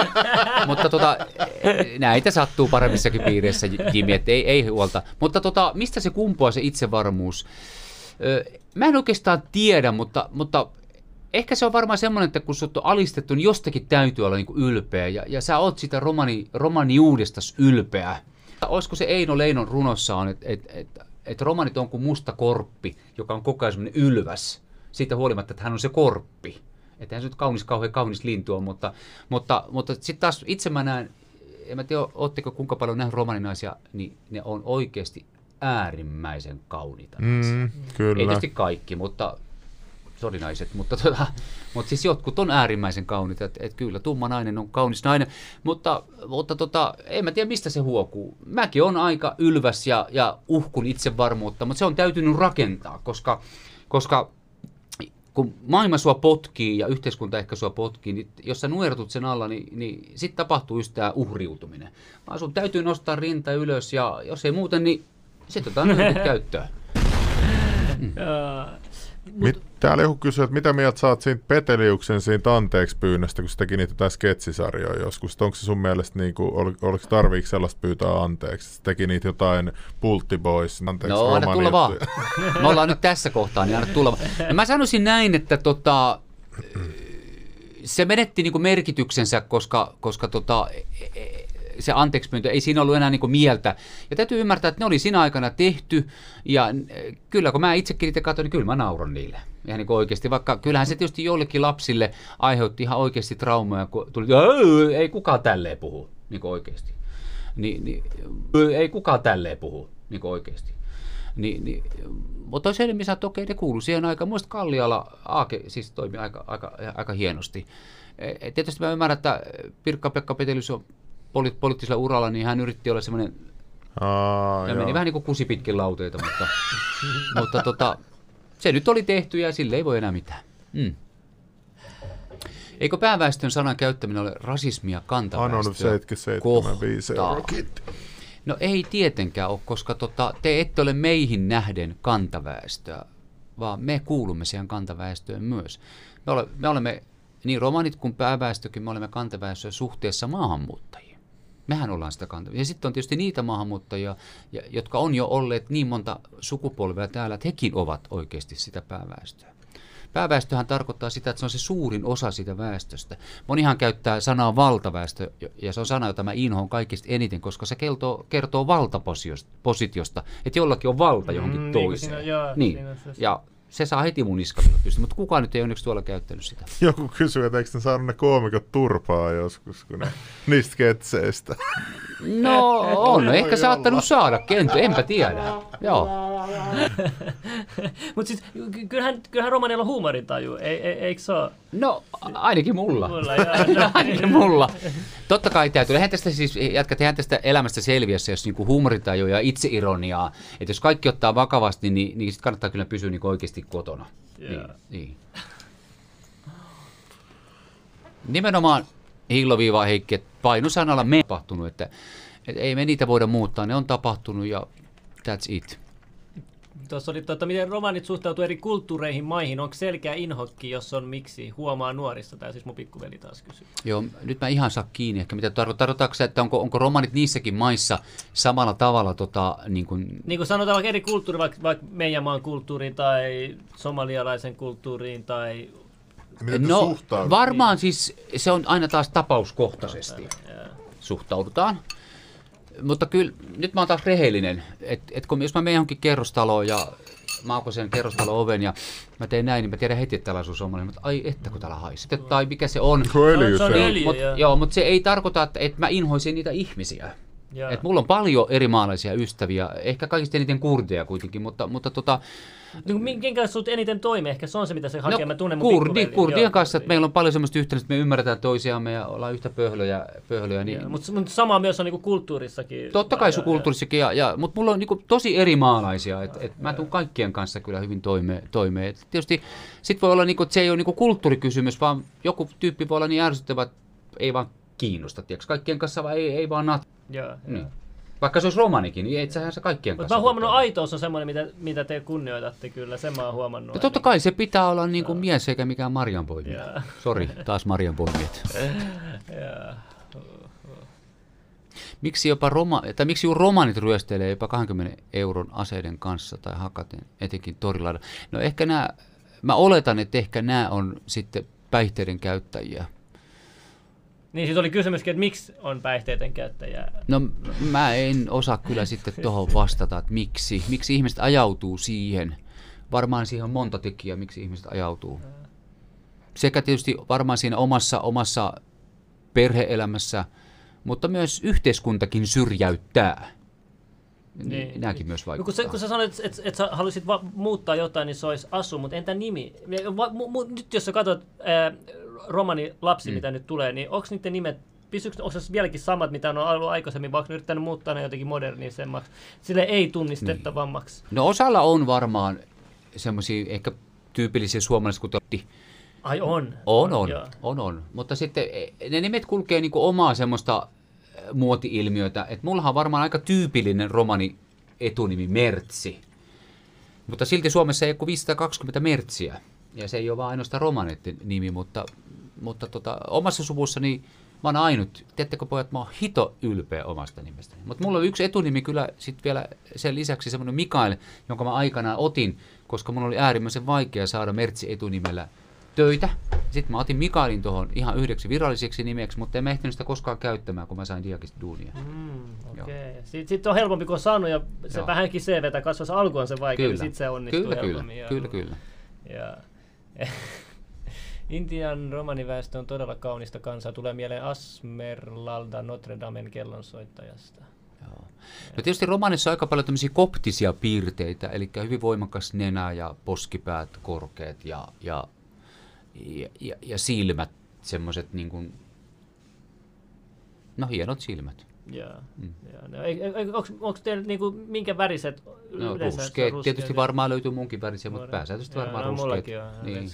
Mutta tota, näitä sattuu paremmissakin piireissä, Jimmy, että ei, ei huolta. Mutta tota, mistä se kumpuaa se itsevarmuus? Ö, Mä en oikeastaan tiedä, mutta, mutta ehkä se on varmaan semmoinen, että kun sut on alistettu, niin jostakin täytyy olla niinku ylpeä. Ja, ja sä oot sitä romani, romaniuudestas ylpeä. Olisiko se Eino Leinon runossaan, että et, et, et romanit on kuin musta korppi, joka on koko ajan semmoinen ylväs. Siitä huolimatta, että hän on se korppi. Että hän se nyt kaunis, kauhean kaunis lintu on, mutta, mutta, mutta sitten taas itse mä näen, en mä tiedä, ootteko kuinka paljon nähnyt romaninaisia, niin ne on oikeasti äärimmäisen kauniita. Mm, Ei kyllä. tietysti kaikki, mutta sori naiset, mutta, tota, mutta siis jotkut on äärimmäisen kauniita, että et kyllä tumma nainen on kaunis nainen, mutta, mutta tota, en mä tiedä mistä se huokuu. Mäkin on aika ylväs ja, ja uhkun itsevarmuutta, mutta se on täytynyt rakentaa, koska, koska kun maailma sua potkii ja yhteiskunta ehkä sua potkii, niin jos sä nujertut sen alla, niin, niin sitten tapahtuu just tämä uhriutuminen. Vaan sun täytyy nostaa rinta ylös ja jos ei muuten, niin sitten otetaan käyttöön. Joo. Mit, täällä joku kysyy, että mitä mieltä saat siitä Peteliuksen siitä anteeksi pyynnöstä, kun se teki niitä sketsisarjoja joskus. Onko se sun mielestä, niin kuin, ol, oliko tarviiko sellaista pyytää anteeksi? Se teki niitä jotain Pultti Boys, anteeksi No anna tulla vaan. Me ollaan nyt tässä kohtaa, niin anna tulla vaan. No, mä sanoisin näin, että tota, se menetti niinku merkityksensä, koska, koska tota, e- e- se anteeksi ei siinä ollut enää niin mieltä. Ja täytyy ymmärtää, että ne oli siinä aikana tehty, ja kyllä kun mä itsekin niitä katsoin, niin kyllä mä nauron niille. Ihan niin oikeasti, vaikka kyllähän se tietysti joillekin lapsille aiheutti ihan oikeasti traumoja, kun tuli, ei kukaan tälleen puhu, niin oikeasti. Ni, niin, ei kukaan tälleen puhu, niin oikeasti. Niin, niin, mutta olisi enemmän että okei, ne kuului siihen aikaan. Muista Kalliala Aake siis toimi aika, aika, aika hienosti. E, tietysti mä ymmärrän, että Pirkka-Pekka Petelys on poli- poliittisella uralla, niin hän yritti olla semmoinen Aa, ja joo. meni vähän niin kuin kusi pitkin lauteita, mutta, mutta tota, se nyt oli tehty ja sille ei voi enää mitään. Mm. Eikö pääväestön sanan käyttäminen ole rasismia kantaväestöä kohtaan? No ei tietenkään ole, koska tota, te ette ole meihin nähden kantaväestöä, vaan me kuulumme siihen kantaväestöön myös. Me, ole, me olemme, niin romanit kuin pääväestökin, me olemme kantaväestöä suhteessa maahanmuuttajiin. Mehän ollaan sitä kantaväestöä. Ja sitten on tietysti niitä maahanmuuttajia, jotka on jo olleet niin monta sukupolvea täällä, että hekin ovat oikeasti sitä pääväestöä. Pääväestöhän tarkoittaa sitä, että se on se suurin osa siitä väestöstä. Monihan käyttää sanaa valtaväestö, ja se on sana, jota mä inhoon kaikista eniten, koska se kertoo, kertoo valtapositiosta, että jollakin on valta johonkin mm, toiseen. Niin, siinä, joo, niin. Siinä ja se saa heti mun niskalta pystyä, mutta kukaan nyt ei onneksi tuolla käyttänyt sitä. Joku kysyy, että eikö ne saanut ne koomikot turpaa joskus, kun ne, niistä ketseistä. No on, no, ehkä saattanut saada, kenty, enpä tiedä. Joo. mutta siis kyllähän, kyllähän romaneilla on huumorintaju, ei, ei, eikö se ole? No ainakin mulla. mulla no, ainakin mulla. Totta kai täytyy. Eihän tästä siis, jatkat, eihän tästä elämästä selviässä, jos niinku huumorintaju ja itseironiaa. Että jos kaikki ottaa vakavasti, niin, niin sit kannattaa kyllä pysyä niinku oikeasti kotona. Yeah. Niin, niin. Nimenomaan Hilloviiva Heikki, että painosanalla me tapahtunut, että, että ei me niitä voida muuttaa, ne on tapahtunut ja that's it. Tuossa oli, tuota, miten romanit suhtautuu eri kulttuureihin, maihin. Onko selkeä inhokki, jos on miksi? Huomaa nuorista. Tämä siis mun pikkuveli taas kysyy. Joo, nyt mä ihan saa kiinni ehkä. Mitä tarkoittaa, tarkoittaako se, että onko, onko romanit niissäkin maissa samalla tavalla? Tota, niin, kuin... niin kuin sanotaan vaikka eri kulttuuri, vaikka, vaikka meidän maan kulttuuriin tai somalialaisen kulttuuriin tai... Miten no varmaan niin. siis se on aina taas tapauskohtaisesti suhtaudutaan mutta kyllä, nyt mä oon taas rehellinen, että et kun jos mä menen johonkin kerrostaloon ja mä aukan sen kerrostalo oven ja mä teen näin, niin mä tiedän heti, että täällä asuu suomalainen, mutta ai että kun täällä haisee. Tai mikä se on. Se on öljy, se on öljy, mut, joo, mutta se ei tarkoita, että, että mä inhoisin niitä ihmisiä. Et mulla on paljon eri maalaisia ystäviä, ehkä kaikista eniten kurdeja kuitenkin, mutta, mutta tota, niin minkä kanssa sinut eniten toimii? Ehkä se on se, mitä se hakee. No, mä tunnen mun kurdi, kurdien Joo, kanssa, että meillä on paljon semmoista yhteyttä, että me ymmärretään toisiamme ja ollaan yhtä pöhlöjä. pöhlöjä niin... Mutta mut sama myös on niinku kulttuurissakin. Totta kai se kulttuurissakin, ja, ja, mutta mulla on niinku tosi eri maalaisia. Et, et mä tuun kaikkien kanssa kyllä hyvin toimeen. toimeen. Et tietysti sit voi olla, niinku, että se ei ole niinku kulttuurikysymys, vaan joku tyyppi voi olla niin ärsyttävä, että ei vaan kiinnosta. Tiiäks? Kaikkien kanssa vaan ei, ei vaan nat. Joo, niin. Vaikka se olisi romanikin, niin itsehän se kaikkien kanssa. Mutta mä oon huomannut, aitous on semmoinen, mitä, mitä te kunnioitatte kyllä, sen mä oon huomannut. Ja totta kai se pitää olla niin kuin mies eikä mikään marjanpoimija. Yeah. Sori, taas marjanpoimijat. yeah. Miksi, jopa roma, tai miksi romanit ryöstelee jopa 20 euron aseiden kanssa tai hakaten, etenkin torilla? No ehkä nämä, mä oletan, että ehkä nämä on sitten päihteiden käyttäjiä niin siis oli kysymyskin, että miksi on päihteiden käyttäjä? No mä en osaa kyllä sitten tuohon vastata, että miksi. Miksi ihmiset ajautuu siihen. Varmaan siihen on monta tekijää, miksi ihmiset ajautuu. Sekä tietysti varmaan siinä omassa, omassa perheelämässä, mutta myös yhteiskuntakin syrjäyttää. Niin. Nämäkin myös vaikuttaa. No kun, sä, kun sä sanoit, että et, et sä haluaisit va- muuttaa jotain, niin se olisi asu, mutta entä nimi? Va, mu, mu, nyt jos sä katsot ää, romani lapsi, mm. mitä nyt tulee, niin onko niiden nimet pysyykö onko se vieläkin samat, mitä on ollut aikaisemmin, vaikka ne yrittänyt muuttaa ne jotenkin modernisemmaksi, sille ei tunnistettavammaksi? Niin. No osalla on varmaan semmoisia ehkä tyypillisiä suomalaisia, kuten Ai on? On, on, on, on, on. Mutta sitten e, ne nimet kulkee niinku omaa semmoista muoti-ilmiötä, että mullahan on varmaan aika tyypillinen romani etunimi Mertsi. Mutta silti Suomessa ei ole kuin 520 mertsiä. Ja se ei ole vain ainoastaan romaneiden nimi, mutta, mutta tota, omassa suvussani mä oon ainut. Tiedättekö pojat, mä oon hito ylpeä omasta nimestäni. Mutta mulla on yksi etunimi kyllä sitten vielä sen lisäksi semmoinen Mikael, jonka mä aikanaan otin, koska mulla oli äärimmäisen vaikea saada Mertsi etunimellä töitä. Sitten mä otin Mikaelin tuohon ihan yhdeksi viralliseksi nimeksi, mutta en mä ehtinyt sitä koskaan käyttämään, kun mä sain Diakista duunia. Mm. Okay. Sitten sit on helpompi, kun on saanut ja se Joo. vähänkin CVtä kasvaa. Alku on se vaikea, niin Kyllä. sitten se onnistuu Kyllä, kyllä, helpommin. ja- kyllä, kyllä. Ja, Intian romaniväestö on todella kaunista kansaa. Tulee mieleen Asmerlalda Notre Damen kellonsoittajasta. Joo. No tietysti romanissa on aika paljon tämmöisiä koptisia piirteitä, eli hyvin voimakas nenä ja poskipäät korkeat ja, ja, ja, ja, ja silmät, semmoiset niin kuin, no hienot silmät. Mm. No, onko teillä niinku, minkä väriset No yleensä? ruskeat, ruskeat tietysti varmaan löytyy munkin värisiä, mutta pääsääntöisesti varmaan no, ruskeat. mullakin on. Niin.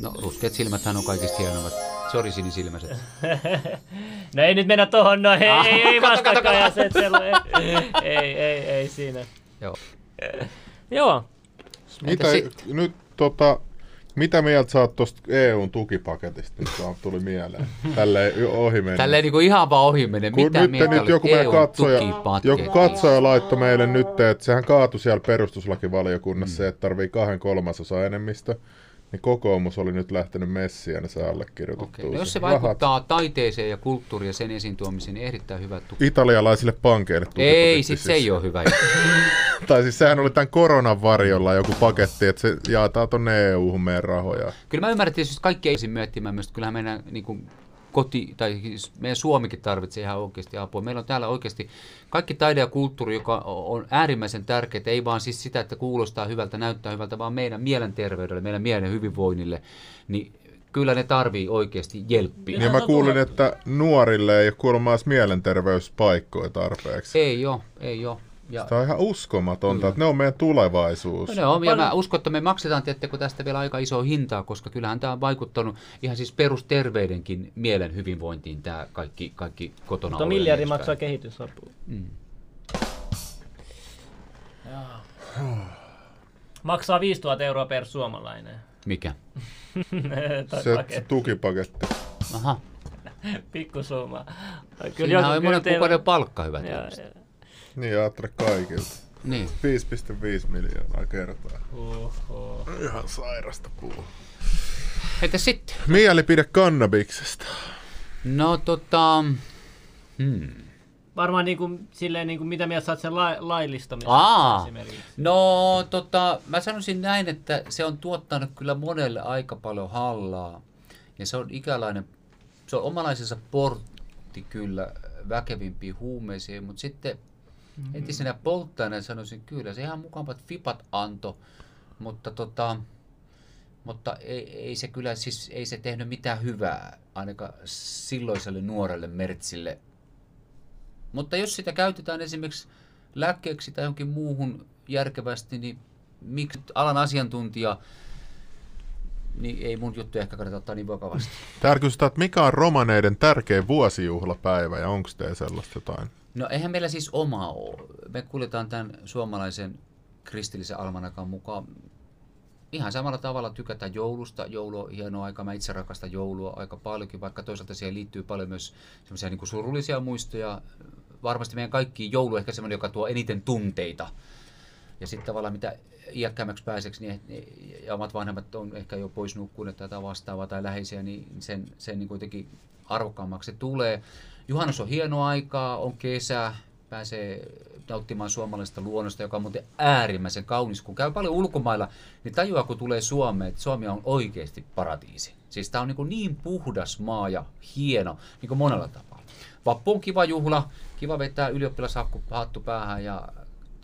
No ruskeat silmäthän on kaikista hienoimmat. Sori sinisilmäiset. no ei nyt mennä tohon, no ei, Ah, ei, ei vastakkain, ja se, ei, ei, ei, ei siinä. Joo. Joo, Mitä, nyt tota, mitä mieltä sä oot tuosta EUn tukipaketista, vaan tuli mieleen. Tälleen ohi mennä. Tälleen niin kuin ihan vaan ohi menee. Kun Mitä nyt, mieltä nyt joku meidän EUn katsoja, joku katsoja laittoi meille nyt, että sehän kaatui siellä perustuslakivaliokunnassa, mm. että tarvii kahden kolmasosa enemmistö. Niin kokoomus oli nyt lähtenyt messiin ja ne saa allekirjoitettua. Okei, no jos se Rahat vaikuttaa taiteeseen ja kulttuuriin ja sen esiin tuomiseen, niin erittäin hyvä tuki. Italialaisille pankeille tukipaketti Ei, sit se ei ole hyvä. Tai siis sehän oli tämän koronan varjolla joku paketti, että se jaetaan tuonne EU-hun meidän rahoja. Kyllä mä ymmärrän, että tietysti kaikki ei ensin miettimään myös, että kyllähän meidän niin kuin, koti, tai siis meidän Suomikin tarvitsee ihan oikeasti apua. Meillä on täällä oikeasti kaikki taide ja kulttuuri, joka on äärimmäisen tärkeää, ei vaan siis sitä, että kuulostaa hyvältä, näyttää hyvältä, vaan meidän mielenterveydelle, meidän mielen hyvinvoinnille, niin kyllä ne tarvii oikeasti jelppiä. Niin mä kuulin, että nuorille ei ole kuulemma mielenterveyspaikkoja tarpeeksi. Ei ole, ei ole. Ja, Tämä on ihan uskomatonta, että ne on meidän tulevaisuus. No, ne on, ja mä uskon, että me maksetaan tiettekö tästä vielä aika iso hintaa, koska kyllähän tämä on vaikuttanut ihan siis perusterveydenkin mielen hyvinvointiin tämä kaikki, kaikki kotona mutta miljardi maksaa kehitysapua. Mm. Maksaa 5000 euroa per suomalainen. Mikä? Se, paketti. tukipaketti. Aha. Pikkusumma. Kyllä Siinä on monen kuukauden palkka hyvä joo. Niin ajattele kaikilta. Niin. 5,5 miljoonaa kertaa. Oho. Ihan sairasta puu. Entä sitten? Mielipide kannabiksesta. No tota... Hmm. Varmaan niin kuin, silleen, niin kuin, mitä mieltä oot sen la- laillistamisesta Aa, esimerkiksi? no tota, mä sanoisin näin, että se on tuottanut kyllä monelle aika paljon hallaa. Ja se on ikälainen, se on omalaisensa portti kyllä väkevimpiin huumeisiin, mutta sitten mm-hmm. entisenä polttajana sanoisin kyllä, se ihan mukavat fipat anto, mutta tota, mutta ei, ei, se kyllä siis, ei se tehnyt mitään hyvää ainakaan silloiselle nuorelle Mertsille. Mutta jos sitä käytetään esimerkiksi lääkkeeksi tai johonkin muuhun järkevästi, niin miksi alan asiantuntija, niin ei mun juttu ehkä kannata ottaa niin vakavasti. Täällä kysytään, että mikä on romaneiden tärkein vuosijuhlapäivä ja onko teillä sellaista jotain? No eihän meillä siis omaa ole. Me kuljetaan tämän suomalaisen kristillisen almanakan mukaan. Ihan samalla tavalla tykätään joulusta. Joulu on hieno aika. Mä itse rakastan joulua aika paljonkin, vaikka toisaalta siihen liittyy paljon myös semmoisia niin surullisia muistoja. Varmasti meidän kaikki joulu ehkä semmoinen, joka tuo eniten tunteita. Ja sitten tavallaan mitä iäkkäämmäksi pääseksi, niin eh- ja omat vanhemmat on ehkä jo pois nukkuneet jotain vastaavaa tai läheisiä, niin sen, sen niin kuitenkin arvokkaammaksi se tulee. Juhannus on hieno aikaa, on kesä, pääsee nauttimaan suomalaisesta luonnosta, joka on muuten äärimmäisen kaunis. Kun käy paljon ulkomailla, niin tajuaa, kun tulee Suomeen, että Suomi on oikeasti paratiisi. Siis tämä on niin, niin puhdas maa ja hieno, niin kuin monella tapaa. Vappu on kiva juhla, kiva vetää ylioppilashattu päähän ja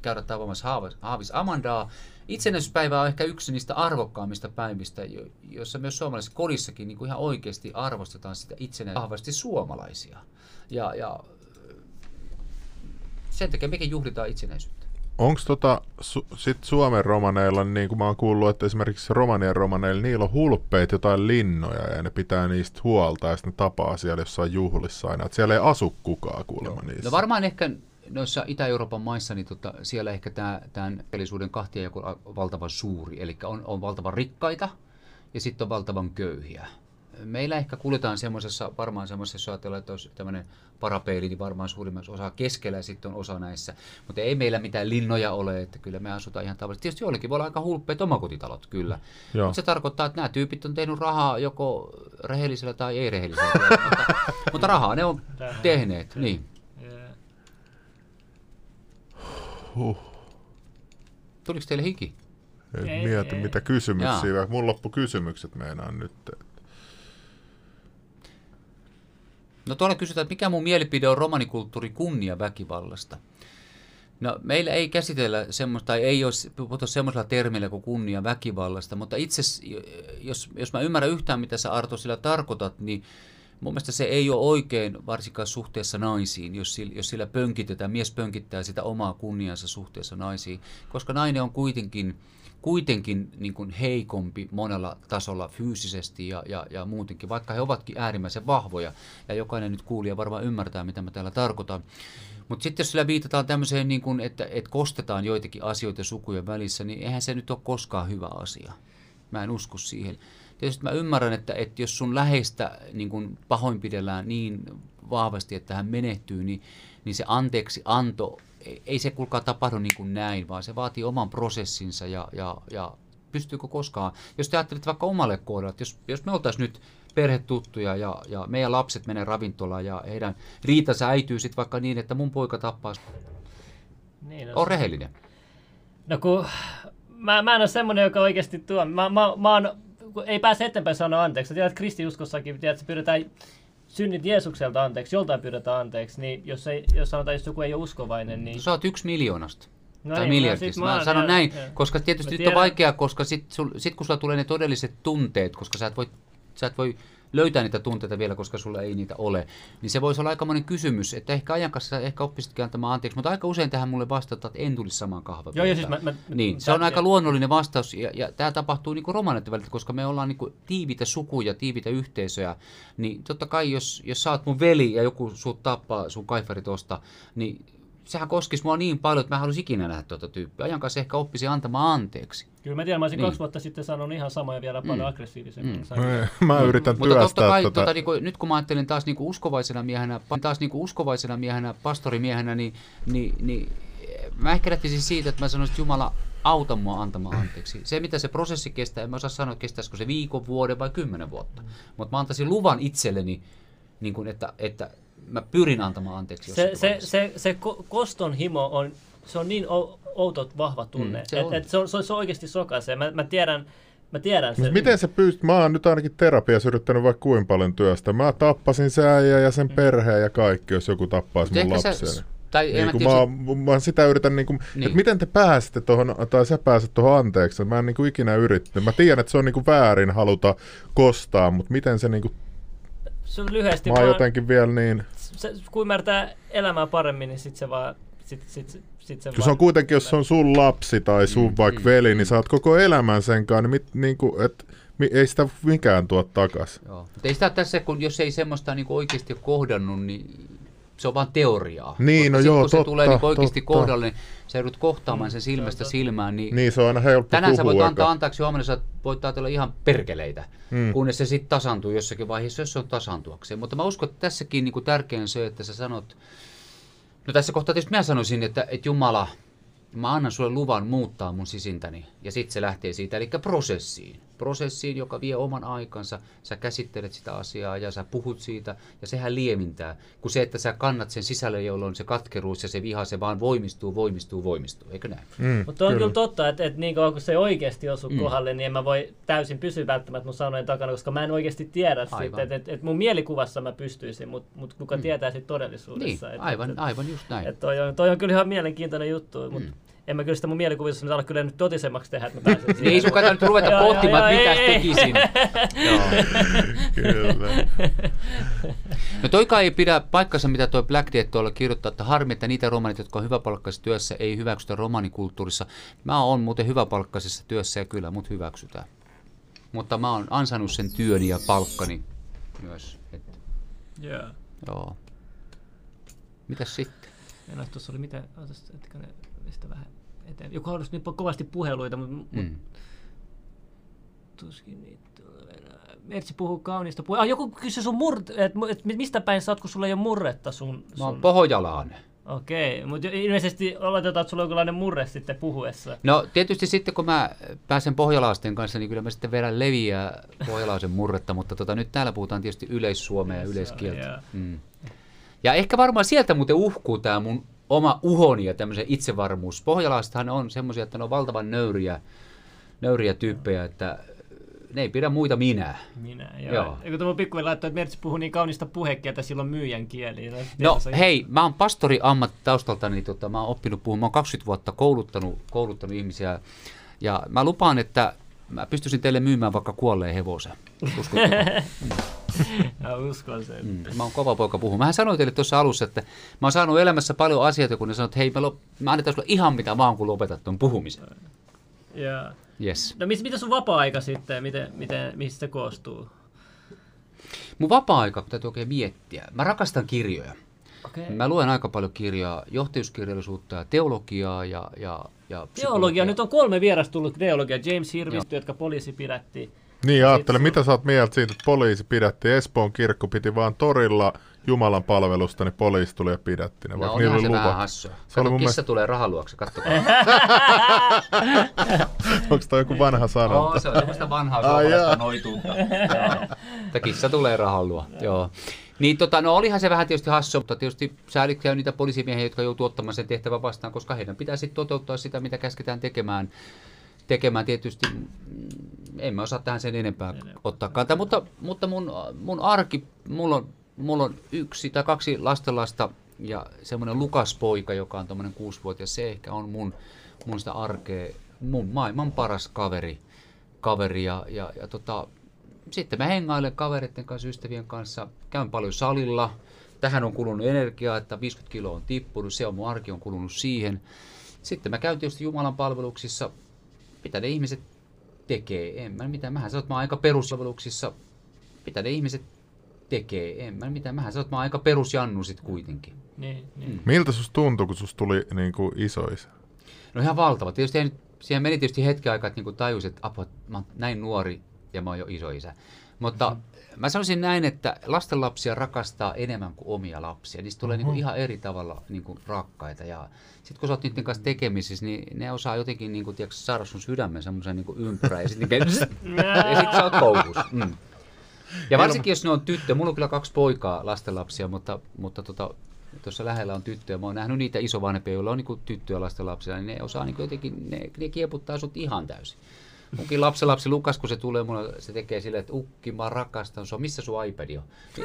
käydä tapaamassa Haavis, Haavis Amandaa. Itsenäisyyspäivä on ehkä yksi niistä arvokkaammista päivistä, jo- jossa myös suomalaisessa kodissakin niin kuin ihan oikeasti arvostetaan sitä itsenäisyyttä vahvasti suomalaisia. Ja, ja sen takia mekin juhlitaan itsenäisyyttä. Onko tota, su, sit Suomen romaneilla, niin kuin mä oon kuullut, että esimerkiksi romanien romaneilla, niillä on hulppeet jotain linnoja ja ne pitää niistä huolta ja sitten ne tapaa siellä jossain juhlissa aina. Että siellä ei asu kukaan kuulemma niissä. No varmaan ehkä noissa Itä-Euroopan maissa, niin tota, siellä ehkä tämä, tämän pelisuuden kahtiajako on valtavan suuri. Eli on, on valtavan rikkaita ja sitten on valtavan köyhiä. Meillä ehkä kuljetaan semmoisessa, varmaan semmoisessa, jos ajatellaan, että olisi tämmöinen parapeili, niin varmaan suurimmassa osa keskellä ja sitten on osa näissä. Mutta ei meillä mitään linnoja ole, että kyllä me asutaan ihan tavallisesti. Tietysti joillekin voi olla aika hulppeet omakotitalot, kyllä. Mutta se tarkoittaa, että nämä tyypit on tehnyt rahaa joko rehellisellä tai ei rehellisellä. mutta, mutta rahaa ne on tehneet, niin. Huh. Tuliko teille hiki? Ei mieti, ei. mitä kysymyksiä. Jaa. Mun loppu kysymykset meinaan nyt. No tuolla kysytään, että mikä mun mielipide on romanikulttuuri kunnia väkivallasta? No meillä ei käsitellä semmoista, tai ei ole puhuta semmoisella termillä kuin kunnia väkivallasta, mutta itse, jos, jos mä ymmärrän yhtään, mitä sä Arto sillä tarkoitat, niin mun mielestä se ei ole oikein varsinkaan suhteessa naisiin, jos jos sillä pönkitetään, mies pönkittää sitä omaa kunniansa suhteessa naisiin, koska nainen on kuitenkin kuitenkin niin kuin heikompi monella tasolla fyysisesti ja, ja, ja muutenkin, vaikka he ovatkin äärimmäisen vahvoja. Ja jokainen nyt kuulija varmaan ymmärtää, mitä mä täällä tarkoitan. Mutta sitten jos sillä viitataan tämmöiseen, niin kuin, että, että kostetaan joitakin asioita sukujen välissä, niin eihän se nyt ole koskaan hyvä asia. Mä en usko siihen. Tietysti mä ymmärrän, että, että jos sun läheistä niin kuin pahoinpidellään niin vahvasti, että hän menehtyy, niin, niin se anteeksi anto ei se kuulkaa tapahdu niin kuin näin, vaan se vaatii oman prosessinsa ja, ja, ja pystyykö koskaan, jos te ajattelet vaikka omalle kohdalle, että jos, jos me oltaisiin nyt perhetuttuja ja, ja meidän lapset menee ravintolaan ja heidän riitansa äityy sitten vaikka niin, että mun poika tappaisi. Niin, no, on rehellinen. No kun mä, mä en ole semmoinen, joka oikeasti tuo. Mä, mä, mä oon, ei pääse eteenpäin sanoa anteeksi. Tiedät, kristiuskossakin tiedät, että pyydetään synnit Jeesukselta anteeksi, joltain pyydetään anteeksi, niin jos, ei, jos sanotaan, että joku ei ole uskovainen, niin... Sä oot yksi miljoonasta. No tai niin, miljardista. Mä, mä sanon näin, ja, koska tietysti nyt on vaikeaa, koska sit, sul, sit kun sulla tulee ne todelliset tunteet, koska sä et voi, sä et voi löytää niitä tunteita vielä, koska sulla ei niitä ole. Niin se voisi olla aika monen kysymys, että ehkä ajan kanssa ehkä oppisitkin antamaan anteeksi, mutta aika usein tähän mulle vastataan, että en tulisi samaan kahvaan. Joo, siis mä, mä, niin, se on aika luonnollinen vastaus ja, ja tämä tapahtuu niin romaneiden välillä, koska me ollaan niin tiiviitä sukuja, tiiviitä yhteisöjä, niin totta kai jos, jos sä oot mun veli ja joku sut tappaa sun kaifari tosta, niin sehän koskisi mua niin paljon, että mä haluaisin ikinä nähdä tuota tyyppiä. Ajan kanssa ehkä oppisi antamaan anteeksi. Kyllä mä tiedän, mä olisin niin. kaksi vuotta sitten sanonut ihan samoja vielä paljon mm. aggressiivisemmin. Mm. Mä yritän mm. työstää Mutta kai, tota... Tota, niin kuin, nyt kun mä ajattelen taas niin kuin uskovaisena miehenä, taas niin kuin uskovaisena miehenä, pastorimiehenä, niin, niin, niin mä ehkä lähtisin siitä, että mä sanoisin, että Jumala auta mua antamaan anteeksi. Se, mitä se prosessi kestää, en mä osaa sanoa, kestäisikö se viikon, vuoden vai kymmenen vuotta. Mm. Mutta mä antaisin luvan itselleni, niin kuin, että, että mä pyrin antamaan anteeksi se, se, se, se koston himo on, se on niin outo vahva tunne, mm, se, että et se, on, se, on, se on oikeasti sokaisee. Mä, mä tiedän, Mä tiedän sen. Miten se pystyt? Mä oon nyt ainakin terapiassa yrittänyt vaikka kuinka paljon työstä. Mä tappasin se äijä ja sen mm. perheen ja kaikki, jos joku tappaisi mun lapsen. Se, tai niin kuin mä, mä, mä, sitä yritän, niin kuin, niin. että miten te pääsette tuohon, tai sä pääset tuohon anteeksi. Mä en niin kuin ikinä yrittänyt. Mä tiedän, että se on niin kuin väärin haluta kostaa, mutta miten se niin kuin se on lyhyesti Mä oon jotenkin vielä niin... Se, kun ymmärtää elämää paremmin, niin sit se vaan... Sit, sit, sit, sit se, se on kuitenkin, jos se on sun lapsi tai sun mm, vaikka mm, veli, niin sä oot koko elämän sen kanssa, niin, mit, niin kuin, et, ei sitä mikään tuo takas. Joo. Mutta ei sitä tässä, kun jos ei semmoista niin oikeasti ole kohdannut, niin se on vaan teoriaa. Niin, no joo, kun totta, se tulee niin oikeasti totta. kohdalle, niin sä joudut kohtaamaan sen silmästä silmään. Niin, niin se on aina helppo Tänään sä voit antaa antaksi, huomenna sä voit ajatella ihan perkeleitä, mm. kunnes se sitten tasantuu jossakin vaiheessa, jos se on tasantuakseen. Mutta mä uskon, että tässäkin niin tärkein on se, että sä sanot, no tässä kohtaa tietysti mä sanoisin, että, että Jumala, mä annan sulle luvan muuttaa mun sisintäni, ja sitten se lähtee siitä, eli prosessiin prosessiin, joka vie oman aikansa. Sä käsittelet sitä asiaa ja sä puhut siitä ja sehän liemintää. Kun se, että sä kannat sen sisälle, jolloin se katkeruus ja se viha, se vaan voimistuu, voimistuu, voimistuu. Eikö näin? Mm, Mutta on kyllä. kyllä totta, että, että niin kauan kun se oikeasti osuu mm. kohdalle, niin en mä voi täysin pysyä välttämättä mun sanojen takana, koska mä en oikeasti tiedä sitten. Että, että, että mun mielikuvassa mä pystyisin, mutta, mutta kuka mm. tietää sitten todellisuudessa. Niin, että, aivan, että, aivan just näin. Että toi, on, toi on kyllä ihan mielenkiintoinen juttu. Mutta, mm en mä kyllä sitä mun mielikuvissa saa kyllä nyt totisemmaksi tehdä, että mä pääsen siihen. Niin, sun kannattaa nyt ruveta pohtimaan, että mitä tekisin. kyllä. No toikaan ei pidä paikkansa, mitä toi Black Death tuolla kirjoittaa, että harmi, että niitä romanit, jotka on hyväpalkkaisessa työssä, ei hyväksytä romanikulttuurissa. Mä oon muuten hyväpalkkaisessa työssä ja kyllä mut hyväksytään. Mutta mä oon ansainnut sen työni ja palkkani myös. Että... Yeah. Joo. Mitäs sitten? En tuossa oli mitä, sitä vähän eteen. Joku haluaisi nyt kovasti puheluita, mutta mm. tuskin niitä. Mertsi puhuu kaunista puhe. Ah, joku kysyi sun murt, et, et mistä päin sä oot, kun sulla ei ole murretta sun... Mä sun... oon Pohjalainen. Okei, mutta ilmeisesti oletetaan, että sulla on jonkinlainen murre sitten puhuessa. No tietysti sitten kun mä pääsen pohjalaasten kanssa, niin kyllä mä sitten vedän leviä pohjalaisen murretta, mutta tota, nyt täällä puhutaan tietysti yleissuomea ja yleiskieltä. joo. Mm. Ja ehkä varmaan sieltä muuten uhkuu tämä mun oma uhoni ja tämmöisen itsevarmuus. Pohjalaistahan on semmoisia, että ne on valtavan nöyriä, nöyriä tyyppejä, että ne ei pidä muita minä. Minä, joo. Joo. Eikö tämä pikkuinen laittaa, että Mertsi puhuu niin kaunista puhekieltä, sillä on myyjän kieli. No hei, mä oon pastori ammat taustalta, niin tota, mä oon oppinut puhumaan, mä oon 20 vuotta kouluttanut, kouluttanut ihmisiä ja mä lupaan, että mä pystyisin teille myymään vaikka kuolleen hevosen. Uskotteko? Mä uskon sen. Mm, Mä oon kova poika puhua. Mähän sanoin teille tuossa alussa, että mä oon saanut elämässä paljon asioita, kun ne sanoo, että hei, mä, lop- mä annetaan sulle ihan mitä vaan, kun lopetat tuon puhumisen. Ja. Yes. No mis, mitä sun vapaa-aika sitten, miten, miten, mistä se koostuu? Mun vapaa-aika täytyy oikein miettiä. Mä rakastan kirjoja. Okay. Mä luen aika paljon kirjaa, johtajuuskirjallisuutta ja teologiaa ja, ja, ja Teologia, nyt on kolme vierasta tullut teologia. James Hirvistö, jotka poliisi pidätti. Niin, ajattele, mitä sä oot mieltä siitä, että poliisi pidätti, Espoon kirkko piti vaan torilla Jumalan palvelusta, niin poliisi tuli ja pidätti ne, No vaikka niillä oli se vähän luvat. hassua. Se oli Kato, mun kissa mielestä, tulee rahaluokse, kattokaa. onko toi joku vanha sanonta? Oo, se on semmoista vanhaa Ai suomalaista. Joo. Että kissa tulee rahan luo. Joo. Niin tota, no olihan se vähän tietysti hassu, mutta tietysti säälikkää niitä poliisimiehiä, jotka joutuu ottamaan sen tehtävän vastaan, koska heidän pitää sitten toteuttaa sitä, mitä käsketään tekemään. Tekemään tietysti, mm, en mä osaa tähän sen enempää ottaa kantaa, mutta, mutta mun, mun arki, mulla on, mulla on yksi tai kaksi lastenlasta ja semmoinen Lukaspoika, joka on tommonen kuusivuotias, se ehkä on mun, mun sitä arkea, mun maailman paras kaveri, kaveri ja, ja, ja tota, sitten mä hengailen kavereiden kanssa, ystävien kanssa, käyn paljon salilla. Tähän on kulunut energiaa, että 50 kiloa on tippunut, se on mun arki on kulunut siihen. Sitten mä käyn tietysti Jumalan palveluksissa, mitä ne ihmiset tekee, en mä mitään. Mähän sanot, mä oon aika peruspalveluksissa, mitä ne ihmiset tekee, en mä mitään. Mähän sanot, mä oon aika perusjannu sit kuitenkin. Niin, niin. Miltä sus tuntui, kun sus tuli niin kuin isoisa? No ihan valtava. Tietysti siihen meni tietysti hetki aikaa, että niin tajusin, että apua, mä oon näin nuori ja mä oon jo isoisä. Mutta mä sanoisin näin, että lastenlapsia rakastaa enemmän kuin omia lapsia. Niistä tulee niin ihan eri tavalla niin kuin rakkaita. Ja sitten kun sä oot niiden kanssa tekemisissä, niin ne osaa jotenkin niin kuin, tiedätkö, saada sun sydämen semmoisen niin ympyrän. Ja sitten ja sit sä oot koukussa. Mm. Ja varsinkin jos ne on tyttö, mulla on kyllä kaksi poikaa lastenlapsia, mutta, mutta tota, tuossa lähellä on tyttöjä. Mä oon nähnyt niitä isovanhempia, joilla on niin tyttöjä lastenlapsia, niin ne osaa niin jotenkin, ne, ne kieputtaa sut ihan täysin. Munkin lapsenlapsi Lukas, kun se tulee mulle, se tekee silleen, että ukki, mä rakastan sua, missä sun iPad on?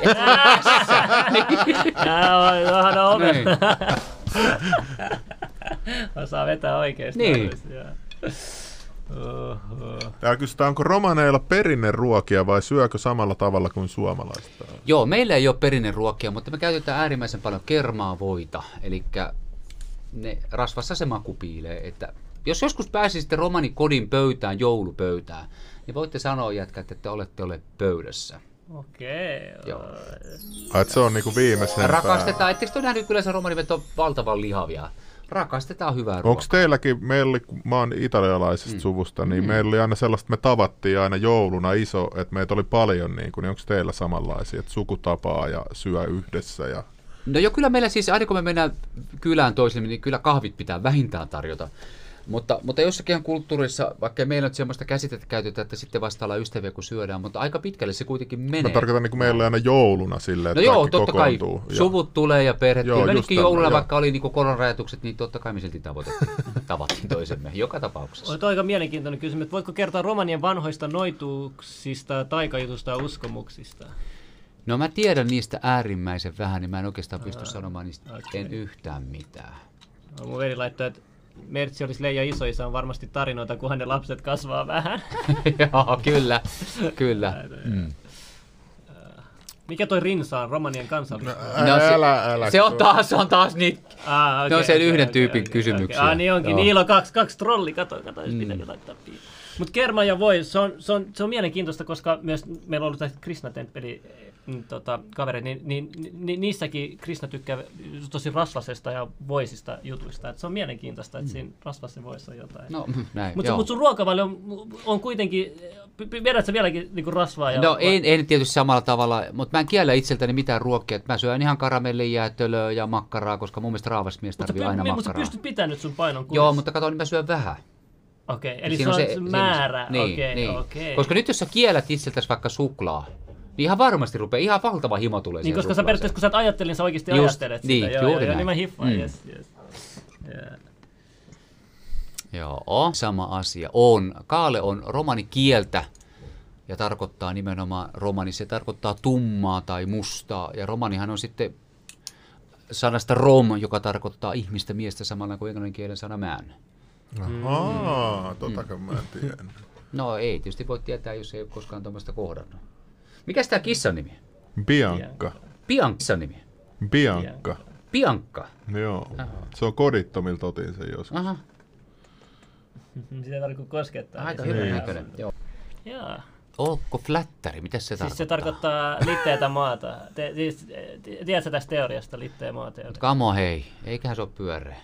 On vähän oven. Niin. Osaa vetää oikeesti. Niin. Ja kysytään, onko romaneilla perinneruokia vai syökö samalla tavalla kuin suomalaiset? Joo, meillä ei ole perinneruokia, mutta me käytetään äärimmäisen paljon kermaa voita. Eli ne rasvassa se maku piilee. Että jos joskus pääsisitte romani kodin pöytään, joulupöytään, niin voitte sanoa jätkät, että te olette olleet pöydässä. Okei. Joo. Se on niinku viimeisen Rakastetaan, etteikö te ole nähnyt kyllä se romanivet on valtavan lihavia? Rakastetaan hyvää Onko ruokaa. teilläkin, meillä oli, kun mä oon italialaisesta mm. suvusta, niin mm. meillä oli aina sellaista, että me tavattiin aina jouluna iso, että meitä oli paljon, niin, kuin, niin onko teillä samanlaisia, että sukutapaa ja syö yhdessä ja No jo kyllä meillä siis, aina kun me mennään kylään toisille, niin kyllä kahvit pitää vähintään tarjota. Mutta, mutta jossakin kulttuurissa, vaikka ei meillä nyt semmoista käsitettä käytetä, että sitten vasta ollaan ystäviä kun syödään, mutta aika pitkälle se kuitenkin menee. Mä tarkoitan niin kuin meillä aina jouluna silleen, No että joo, kaikki totta kai. kokoontuu. ja- Suvut tulee ja perhe. Joo, Kyllä just nytkin tämä, jouluna, joo. vaikka oli niinku koronarajoitukset, niin totta kai me silti tavoitettiin. tavattiin toisemme joka tapauksessa. On aika mielenkiintoinen kysymys. että Voitko kertoa romanien vanhoista noituuksista, taikajutusta ja uskomuksista? No mä tiedän niistä äärimmäisen vähän, niin mä en oikeastaan pysty sanomaan niistä okei. en yhtään mitään. No, Mun veli laittoi, että Mertsi olisi Leija isoisa on varmasti tarinoita, kunhan ne lapset kasvaa vähän. Joo, kyllä, kyllä. Mm. Mikä toi rinsa on romanien kansallinen? Ä- No se- älä, älä. Se on taas, se on taas niitä. Ah, Ne on sen yhden tyypin kysymyksiä. Ah, niin onkin. Joo. Niillä on kaksi, kaksi trolli. Kato, kato, jos Mm. pitääkin laittaa Mutta kerma ja voi, se on, se, on, se on mielenkiintoista, koska myös meillä on ollut tämä Krishna-temppeli mm, tota, kavereita, niin, niin, niin, niissäkin Krishna tykkää tosi rasvasesta ja voisista jutuista. Et se on mielenkiintoista, että siinä rasvasen voissa on jotain. No, näin, Mutta mut sun ruokavalio on, on kuitenkin, vedät sä vieläkin niinku rasvaa? Ja, no ei, ei tietysti samalla tavalla, mutta mä en kiellä itseltäni mitään ruokkia. Mä syön ihan karamellijäätölöä ja makkaraa, koska mun mielestä raavasmies tarvii py, aina makkaraa. Mutta sä pystyt pitämään nyt sun painon kurissa. Joo, mutta kato, niin mä syön vähän. Okei, okay, eli se on se, määrä. Niin, okay, niin. Okay. Koska nyt jos sä kiellät itseltäsi vaikka suklaa, niin ihan varmasti rupeaa, ihan valtava himo tulee Niin, koska sä periaatteessa, kun sä et ajattelin, niin sä oikeasti Just, ajattelet niin, sitä. juuri joo, joo, näin. niin mä hiffaan, Mm. yes, yes. Yeah. Joo, sama asia. On. Kaale on romanikieltä ja tarkoittaa nimenomaan romani. Se tarkoittaa tummaa tai mustaa. Ja romanihan on sitten sanasta rom, joka tarkoittaa ihmistä, miestä samalla kuin englannin kielen sana man. Ahaa, totakaan mä en tiedä. No ei, tietysti voi tietää, jos ei ole koskaan tuommoista kohdannut. Mikäs tämä kissan nimi? Bianca. Bianca kissan nimi. Bianca. Bianca. Joo. Se on kodittomilta otin sen joskus. Aha, Sitä ei tarvitse koskettaa. aika niin hyvä näköinen. Joo. Joo. Ootko flättäri? Mitä se Siis tarkoittaa? se tarkoittaa litteätä maata. Te, siis, ti- tiedätkö tästä teoriasta, litteä maateoria? Kamo hei, eiköhän se ole pyöreä.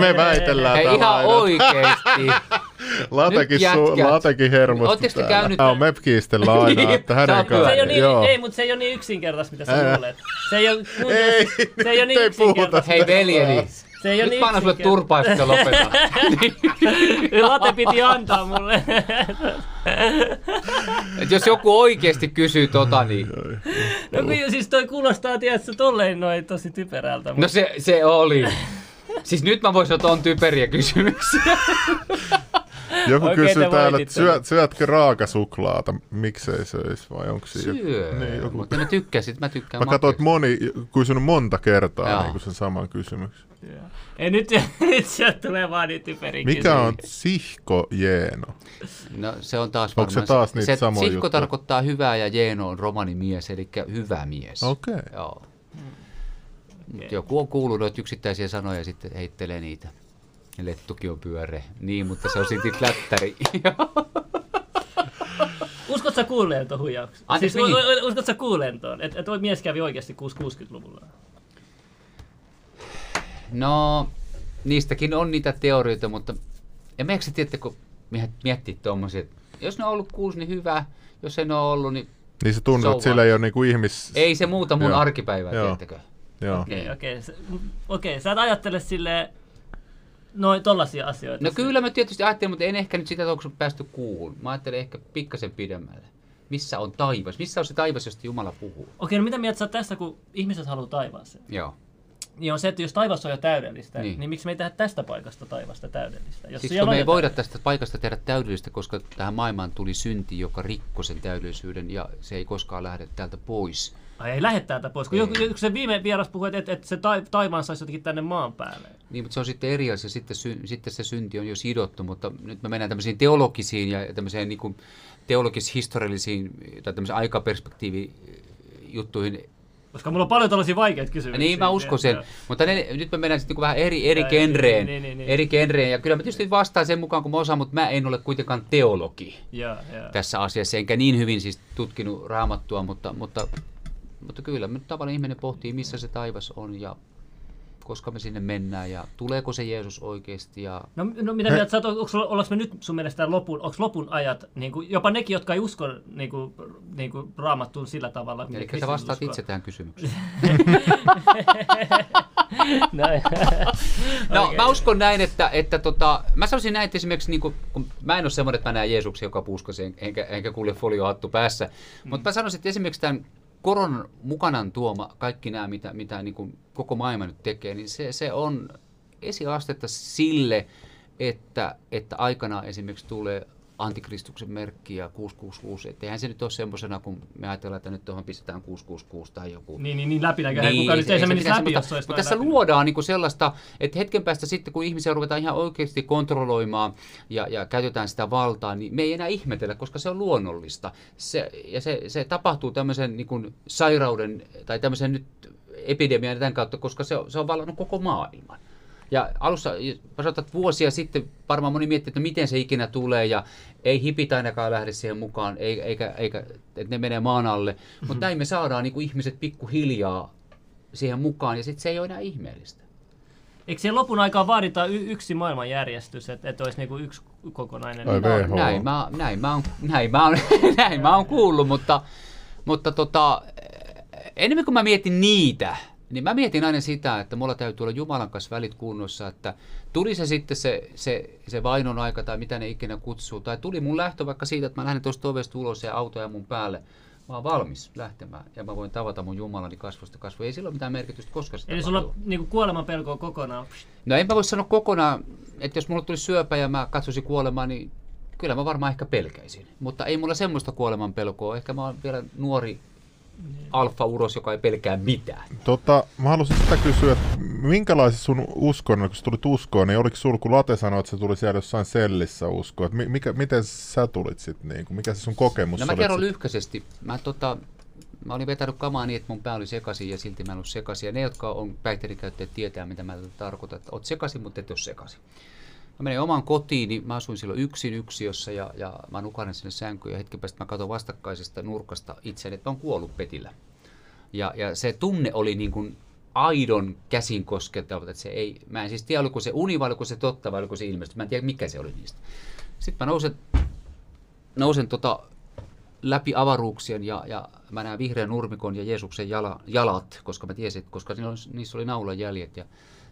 Me väitellään Hei, ihan aina. oikeesti. Latekin, su, latekin hermostu Ootteko te täällä. käynyt- Joo, me kiistellään aina, että Sä hänen Se ei, kanssaan. niin, Joo. ei, mutta se ei ole niin yksinkertaista, mitä sä luulet. Se ei ole, mun Ei, se ei ole niin ei puhuta yksinkertaista. Hei veljeni, Se ei ole nyt niin mä annan sulle turpaa, että lopeta. Late piti antaa mulle. Et jos joku oikeesti kysyy tota, niin... no kun siis toi kuulostaa, tiedätkö, tolleen noin tosi typerältä. No se, se oli. Siis nyt mä voisin ottaa on typeriä kysymyksiä. Joku Oikein kysyy täällä, että syöt, syötkö raakasuklaata? Miksei söis vai onko siinä joku? Syö, Niin, joku. mutta mä tykkäsin, mä tykkään Mä katsoin, että moni kysynyt monta kertaa niin kuin sen saman kysymyksen. Ei, nyt, nyt sieltä tulee vaan niin typeriä Mikä on kysymyksiä. sihko jeeno? No se on taas Onko se taas niitä se, samoja Sihko juttuja? tarkoittaa hyvää ja Jeeno on romanimies, eli hyvä mies. Okei. Joo. Mut joku on kuullut noita yksittäisiä sanoja ja sitten heittelee niitä. Ja lettukin on pyöreä. Niin, mutta se on silti flättäri. Uskot sä kuulleen tuon huijauksen? Anteeksi, siis, mihin? u- u- uskot sä kuulleen tuon? Että et toi mies kävi oikeasti 60-luvulla. no, niistäkin on niitä teorioita, mutta ja meneekö se tiedätte, kun miehet miettii tuommoisia, että jos ne on ollut kuusi, niin hyvä. Jos ei ne ole ollut, niin Niin se tuntuu, So että sillä ei ole niinku ihmis... ei se muuta mun Joo. arkipäivää, Joo. tiedättekö? Joo. Okei, okei. Okei, sä et ajattele silleen noin tollasia asioita. No kyllä mä tietysti ajattelin, mutta en ehkä nyt sitä, että onko päästy kuuhun. Mä ajattelen ehkä pikkasen pidemmälle. Missä on taivas? Missä on se taivas, josta Jumala puhuu? Okei, no mitä mieltä sä oot tästä, kun ihmiset haluaa taivaaseen? Joo. Niin on se, että jos taivas on jo täydellistä, Niin. niin, miksi me ei tehdä tästä paikasta taivasta täydellistä? Jos Siksi kun me ei voida tästä paikasta tehdä täydellistä, koska tähän maailmaan tuli synti, joka rikkoi sen täydellisyyden ja se ei koskaan lähde täältä pois. Ai ei lähde täältä pois. Kun joku, joku se viime vieras puhui, että, että, se tai, taivaan saisi jotenkin tänne maan päälle. Niin, mutta se on sitten eri asia. Sitten, sy- sitten se synti on jo sidottu, mutta nyt me mennään tämmöisiin teologisiin ja tämmöiseen niin kuin teologis-historiallisiin tai tämmöisiin aikaperspektiivijuttuihin. Koska mulla on paljon tällaisia vaikeita kysymyksiä. Niin, mä uskon sen. Joo. Mutta ne, nyt me mennään sitten niin vähän eri, eri genreen. niin, niin, niin. Eri genreen. Ja kyllä mä tietysti vastaan sen mukaan, kun mä osaan, mutta mä en ole kuitenkaan teologi Joo, joo. tässä asiassa. Enkä niin hyvin siis tutkinut raamattua, mutta, mutta, mutta kyllä nyt tavallaan ihminen pohtii, missä se taivas on ja koska me sinne mennään ja tuleeko se Jeesus oikeasti. Ja... No, no mitä mieltä oot, onko, ollaanko me nyt sun mielestä lopun, onko lopun ajat, niin kuin, jopa nekin, jotka ei usko niin kuin, niin kuin raamattuun sillä tavalla, Eli sä vastaat uskoo. itse tähän kysymykseen. Näin. No Okei. mä uskon näin, että, että tota, mä sanoisin näin, että esimerkiksi niin kuin, kun mä en ole semmoinen, että mä näen Jeesuksen joka puuskasi, enkä, enkä kuule foliohattu päässä, mm. mutta mä sanoisin, että esimerkiksi tämän koronan mukanaan tuoma kaikki nämä, mitä, mitä niin kuin koko maailma nyt tekee, niin se, se on esiastetta sille, että, että aikanaan esimerkiksi tulee antikristuksen merkki ja 666. Että eihän se nyt ole semmoisena, kun me ajatellaan, että nyt tuohon pistetään 666 tai joku Niin, niin, niin läpinäköinen. Niin, kuka nyt ei se menisi pitäisi läpi, jos se olisi Mutta tässä läpi. luodaan niinku sellaista, että hetken päästä sitten, kun ihmisiä ruvetaan ihan oikeasti kontrolloimaan ja, ja käytetään sitä valtaa, niin me ei enää ihmetellä, koska se on luonnollista. Se, ja se, se tapahtuu tämmöisen niinku sairauden tai tämmöisen nyt epidemian tämän kautta, koska se, on- se on vallannut koko maailman. Ja alussa, mä sanotaan, että vuosia sitten varmaan moni miettii, että miten se ikinä tulee ja ei hipit ainakaan lähde siihen mukaan, eikä, eikä että ne menee maan alle. Mm-hmm. Mutta näin me saadaan niin kuin ihmiset pikkuhiljaa siihen mukaan ja sitten se ei ole enää ihmeellistä. Eikö siihen lopun aikaan vaadita y- yksi maailmanjärjestys, että, että olisi niinku yksi kokonainen? Ai no, näin, mä, näin, mä oon, näin, mä oon, näin mä oon kuullut, mutta, mutta tota, enemmän kuin mä mietin niitä, niin mä mietin aina sitä, että mulla täytyy olla Jumalan kanssa välit kunnossa, että tuli se sitten se, se, se vainon aika tai mitä ne ikinä kutsuu, tai tuli mun lähtö vaikka siitä, että mä lähden tuosta ovesta ulos ja auto ja mun päälle, mä oon valmis lähtemään ja mä voin tavata mun Jumalani kasvusta kasvu. Ei sillä ole mitään merkitystä, koska sitä Eli sulla niin kuoleman pelkoa kokonaan? No enpä voi sanoa kokonaan, että jos mulla tulisi syöpä ja mä katsoisin kuolemaa, niin kyllä mä varmaan ehkä pelkäisin. Mutta ei mulla semmoista kuoleman pelkoa. Ehkä mä oon vielä nuori alfa-uros, joka ei pelkää mitään. Tota, mä haluaisin sitä kysyä, että minkälaisessa sun uskon, kun sä tulit uskoon, niin oliko sulla, kun Late sanoi, että se tuli siellä jossain sellissä uskoa, että mikä, miten sä tulit sitten, niin kuin, mikä se sun kokemus no, mä kerron lyhkäisesti. Mä, tota, mä olin vetänyt kamaa niin, että mun pää oli sekaisin ja silti mä en ollut sekaisin. Ja ne, jotka on päihteiden käyttäjät, tietää, mitä mä tarkoitan, että oot sekaisin, mutta et ole sekaisin. Mä menin omaan kotiin, niin mä asuin silloin yksin yksiössä ja, ja mä nukahdin sinne sänkyyn ja hetken päästä mä katson vastakkaisesta nurkasta itseäni, että mä kuollut petillä. Ja, ja se tunne oli niin kuin aidon käsin koskettava, että se ei, mä en siis tiedä, oliko se uni vai oliko se totta vai oliko se ilmestys, mä en tiedä mikä se oli niistä. Sitten mä nousen, nousen tota läpi avaruuksien ja, ja mä näen vihreän nurmikon ja Jeesuksen jala, jalat, koska mä tiesin, koska niissä oli naulan jäljet. Ja,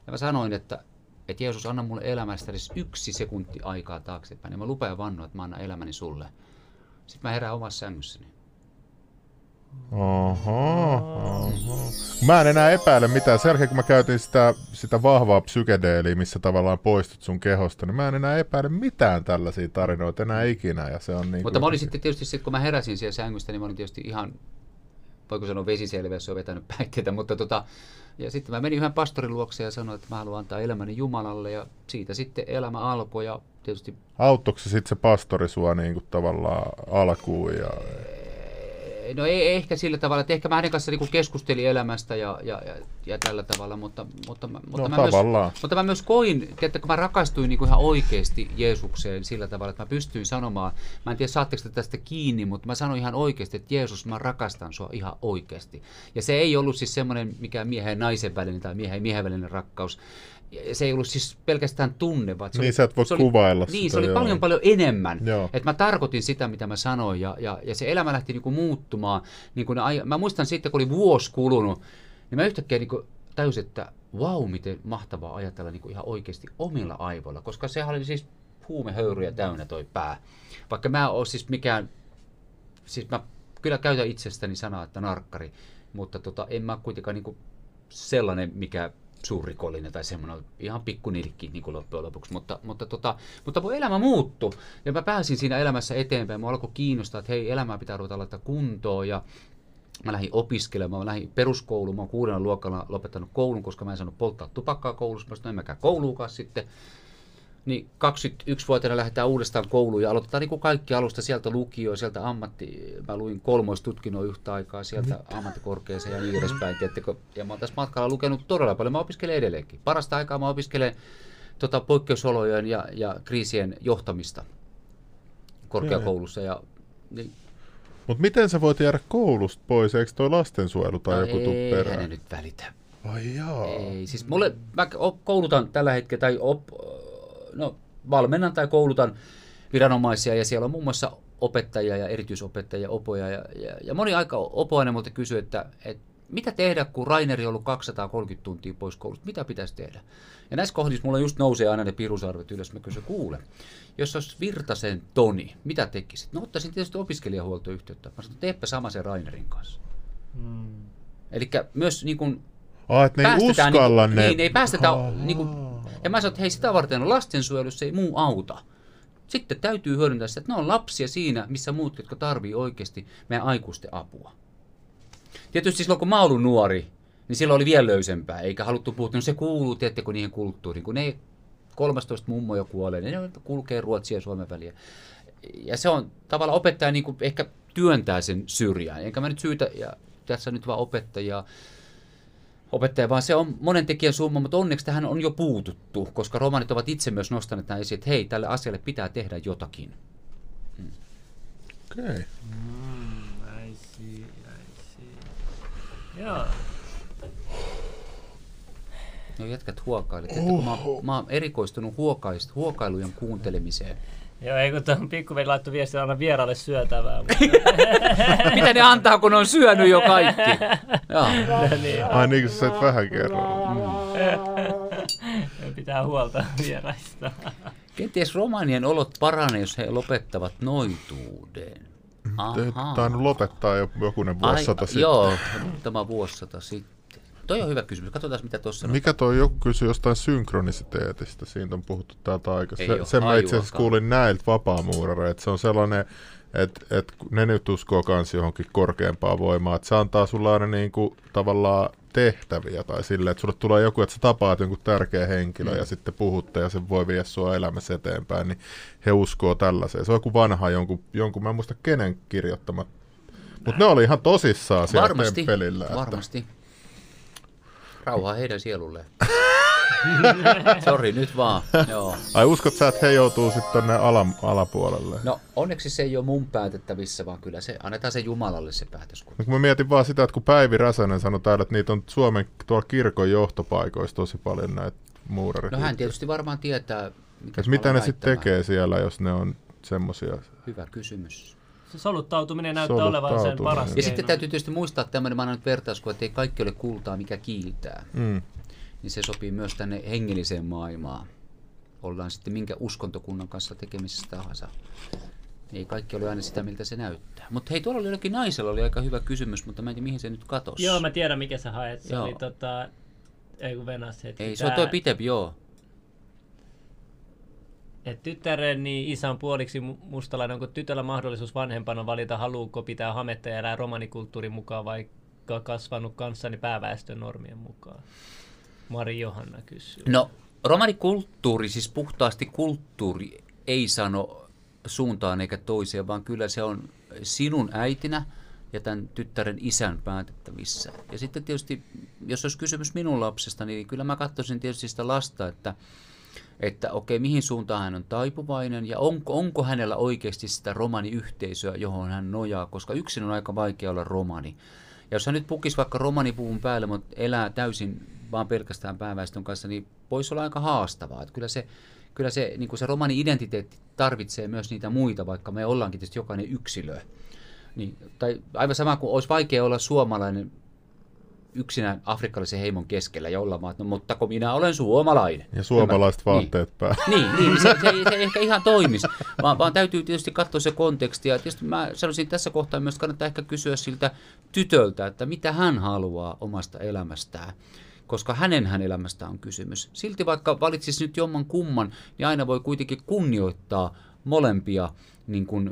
ja mä sanoin, että että Jeesus, anna mulle elämästä edes yksi sekunti aikaa taaksepäin. Ja mä lupaan vannoa, että mä annan elämäni sulle. Sitten mä herään omassa sängyssäni. Oho, oho. Mä en enää epäile mitään. Sen jälkeen kun mä käytin sitä, sitä vahvaa psykedeeliä, missä tavallaan poistut sun kehosta, niin mä en enää epäile mitään tällaisia tarinoita enää ikinä. Ja se on niin Mutta mä olin sitten tietysti, sit, kun mä heräsin siellä sängystä, niin mä olin tietysti ihan, voiko sanoa vesiselveys, on vetänyt päitteitä, mutta tota, ja sitten mä menin yhden pastorin luokse ja sanoin, että mä haluan antaa elämäni Jumalalle ja siitä sitten elämä alkoi ja tietysti... Auttoiko se sitten se pastori sua niin kuin tavallaan alkuun ja no ei ehkä sillä tavalla, että ehkä mä hänen kanssa niin keskustelin elämästä ja, ja, ja, ja tällä tavalla, mutta, mutta, mutta, no, mä myös, mutta mä myös koin, että kun mä rakastuin niin ihan oikeasti Jeesukseen sillä tavalla, että mä pystyin sanomaan, mä en tiedä saatteko te tästä kiinni, mutta mä sanoin ihan oikeasti, että Jeesus, mä rakastan sua ihan oikeasti. Ja se ei ollut siis semmoinen mikä miehen ja naisen välinen tai miehen ja miehen välinen rakkaus, se ei ollut siis pelkästään tunne, vaan se niin oli, sä et voi se kuvailla oli, Niin, se oli joo. paljon paljon enemmän. Että mä tarkoitin sitä, mitä mä sanoin, ja, ja, ja se elämä lähti niinku muuttumaan. Niinku ne, mä muistan sitten, kun oli vuosi kulunut, niin mä yhtäkkiä niinku tajusin, että vau, wow, miten mahtavaa ajatella niinku ihan oikeasti omilla aivoilla, koska sehän oli siis huumehöyryjä täynnä toi pää. Vaikka mä oon siis mikään, siis mä kyllä käytän itsestäni sanaa, että narkkari, mutta tota, en mä kuitenkaan niinku sellainen, mikä suurrikollinen tai semmoinen ihan pikkunilkki niin kuin loppujen lopuksi. Mutta, mutta, tota, mutta mun elämä muuttui ja mä pääsin siinä elämässä eteenpäin. Mä alkoi kiinnostaa, että hei, elämää pitää ruveta laittaa kuntoon ja Mä lähdin opiskelemaan, mä lähdin peruskouluun, mä oon kuudella luokalla lopettanut koulun, koska mä en saanut polttaa tupakkaa koulussa, mä sanoin, en mäkään kouluukaan sitten niin 21-vuotiaana lähdetään uudestaan kouluun ja aloitetaan niin kuin kaikki alusta sieltä lukio, sieltä ammatti, mä luin kolmoistutkinnon yhtä aikaa sieltä Mitä? ammattikorkeeseen ja niin edespäin. Tiedättekö? Ja mä oon tässä matkalla lukenut todella paljon, mä opiskelen edelleenkin. Parasta aikaa mä opiskelen tota, poikkeusolojen ja, ja kriisien johtamista korkeakoulussa. Ja, niin, mutta miten sä voit jäädä koulusta pois? Eikö toi lastensuojelu tai no joku tuu perään? Ei nyt välitä. Ai jaa. Ei, siis mulle, mä koulutan tällä hetkellä, tai op, no, valmennan tai koulutan viranomaisia ja siellä on muun muassa opettajia ja erityisopettajia, opoja ja, ja, ja moni aika opoinen mutta kysyy, että, että mitä tehdä, kun Raineri on ollut 230 tuntia pois koulusta, mitä pitäisi tehdä? Ja näissä kohdissa mulla just nousee aina ne pirusarvet ylös, mä kysyn, kuule, jos olisi Virtasen Toni, mitä tekisit? No ottaisin tietysti opiskelijahuoltoyhteyttä. Mä sanoin, teepä sama sen Rainerin kanssa. Hmm. Eli myös niin kuin, Ah, että ne ei uskalla niin, ne. Niin, ei päästetä, niin kuin, ja mä sanoin, että hei, sitä varten lastensuojelussa ei muu auta. Sitten täytyy hyödyntää sitä, että ne on lapsia siinä, missä muut, jotka tarvii oikeasti meidän aikuisten apua. Tietysti silloin, kun mä olin nuori, niin silloin oli vielä löysempää, eikä haluttu puhua, no se kuuluu, tiedättekö, niihin kulttuuriin, kun ne 13 mummoja kuolee, niin ne kulkee Ruotsia ja Suomen väliä. Ja se on tavallaan opettaja niin kuin ehkä työntää sen syrjään, enkä mä nyt syytä, ja tässä nyt vaan opettajaa, opettaja, vaan se on monen tekijän summa, mutta onneksi tähän on jo puututtu, koska romanit ovat itse myös nostaneet tämän esiin, että hei, tälle asialle pitää tehdä jotakin. Okei. Okay. Mm, I see, I see. Joo. No jätkät huokailet. Että kun mä, mä oon erikoistunut huokaist, huokailujen kuuntelemiseen. Joo, ei kun tuon pikkuveli laittoi viestiä aina vieraalle syötävää. Mutta, Mitä ne antaa, kun on syönyt jo kaikki? Joo. niin, Ai niin, kun sä et vähän kerran. pitää huolta vieraista. Kenties romanien olot paranee, jos he lopettavat noituuden. Te tainnut lopettaa jo jokunen vuosisata sitten. Joo, tämä vuosisata sitten. Toi on hyvä kysymys. Katsotaan, mitä tuossa on. Mikä toi joku kysyi jostain synkronisiteetistä, siitä on puhuttu täältä aikaisemmin. Se, sen mä itse asiassa kuulin näiltä vapaamuurareilta, että se on sellainen, että et ne nyt uskoo kans johonkin korkeampaan voimaan, että se antaa sulle aina niinku tavallaan tehtäviä tai silleen, että sulle tulee joku, että sä tapaat jonkun tärkeä henkilö Mm. ja sitten puhutte ja se voi viedä sua elämässä eteenpäin, niin he uskoo tällaiseen. Se on joku vanha jonkun, jonkun mä en muista kenen kirjoittamat, mutta ne oli ihan tosissaan siellä Varmasti, temppelillä. Että, varmasti. Rauhaa heidän sielulleen. Sori, nyt vaan. Joo. ai uskot sä, että he joutuu sitten tonne ala, alapuolelle? No onneksi se ei ole mun päätettävissä, vaan kyllä se annetaan se Jumalalle se päätös. No, kun mä mietin vaan sitä, että kun Päivi Räsänen sanoi täällä, että niitä on Suomen tuolla kirkon johtopaikoissa tosi paljon näitä muurarit. No hän tietysti varmaan tietää, mikä Et mitä ne sitten tekee siellä, jos ne on semmosia? Hyvä kysymys. Se soluttautuminen näyttää olevan sen Soluttautuminen. paras Ja keino. sitten täytyy tietysti muistaa tämmöinen, mä annan nyt vertauskuva, että ei kaikki ole kultaa, mikä kiiltää. Mm. Niin se sopii myös tänne hengelliseen maailmaan. Ollaan sitten minkä uskontokunnan kanssa tekemisissä tahansa. Ei kaikki ole aina sitä, miltä se näyttää. Mutta hei, tuolla oli jollakin naisella oli aika hyvä kysymys, mutta mä en tiedä, mihin se nyt katosi. Joo, mä tiedän mikä sä haet. Se Joo. oli tota... Ei kun venas hetki. Ei, se on toi pitempi, joo. Et tyttären niin isä on puoliksi mu- mustalainen. Onko tytöllä mahdollisuus vanhempana valita, haluuko pitää hametta ja elää romanikulttuurin mukaan, vaikka kasvanut kanssani pääväestön normien mukaan? Mari Johanna kysyy. No, romanikulttuuri, siis puhtaasti kulttuuri, ei sano suuntaan eikä toiseen, vaan kyllä se on sinun äitinä ja tämän tyttären isän päätettävissä. Ja sitten tietysti, jos olisi kysymys minun lapsesta, niin kyllä mä katsoisin tietysti sitä lasta, että että okei, mihin suuntaan hän on taipuvainen ja onko, onko hänellä oikeasti sitä romaniyhteisöä, johon hän nojaa, koska yksin on aika vaikea olla romani. Ja jos hän nyt pukisi vaikka romanipuvun päälle, mutta elää täysin vaan pelkästään pääväestön kanssa, niin voisi olla aika haastavaa. Että kyllä se, kyllä se, niin kuin se romani-identiteetti tarvitsee myös niitä muita, vaikka me ollaankin tietysti jokainen yksilö. Niin, tai aivan sama kuin olisi vaikea olla suomalainen yksinään afrikkalaisen heimon keskellä ja että no, mutta kun minä olen suomalainen. Ja suomalaiset Niin. vaatteet päällä. Niin, niin se, se, ei- se ei ehkä ihan toimisi, vaan, vaan täytyy tietysti katsoa se konteksti. Ja tietysti mä sanoisin tässä kohtaa myös, että kannattaa ehkä kysyä siltä tytöltä, että mitä hän haluaa omasta elämästään koska hänen hän elämästä on kysymys. Silti vaikka valitsisi nyt jomman kumman, niin aina voi kuitenkin kunnioittaa molempia niin kuin,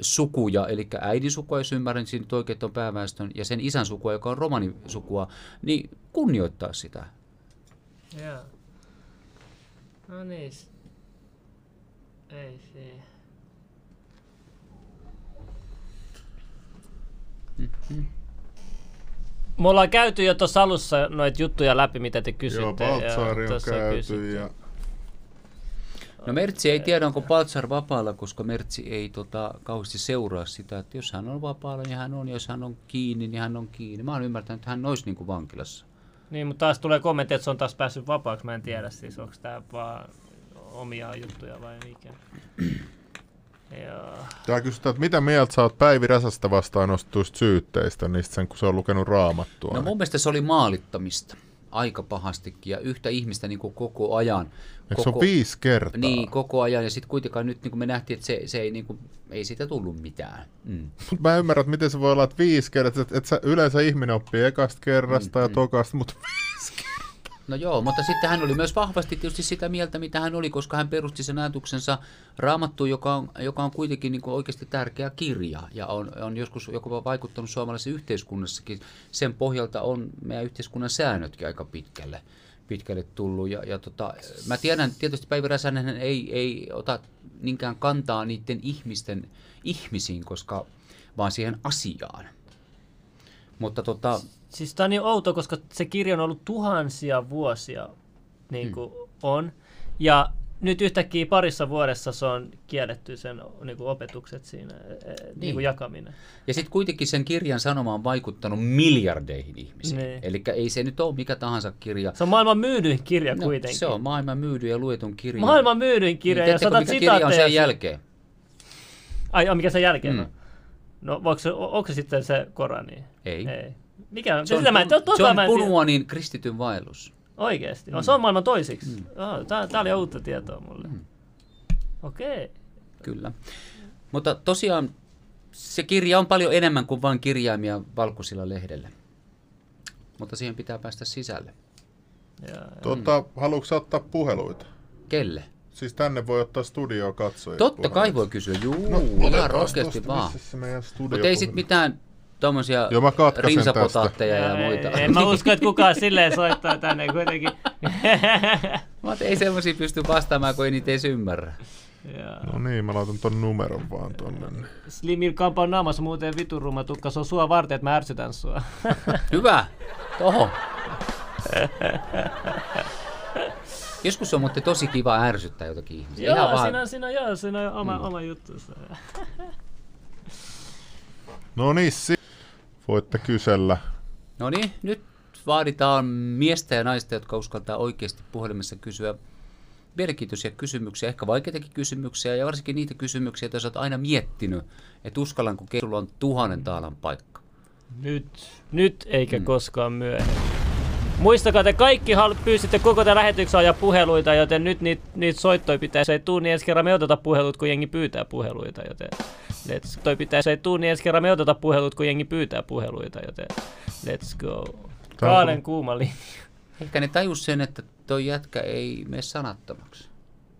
sukuja, eli äidin sukua, jos ymmärrän siinä oikein, on pääväestön, ja sen isän sukua, joka on romanisukua, niin kunnioittaa sitä. Joo. No niin. Ei se. Me ollaan käyty jo tuossa alussa noita juttuja läpi, mitä te kysytte. Joo, Baltsaari on käyty kysytty. ja No Mertsi ei tiedä, onko Paltsar vapaalla, koska Mertsi ei tota, kauheasti seuraa sitä, että jos hän on vapaalla, niin hän on, ja jos hän on kiinni, niin hän on kiinni. Mä oon ymmärtänyt, että hän olisi niin kuin vankilassa. Niin, mutta taas tulee kommentti, että se on taas päässyt vapaaksi. Mä en tiedä siis, onko tämä vaan omia juttuja vai mikä. Joo. Tää kysytään, että mitä mieltä sä oot Päivi Räsästä vastaan nostetuista syytteistä, niistä sen, kun se on lukenut raamattua. No mun mielestä se oli maalittamista aika pahastikin ja yhtä ihmistä niin kuin koko ajan. Eikö se on viisi kertaa? Niin, koko ajan. Ja sitten kuitenkaan nyt niin kuin me nähtiin, että se, se ei, niin kuin, ei siitä tullut mitään. Mm. Mut mä ymmärrän, että miten se voi olla, että viisi kertaa, että, että sä, yleensä ihminen oppii ekasta kerrasta Mm, ja tokasta, mutta viisi kertaa. No joo, mutta sitten hän oli myös vahvasti tietysti sitä mieltä, mitä hän oli, koska hän perusti sen ajatuksensa raamattuun, joka on, joka on kuitenkin niin kuin oikeasti tärkeä kirja ja on, on joskus joku vaikuttanut suomalaisessa yhteiskunnassakin. Sen pohjalta on meidän yhteiskunnan säännötkin aika pitkälle, pitkälle tullut. Ja, ja tota, mä tiedän, tietysti Päivi Räsänen ei, ei ota niinkään kantaa niiden ihmisten ihmisiin, koska vaan siihen asiaan Mutta tota, Siis tämä on niin outo, koska se kirja on ollut tuhansia vuosia, niin kuin hmm. on. Ja nyt yhtäkkiä parissa vuodessa se on kielletty sen niin kuin opetukset siinä, niin. Niin kuin jakaminen. Ja sitten kuitenkin sen kirjan sanoma on vaikuttanut miljardeihin ihmisiin. Niin. Eli ei se nyt ole mikä tahansa kirja. Se on maailman myydyin kirja No, kuitenkin. se on maailman myydyin ja luetun kirja. Maailman myydyin kirja, Niin, ja saatat mikä kirja on sen jälkeen? Ai, mikä sen jälkeen Mm. on? No, onko se, onko se sitten se Korani? Ei. Ei. Mikä on? Se on, Sitä mä tiedä. Punuanin kristityn vaellus. Oikeesti? No, se on maailman toisiksi. Mm. Oh, tää, tää oli uutta tietoa mulle. Mm. Okei. Okay. Kyllä. Mutta tosiaan se kirja on paljon enemmän kuin vain kirjaimia valkoisilla lehdellä. Mutta siihen pitää päästä sisälle. Ja, Tota, haluatko ottaa puheluita? Kelle? Siis tänne voi ottaa studioon katsoja. Totta kai voi kysyä. Juu, No, ihan rohkeasti vaan. missä se meidän studio Mutta ei sit mitään tommosia Joo, mä rinsapotaatteja ja, ei, muita. En mä usko, että kukaan silleen soittaa tänne kuitenkin. Mä ei semmosia pysty vastaamaan, kun ei niitä edes ymmärrä. ja. No niin, mä laitan ton numeron vaan tonne. Slimil Kampa on naamassa muuten vituruma tukka. Se on sua varten, että mä ärsytän sua. Hyvä! Toho! Joskus on muuten tosi kiva ärsyttää jotakin ihmisiä. Ihan joo, vaan- siinä, on- siinä, joo, siinä on oma, mm. oma juttusa. No niin, si- voitte kysellä. No niin, nyt vaaditaan miestä ja naista, jotka uskaltaa oikeasti puhelimessa kysyä mielenkiintoisia kysymyksiä, ehkä vaikeitakin kysymyksiä ja varsinkin niitä kysymyksiä, joita sä oot aina miettinyt, että uskallanko sulla on tuhannen taalan paikka. Nyt, nyt eikä mm. koskaan myöhemmin. Muistakaa, te kaikki hal- pyysitte koko tämän lähetyksen ajan puheluita, joten nyt niitä niit soittoja pitäisi. Ei tuu, niin ensi kerran me oteta puhelut, kun jengi pyytää puheluita, joten let's toi pitäisi. Ei tuu, niin ensi kerran me oteta puhelut, kun jengi pyytää puheluita, joten let's go. Kaalen tullut- kuuma linja. Ehkä ne tajus sen, että toi jätkä ei mene sanattomaksi.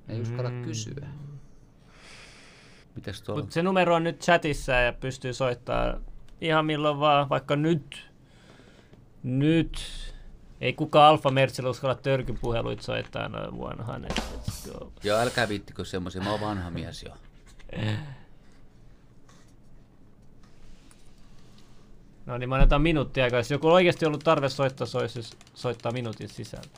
Ne ei uskalla kysyä. Mitäs tuolla? Mutta se numero on nyt chatissa ja pystyy soittaa ihan milloin vaan, vaikka nyt. Nyt. Ei kukaan Alfa Mertsillä uskalla törkyn puheluita soittaa noin go. Joo, älkää viittikö semmoisia, mä oon vanha mies jo. No niin, mä annetaan minuuttia aikaa. Jos joku on oikeasti ollut tarve soittaa, se olisi soittaa minuutin sisällä.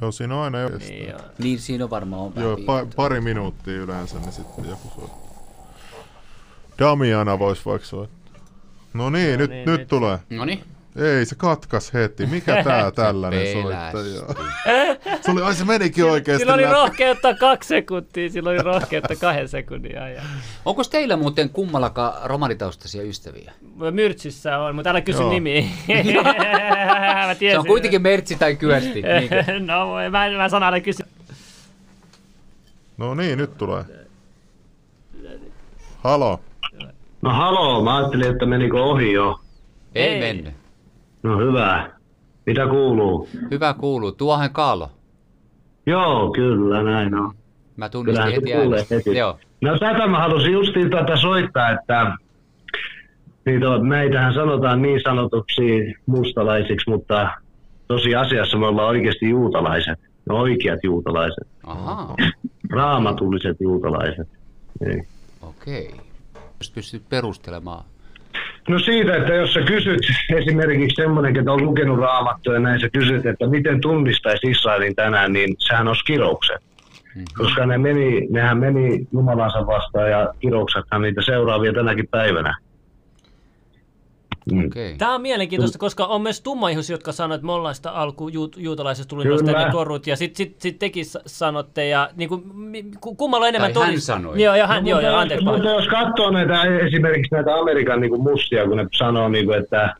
Joo, siinä on aina jo. Niin, joo. Niin siinä on varmaan on Joo, pa- pari minuuttia yleensä, niin sitten joku soittaa. Damiana voisi vaikka soittaa. No niin, No nyt, niin, nyt, nyt. tulee. Noniin. Ei, se katkas heti. Mikä tää tällainen soittaja? Se oli, ai se menikin oikeesti Sillä oli läpi. rohkeutta kaksi sekuntia, sillä oli rohkeutta kahden sekunnin ajan. Onko teillä muuten kummallakaan romanitaustaisia ystäviä? Myrtsissä on, mutta älä kysy Joo. nimiä. mä Se on kuitenkin Mertsi tai Kyösti. no, mä, mä sanon älä kysy. No niin, nyt tulee. Halo. No haloo, mä ajattelin, että menikö ohi jo. Ei, Ei. mennyt. No hyvä. Mitä kuuluu? Hyvä kuuluu. Tuohan Kaalo. Joo, kyllä, näin on. Mä tunnistin Kyllähän heti kuulee heti. Joo. No tätä mä halusin justiin tätä soittaa, että niitä, meitähän sanotaan niin sanotuksi mustalaisiksi, mutta tosiasiassa me ollaan oikeasti juutalaiset. Ne oikeat juutalaiset. Ahaa. Raamatulliset juutalaiset. Niin. Okei. Jos pystyt perustelemaan. No siitä, että jos sä kysyt esimerkiksi semmoinen, että on lukenut raamattua ja näin sä kysyt, että miten tunnistaisi Israelin tänään, niin sehän on kiroukset. Mhm. Koska ne meni, nehän meni Jumalansa vastaan ja kirouksethan niitä seuraavia tänäkin päivänä. Mm. Okei. Tämä on mielenkiintoista, koska on myös tummaihus, jotka sanoo, että me ollaan sitä alku juut, juutalaisesta tuli noista ne korut, ja sitten sit, sit tekin sa- sanotte, ja niin kuin, kummalla enemmän Tai hän sanoi. Joo, ja hän, No, joo, mutta ja jos- anteeksi Mutta jos katsoo näitä, esimerkiksi näitä Amerikan niin kuin mustia, kun ne sanoo, niin kuin, että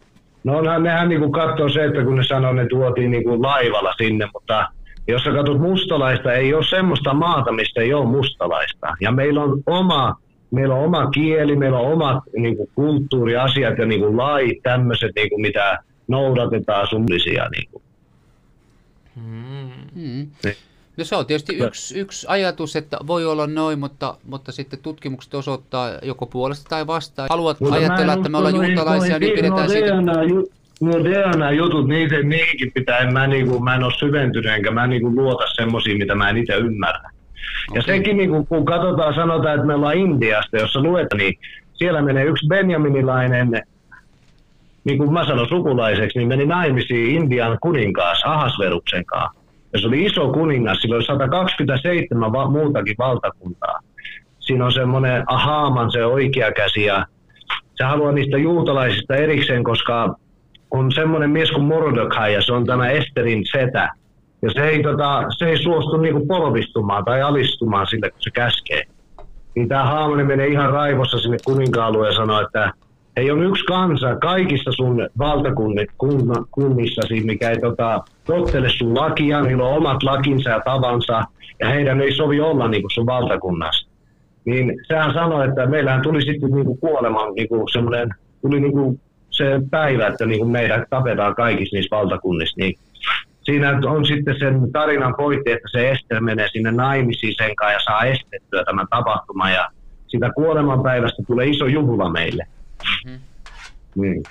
no onhan, nehän niin kuin katsoo se, että kun ne sanoo, ne tuotiin niin kuin laivalla sinne, mutta jos sä katsot mustalaista, ei ole semmoista maata, mistä ei ole mustalaista. Ja meillä on oma, meillä on oma kieli, meillä on omat niin kuin kulttuuriasiat ja niin kuin lait, tämmöiset, niin kuin mitä noudatetaan summisia. Niin kuin. Mm. Mm. Niin. No se on tietysti yksi, yksi ajatus, että voi olla noin, mutta, mutta sitten tutkimukset osoittaa joko puolesta tai vastaan. Haluat Mutta ajatella, että me ollaan juutalaisia, niin pidetään no, siitä. No DNA jutut, niitä, niihinkin pitää, en mä, niinku, mä en ole syventynyt, enkä mä niinku luota semmoisiin, mitä mä en itse ymmärrä. Ja Okei. sekin, niinku, kun katsotaan, sanotaan, että me ollaan Intiasta, jossa luetaan, niin siellä menee yksi benjaminilainen niin kuin mä sanon sukulaiseksi, niin meni naimisiin Indian kuninkaas Ahasveruksen kanssa. Ja se oli iso kuningas, sillä oli 127 va- muutakin valtakuntaa. Siinä on semmoinen Ahaman se oikea käsi ja se haluaa niistä juutalaisista erikseen, koska on semmoinen mies kuin Mordecai ja se on tämä Esterin setä. Ja se ei, tota, se ei suostu niinku polvistumaan tai alistumaan sille, kun se käskee. Niin tämä Haamani menee ihan raivossa sinne kuninkaaluun ja sanoo, että ei on yksi kansa kaikissa sun valtakunnissasi, mikä ei tota, tottele sun lakia, niillä on omat lakinsa ja tavansa, ja heidän ei sovi olla niin kuin sun valtakunnassa. Niin sehän sanoi, että meillähän tuli sitten niin kuin kuoleman niin kuin semmoinen, tuli niin kuin se päivä, että niin kuin meidät tapetaan kaikissa niissä valtakunnissa, niin siinä on sitten sen tarinan pointti, että se Ester menee sinne naimisiin sen kanssa ja saa estettyä tämän tapahtuman ja sitä kuolemanpäivästä tulee iso juhla meille. Mm-hmm. Niin.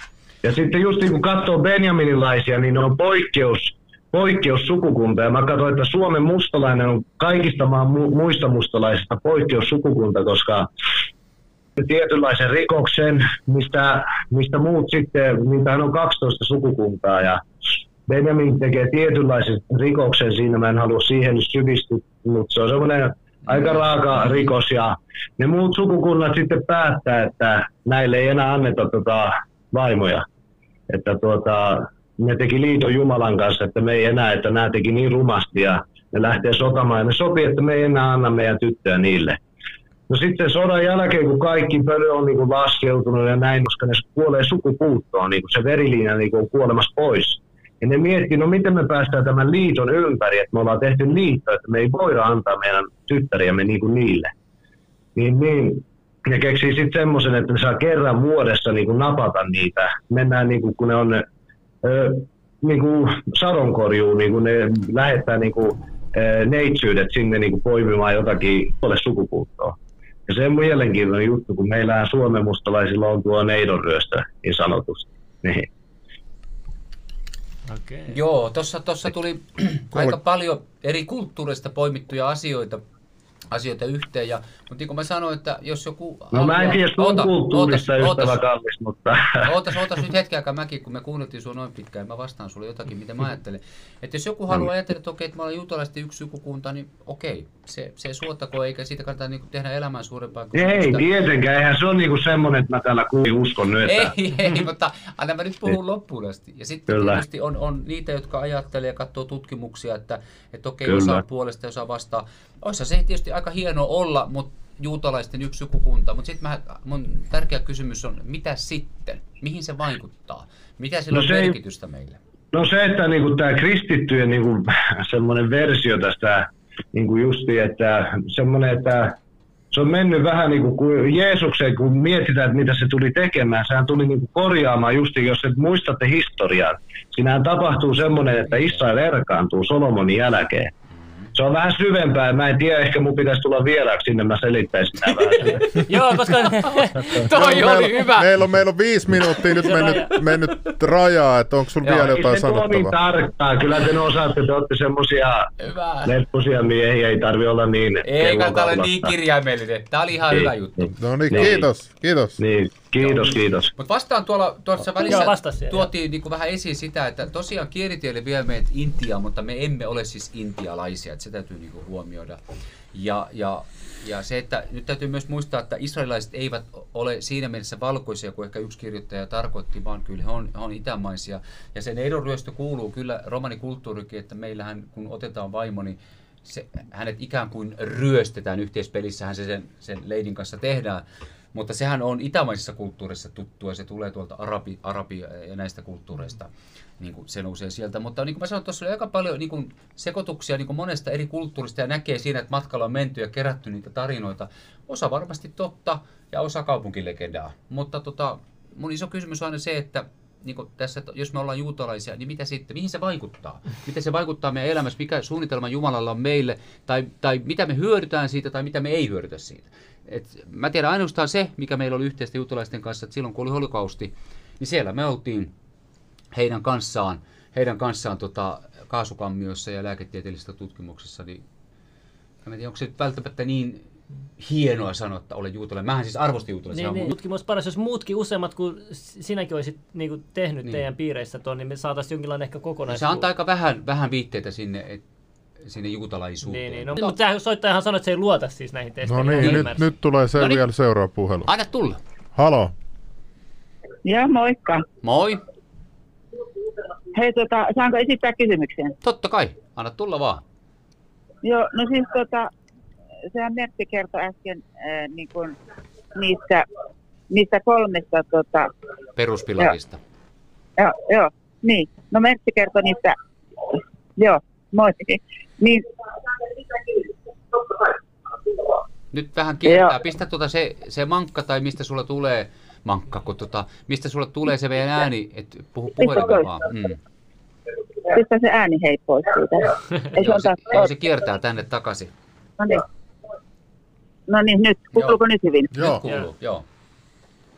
Ja sitten just niin kun katsoo Benjaminilaisia, niin ne on poikkeus, poikkeussukukunta. Ja mä katsoin, että Suomen mustalainen on kaikista maan mu- muista mustalaisista poikkeussukukunta, koska tietynlaisen rikoksen, mistä, mistä muut sitten, niitähän on 12 sukukuntaa ja Benjamin tekee tietynlaisen rikoksen siinä, mä en halua siihen syvistyä, mutta se on semmoinen aika raaka rikos ja ne muut sukukunnat sitten päättää, että näille ei enää anneta tota vaimoja. Että tuota, ne teki liiton Jumalan kanssa, että me ei enää, että nämä teki niin rumasti ja ne lähtee sotamaan ja ne sopii, että me ei enää anna meidän tyttöä niille. No sitten sodan jälkeen, kun kaikki pöly on niin laskeutunut ja näin, koska ne kuolee sukupuuttoon, niin se verilinja niin on kuolemassa pois. Ja ne miettii, no miten me päästään tämän liiton ympäri, että me ollaan tehty liitto, että me ei voida antaa meidän tyttäriämme niin kuin niille. Niin, niin ne keksii sitten semmoisen, että ne saa kerran vuodessa niin kuin napata niitä. Mennään niin kuin, kun ne on ö, niin kuin sadonkorjuun, niin kuin ne lähettää niin kuin, ö, neitsyydet sinne niin kuin poimimaan jotakin tuolle sukupuuttoon. Ja se on mielenkiintoinen juttu, kun meillä Suomen mustalaisilla on tuo neidonryöstö niin sanotusti. Niin. Okay. Joo, tuossa tuli aika paljon eri kulttuureista poimittuja asioita asioita yhteen. Ja, mutta niin kuin mä sanoin, että jos joku... No haluaa, mä en tiedä sun kulttuurista ystävä kallis, mutta... Ootas, ootas nyt hetken aikaa mäkin, kun me kuunneltiin sua noin pitkään, mä vastaan sulle jotakin, mitä mä ajattelen. Että jos joku haluaa ajatella, että okei, että mä olen juutalaisesti yksi sukukunta, niin okei, se, se suottako, eikä siitä kannata niin tehdä elämää suurempaa. Ei, sitä... tietenkään, eihän se ole niin semmoinen, että mä täällä kuulin uskon nyt. Ei, ei, mutta anna mä nyt puhun loppuun asti. Ja sitten Kyllä. tietysti on, on niitä, jotka ajattelee ja katsoo tutkimuksia, että, että okei, Kyllä. osa puolesta ja osa vastaan. Oissa se tietysti aika hieno olla, mutta juutalaisten yksi sukukunta. Mutta sitten mun tärkeä kysymys on, mitä sitten? Mihin se vaikuttaa? Mitä sillä no on se, merkitystä meille? No se, että niinku tämä kristittyjen niinku, semmoinen versio tästä niinku justi, että semmoinen, että se on mennyt vähän niin kuin Jeesukseen, kun mietitään, että mitä se tuli tekemään. Sehän tuli niin kuin korjaamaan justi, jos et muistatte historiaa. Siinähän tapahtuu semmoinen, että Israel erkaantuu Solomonin jälkeen se on vähän syvempää. Mä en tiedä, ehkä mun pitäisi tulla vieraaksi sinne, mä selittäisin nämä vähän. Joo, koska toi no, oli meillä, hyvä. Meillä on, meillä on viisi minuuttia nyt mennyt, mennyt rajaa, että onko sulla vielä jotain sanottavaa? niin tarkkaa. Kyllä te osaatte, te olette semmosia lepposia miehiä, ei tarvi olla niin... Ei kannata olla niin kirjaimellinen. Tää oli ihan niin. hyvä juttu. No niin, niin, kiitos, kiitos. Niin, Kiitos, kiitos. Mutta vastaan tuolla, tuossa välissä Joo, tuotiin niin vähän esiin sitä, että tosiaan kielitiede vie meidät Intiaan, mutta me emme ole siis intialaisia, että se täytyy niin huomioida. Ja, ja, ja se, että nyt täytyy myös muistaa, että israelilaiset eivät ole siinä mielessä valkoisia kuin ehkä yksi kirjoittaja tarkoitti, vaan kyllä he on, he on itämaisia. Ja sen eronryöstö kuuluu kyllä romanikulttuurikin, että meillähän kun otetaan vaimo, niin se, hänet ikään kuin ryöstetään yhteispelissähän se sen, sen leidin kanssa tehdään. Mutta sehän on itämaisessa kulttuurissa tuttua, se tulee tuolta arabi, arabi ja näistä kulttuureista, niin kuin se nousee sieltä. Mutta niin kuin mä sanoin, tuossa oli aika paljon niin kuin sekoituksia niin kuin monesta eri kulttuurista ja näkee siinä, että matkalla on menty ja kerätty niitä tarinoita. Osa varmasti totta ja osa kaupunkilegendaa. Mutta tota, mun iso kysymys on aina se, että niin tässä, jos me ollaan juutalaisia, niin mitä sitten, mihin se vaikuttaa? Miten se vaikuttaa meidän elämässä, mikä suunnitelma Jumalalla on meille, tai, tai mitä me hyödytään siitä, tai mitä me ei hyödytä siitä. Et mä tiedän ainoastaan se, mikä meillä oli yhteistä juutalaisten kanssa, että silloin kun oli holokausti, niin siellä me oltiin heidän kanssaan, heidän kanssaan tota, kaasukammiossa ja lääketieteellisessä tutkimuksessa, niin en tiedä, onko se välttämättä niin hienoa sanoa, että olen juutalainen. Mähän siis arvostin juutalaisia. Niin, niin. Tutkimus paras, jos muutkin useammat kuin sinäkin olisit niin kuin tehnyt Niin. teidän piireissä tuon, niin me saataisiin jonkinlainen ehkä No, kokonais... se antaa aika vähän, vähän viitteitä sinne, et, sinne juutalaisuuteen. Niin, niin. No, mutta tämä soittajahan sanoi, että se ei luota siis näihin No testeihin. niin, Hän nyt, nyt tulee se No niin. vielä seuraava puhelu. Anna tulla. Halo. Joo, moikka. Moi. Hei, tota, saanko esittää kysymyksen? Totta kai. Anna tulla vaan. Joo, no siis tota, sehän Mertti kertoi äsken äh, niin kuin niistä, niistä kolmesta, tota, Peruspilarista. joo, joo, niin, no Mertti kertoi niistä, joo, moi, niin, Nyt vähän kiertää. Pistä tuota se, se mankka tai mistä sulla tulee, mankka, kun tota, mistä sulla tulee se meidän ääni, että puhu puhelimella toista. vaan. Mm. pistä se ääni hei pois siitä. Ei se Joo, on se, joo, se kiertää tänne takaisin. no niin. No niin, nyt, kuuluuko nyt hyvin? Joo. Nyt kuuluu, joo.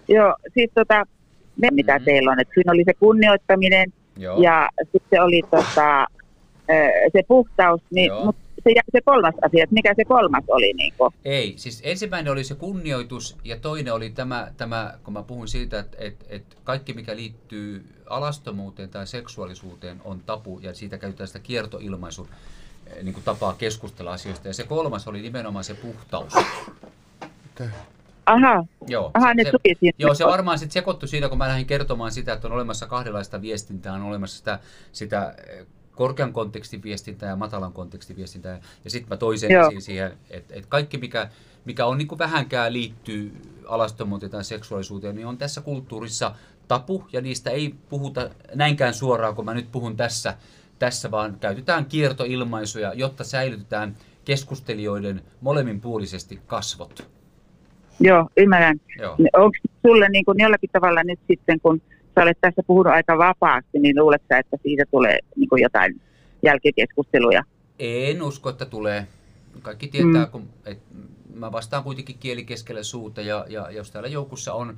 Joo, siis tota, ne mitä Mhm. teillä on, että siinä oli se kunnioittaminen, joo. Ja sitten oli tota, se puhtaus, niin, Joo. mutta se, se kolmas asia, että mikä se kolmas oli? Niin kuin? Ei, siis ensimmäinen oli se kunnioitus ja toinen oli tämä, tämä kun mä puhun siitä, että, että, että kaikki mikä liittyy alastomuuteen tai seksuaalisuuteen on tapu ja siitä käytetään sitä kiertoilmaisu eh, niin kuin tapaa keskustella asioista. Ja se kolmas oli nimenomaan se puhtaus. Aha, Joo, aha se, ne se, joo, se varmaan sitten sekoittui siinä, kun mä lähdin kertomaan sitä, että on olemassa kahdenlaista viestintää, on olemassa sitä, sitä eh, korkean kontekstin viestintää ja matalan kontekstin viestintää. Ja sitten mä toisen esiin siihen, että, että kaikki mikä, mikä on niin kuin vähänkään liittyy alastomuuteen tai seksuaalisuuteen, niin on tässä kulttuurissa tapu ja niistä ei puhuta näinkään suoraan, kun mä nyt puhun tässä, tässä vaan käytetään kiertoilmaisuja, jotta säilytetään keskustelijoiden molemminpuolisesti kasvot. Joo, ymmärrän. Joo. Onko sulle niin kuin jollakin tavalla nyt sitten, kun sä olet tässä puhunut aika vapaasti, niin luuletko että siitä tulee niin kuin jotain jälkikeskusteluja? En usko, että tulee. Kaikki tietää, Mm. kun et mä vastaan kuitenkin kieli keskellä suuta ja, ja jos täällä joukossa on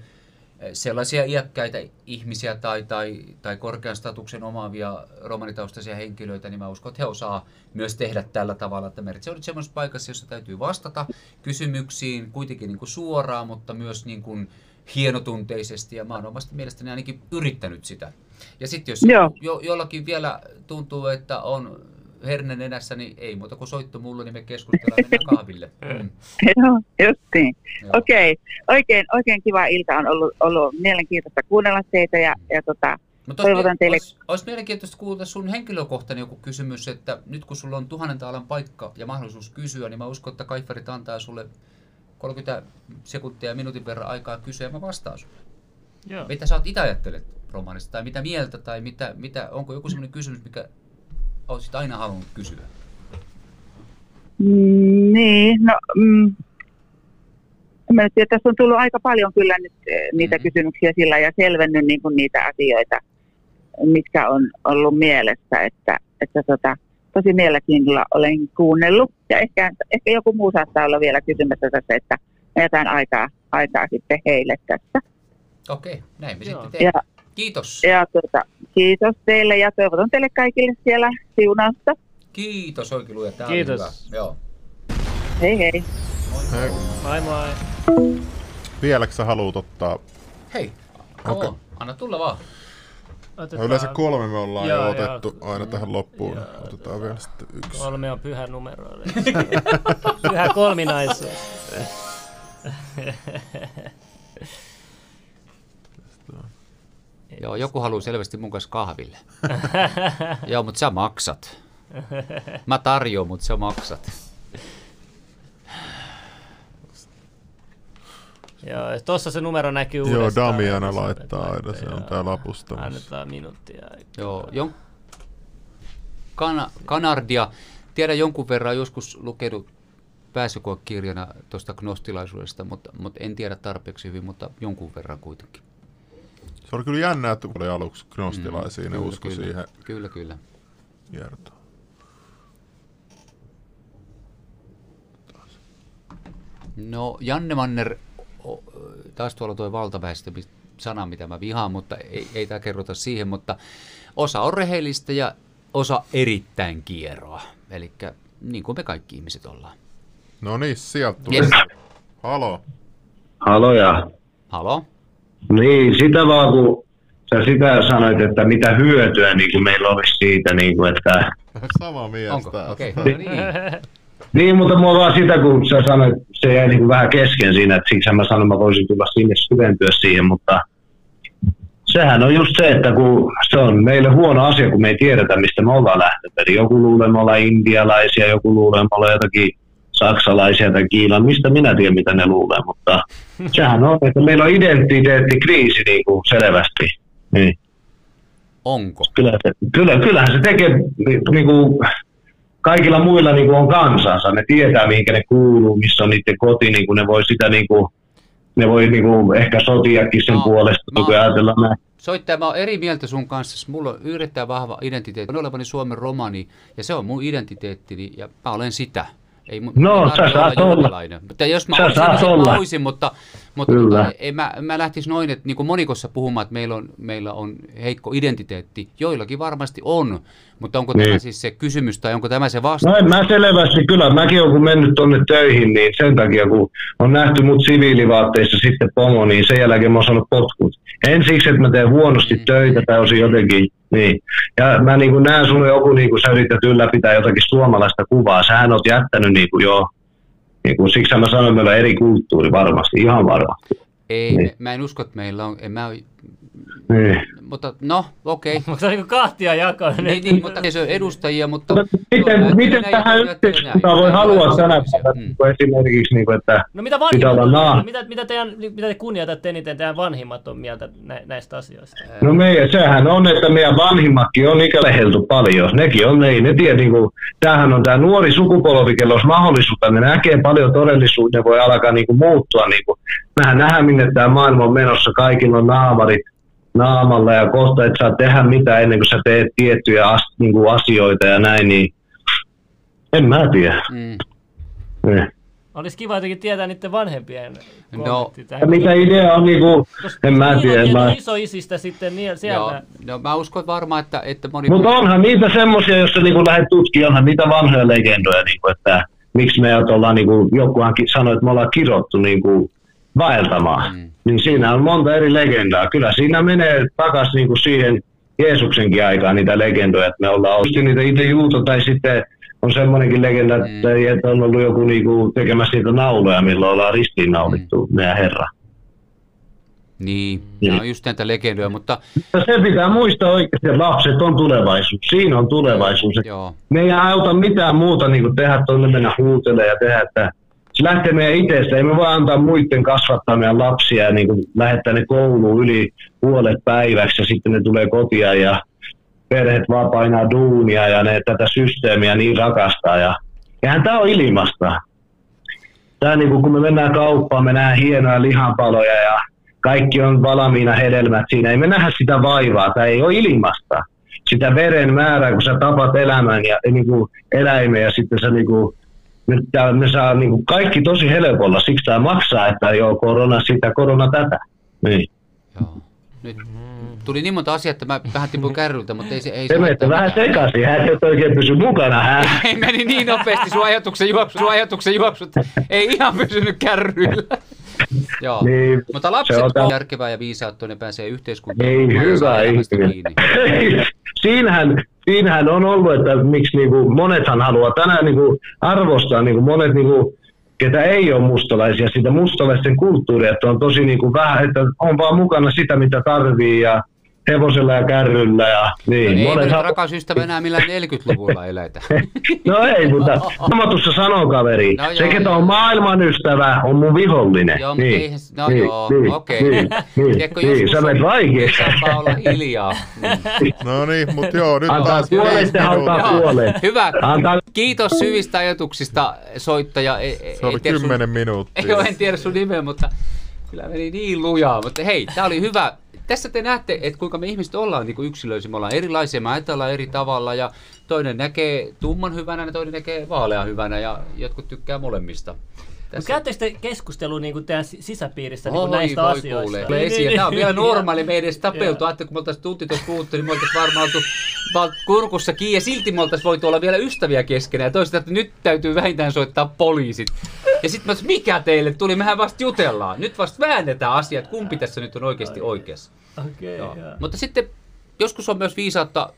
eh, sellaisia iäkkäitä ihmisiä tai, tai, tai korkean statuksen omaavia romanitaustaisia henkilöitä, niin mä uskon, että he osaa myös tehdä tällä tavalla, että Mertsi on nyt semmoisessa paikassa, jossa täytyy vastata kysymyksiin kuitenkin niin kuin suoraan, mutta myös niin kuin hienotunteisesti ja mä oon omasta mielestäni ainakin yrittänyt sitä. Ja sitten jos Joo. jo, jollakin vielä tuntuu, että on herne nenässä, niin ei muuta kuin soitto mulle, niin me keskustellaan mennään kahville. Mm. Joo, just niin. Joo. Okei, oikein, oikein kiva ilta on ollut, ollut mielenkiintoista kuunnella teitä ja, ja tota, Mutta Toivotan teille- Olisi, olisi mielenkiintoista kuulla sun henkilökohtainen joku kysymys, että nyt kun sulla on tuhannen taalan paikka ja mahdollisuus kysyä, niin mä uskon, että Kaifarit antaa sulle 30 sekuntia ja minuutin verran aikaa kysyä ja mä vastaan sulle. Joo. Mitä sä oot itse ajattelet romaanista tai mitä mieltä tai mitä, mitä, onko joku sellainen kysymys, mikä olisit aina halunnut kysyä? Mm, niin, no, mm, en mä nyt tiedä, tässä on tullut aika paljon kyllä nyt eh, niitä Mhm. mm-hmm. kysymyksiä sillä ja selvennyt niin kuin niitä asioita, mitkä on ollut mielessä, että, että tota, tosi mielenkiinnolla olen kuunnellut ja ehkä, ehkä joku muu saattaa olla vielä kysymässä tässä, että me jätän aikaa, aikaa sitten heille tässä. Okei, näin me Joo. sitten teemme. Ja, Kiitos. ja tota, kiitos teille ja toivotan teille kaikille siellä siunausta. Kiitos oikein luja. Tämä Kiitos. oli hyvä. Joo. Hei hei. Hei, Moi moi. vieläkö sä haluut ottaa? Hei, Okei. okay. anna tulla vaan. No Otetaan, yleensä kolme me ollaan Joo, jo joo. otettu aina tähän loppuun. Joo. Otetaan vielä sitten yksi. Kolme on pyhä numero. pyhä kolminaisuus. Joo, joku haluaa selvästi mun kanssa kahville. Joo, mutta sä maksat. Mä tarjoan, mutta sä maksat. Joo, tuossa se numero näkyy Joo, uudestaan. Damiana Sä laittaa voit aina, se on joo. tää lapustamassa. Annetaan minuuttia. aikaa. Joo, jon... Kana, Kanardia. Tiedän jonkun verran joskus lukenut pääsykoekirjana tuosta gnostilaisuudesta, mutta, mutta en tiedä tarpeeksi hyvin, mutta jonkun verran kuitenkin. Se oli kyllä jännä, että oli aluksi gnostilaisia, ne Kyllä, usko kyllä. siihen Kyllä, kyllä. kiertoon. No, Janne Manner, taas tuolla tuo valtaväestö sana, mitä mä vihaan, mutta ei, ei tämä kerrota siihen, mutta osa on rehellistä ja osa erittäin kieroa. Eli niin kuin me kaikki ihmiset ollaan. No niin, sieltä tuli. Yes. Halo. Haloja. Halo? Niin, sitä vaan kun sä sitä sanoit, että mitä hyötyä niin kuin meillä olisi siitä, niin kuin, että... Sama mies Onko? taas. Okei. Okay. No niin. Niin, mutta mua vaan sitä, kun sä sanoit, se jäi niin kuin vähän kesken siinä, että siksi mä sanoin, mä voisin tulla sinne syventyä siihen, mutta sehän on just se, että kun se on meille huono asia, kun me ei tiedetä, mistä me ollaan lähtenyt. Joku luulee, me ollaan indialaisia, joku luulee, me ollaan jotakin saksalaisia tai kiilan, mistä minä tiedän, mitä ne luulee, mutta sehän on, että meillä on identiteettikriisi niin kuin selvästi. Niin. Onko? Kyllä, se, kyllä, kyllähän se tekee, ni- niin kuin, kaikilla muilla niin kuin on kansansa, ne tietää mihinkä ne kuuluu, missä on niiden koti, niin kuin ne voi sitä niin kuin, ne voi niin kuin, ehkä sotiakin sen No, puolesta, mä- niin kuin ajatella näin. Soittaja, mä oon eri mieltä sun kanssa. Mulla on yrittää vahva identiteetti. On olevani Suomen romani ja se on mun identiteettini ja mä olen sitä. Ei, No, sä saat olla olla. Mutta jos mä olisin, sit mä olla. olisin, mutta, mutta Kyllä. tota, ei, mä, mä lähtisin noin, että niin kuin monikossa puhumaan, että meillä on, meillä on heikko identiteetti. Joillakin varmasti on, mutta onko tämä Niin. siis se kysymys tai onko tämä se vastaus? No en mä selvästi, kyllä mäkin olen kun mennyt tonne töihin, niin sen takia kun on nähty mut siviilivaatteissa sitten pomo, niin sen jälkeen mä oon saanut potkut. En siksi, että mä teen huonosti Mm. töitä tai olisin jotenkin, niin. Ja mä niin kuin näen sun joku, niin kuin sä yrität ylläpitää jotakin suomalaista kuvaa, sähän oot jättänyt niin kuin jo, niin kuin, siksi mä sanoin, että meillä on eri kulttuuri varmasti, ihan varmasti. Ei, Niin. mä en usko, että meillä on, en mä, Niin. Mutta no, okei. Okay. Onko se niinku kahtia jakaa? Niin, niin, mutta se on edustajia, mutta... Mutta Joo, miten, näin- miten näin- tähän yhteiskuntaan voi halua päivänä, Mm. niin kuin esimerkiksi, niin kuin, että No mitä Pitää olla on, naa- mitä, mitä, teidän, mitä te kunnioitatte eniten teidän vanhimmat on mieltä nä, näistä asioista? No meidän, sehän on, että meidän vanhimmatkin on ikälehelty paljon. Nekin on, ne, ne tiedä, niin kuin, tämähän on tämä nuori sukupolvi, kello olisi mahdollisuutta, ne näkee paljon todellisuutta, ne voi alkaa niin kuin, muuttua. Niin kuin. Mehän nähdään, minne tämä maailma on menossa, kaikilla on naamarit naamalla ja kohta et saa tehdä mitään ennen kuin sä teet tiettyjä as, niin kuin asioita ja näin, niin en mä tiedä. Mm. Niin. Olisi kiva jotenkin tietää niiden vanhempien No. tähän. mitä idea on, niin kuin, en mä niin tiedä. en Mä... tietty isoisistä sitten niin, Joo, sieltä. no mä uskon varmaan, että, että moni... Mutta onhan niitä semmoisia, jos sä niinku lähdet tutkimaan, onhan niitä vanhoja legendoja, niinku, että miksi me ollaan, niinku, jokuhan ki- sanoi, että me ollaan kirottu niinku, vaeltamaan. Mm. Niin siinä on monta eri legendaa. Kyllä siinä menee takaisin niinku siihen Jeesuksenkin aikaan niitä legendoja, että me ollaan ollut niitä itse juuto tai sitten on semmoinenkin legenda, Mm. että, että on ollut joku niinku, tekemässä niitä nauloja, milloin ollaan ristiinnaulittu mm. meidän Herra. Niin, Niin. nämä on just näitä legendoja, mutta se pitää muistaa oikeasti, että lapset on tulevaisuus. Siinä on tulevaisuus. joo, me ei auta mitään muuta niin kuin tehdä tuonne mennä huutele ja tehdä, että se lähtee meidän itsestä. Ei me voi antaa muiden kasvattaa meidän lapsia ja niin kuin lähettää ne kouluun yli puolet päiväksi ja sitten ne tulee kotia ja perheet vaan painaa duunia ja ne tätä systeemiä niin rakastaa. Ja, eihän tämä on ilmasta. Tää niin kuin, kun me mennään kauppaan, me nähdään hienoja lihanpaloja ja kaikki on valmiina hedelmät siinä. Ei me nähdä sitä vaivaa, tämä ei ole ilmasta. Sitä veren määrää, kun sä tapat elämän ja niin kuin eläimen ja sitten sä niin kuin, nyt tää, me saa niin kuin kaikki tosi helpolla, siksi tämä maksaa, että joo, korona sitä, korona tätä. Niin. joo. Nyt tuli niin monta asiaa, että mä vähän tipuin kärryltä, mutta ei se... Ei Se menette vähän sekaisin, hän et oikein pysy mukana, hän. Ei meni niin nopeasti sun ajatuksen juoksut, sun ajatuksen juoksut. Ei ihan pysynyt kärryillä. Joo. Niin, Mutta lapset se on järkevää ja viisaat, ne pääsee yhteiskuntaan. Ei hyvä ihminen. siinähän, siinähän on ollut, että miksi niinku, monethan haluaa tänään niinku, arvostaa niinku, monet niinku, ketä ei ole mustalaisia, sitä mustalaisten kulttuuria, että on tosi niinku, vähän, että on vaan mukana sitä, mitä tarvii ja hevosella ja kärryllä ja niin. No ei monet nyt haluaa- rakas ystävä enää millään 40-luvulla eletä. No ei, mutta Raamatussa sanoo kaveri, No joo, se ketä joo. on maailman ystävä on mun vihollinen. Joo, niin, se- no niin, joo, niin, okei. Niin, niin, Tiedätkö, niin, sä menet viisaampaa olla hiljaa. No niin, mutta joo, nyt Antaa taas ja antaa puolet. Hyvä. Antaa Kiitos syvistä ajatuksista, soittaja. Ei, ei, Se oli ei tiedä sun- kymmenen minuuttia. Ei, en tiedä sun nimeä, mutta kyllä meni niin lujaa. Mutta hei, tämä oli hyvä. Tässä te näette, että kuinka me ihmiset ollaan niin yksilöisiä. Me ollaan erilaisia, me ajatellaan eri tavalla ja toinen näkee tumman hyvänä ja toinen näkee vaalean hyvänä ja jotkut tykkää molemmista. Mutta käyttekö te keskustelua niin teidän si- sisäpiirissä niin näistä voi asioista? kuulee. Tulee esiin. Tämä on vielä normaali, me ei edes tapeltu. Ajattelin, kun me oltaisiin tunti tuossa puhuttu, niin me oltaisiin varmaan oltu kurkussa kiinni. Ja silti me oltaisiin voitu olla vielä ystäviä keskenään. Ja toista, että nyt täytyy vähintään soittaa poliisit. Ja sitten mä mikä teille tuli? Mehän vasta jutellaan. Nyt vasta väännetään asiat, kumpi tässä nyt on oikeasti oikeassa. Joo. joo. Mutta sitten joskus on myös viisautta,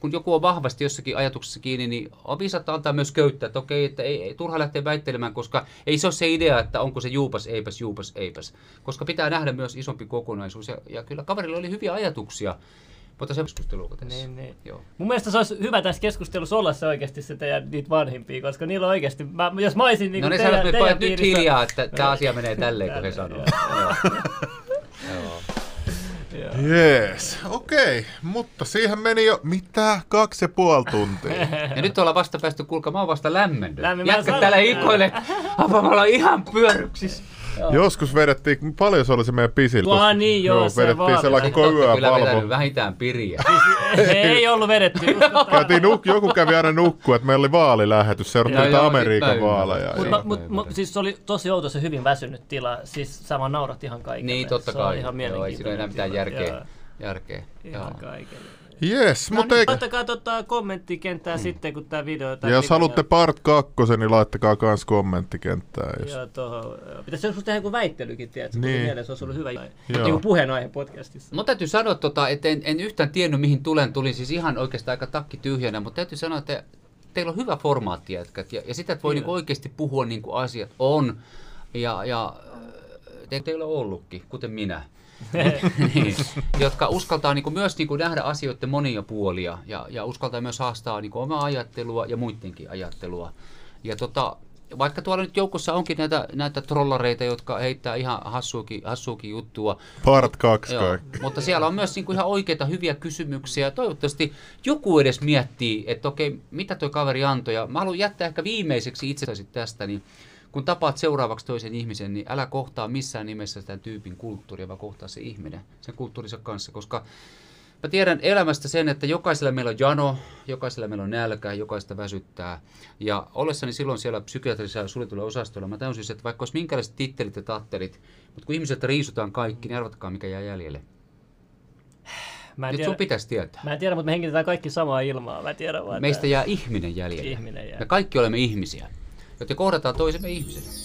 kun joku on vahvasti jossakin ajatuksessa kiinni, niin on viisautta antaa myös köyttä, että okei, että ei, ei turha lähteä väittelemään, koska ei se ole se idea, että onko se juupas, eipäs, juupas, eipäs. Koska pitää nähdä myös isompi kokonaisuus. Ja, ja kyllä kaverilla oli hyviä ajatuksia, mutta se keskustelua tässä. Niin, niin. Joo. Mun mielestä se olisi hyvä tässä keskustelussa olla se oikeasti se teidän niitä vanhimpia, koska niillä on oikeasti, mä, jos mä olisin niin No ne teidän, teidän pojat nyt hiljaa, että tämä asia menee tälleen, kun he sanoo. Joo. Joo. Jees, okei. Okay. Mutta siihen meni jo, mitä, kaksi ja puoli tuntia. Ja nyt ollaan vasta päästy, kuulkaa, mä oon vasta lämmennyt. Lämmin, sanon- täällä hikoilee, apa mä ollaan ihan pyörryksissä. Joskus vedettiin, paljon se oli se meidän pisin. Tuo, niin joo, se vedettiin Sitten koko olette yö kyllä valvo. vetänyt vähintään piriä. ei ollut vedetty. Käytiin nuk- joku kävi aina nukkua, että meillä oli vaalilähetys, seurattiin Joo, niitä joo, Amerikan vaaleja. Mut, ja- mä, mut, mut, siis se oli tosi outo se hyvin väsynyt tila. Siis sama naurat ihan kaikille. Niin, totta se on kai. ihan Joo, ei siinä ole enää mitään järkeä. Joo, järkeä. Joo. Ihan kaikille. Yes, No mutta niin, eikö... laittakaa tota kommenttikenttää sitten, kun tää video... tää Ja jos haluatte part kakkosen, niin laittakaa kans kommenttikenttään. Jos... Joo, tohon. joo. Pitäisi joskus tehdä joku väittelykin, tiedätkö? Niin. Niin. Mielessä olisi ollut hyvä. Joo. Kuin puheenaihe podcastissa. Mun täytyy sanoa, tota, että en, en yhtään tiennyt mihin tulen. Tulin siis ihan oikeastaan aika takki tyhjänä, mutta täytyy sanoa, että teillä on hyvä formaatti jätkät. Ja, ja sitä, että voi Kyllä. niinku oikeasti puhua niin kuin asiat on. Ja, ja te, teillä on ollutkin, kuten minä. niin, jotka uskaltaa niin kuin myös niin kuin nähdä asioiden monia puolia ja, ja uskaltaa myös haastaa niin kuin omaa ajattelua ja muidenkin ajattelua. Ja tota, vaikka tuolla nyt joukossa onkin näitä, näitä trollareita, jotka heittää ihan hassuukin, hassuukin juttua, Part kaksi Joo, kaikki. mutta siellä on myös niinku ihan oikeita hyviä kysymyksiä. Toivottavasti joku edes miettii, että okei, mitä tuo kaveri antoi. Ja mä haluan jättää ehkä viimeiseksi itsestäsi tästä, niin kun tapaat seuraavaksi toisen ihmisen, niin älä kohtaa missään nimessä sitä tyypin kulttuuria, vaan kohtaa se ihminen sen kulttuurinsa kanssa, koska Mä tiedän elämästä sen, että jokaisella meillä on jano, jokaisella meillä on nälkä, jokaista väsyttää. Ja ollessani silloin siellä psykiatrisella suljetulla osastolla, mä tajusin, että vaikka olisi minkälaiset tittelit ja tattelit, mutta kun ihmiset riisutaan kaikki, niin arvatkaa mikä jää jäljelle. Mä en, Nyt tiedä, sun pitäisi tietää. mä en tiedä, mutta me hengitetään kaikki samaa ilmaa. Mä tiedän vaan, Meistä jää ihminen jäljelle. ihminen jää. Me kaikki olemme ihmisiä, joten kohdataan toisemme ihmisenä.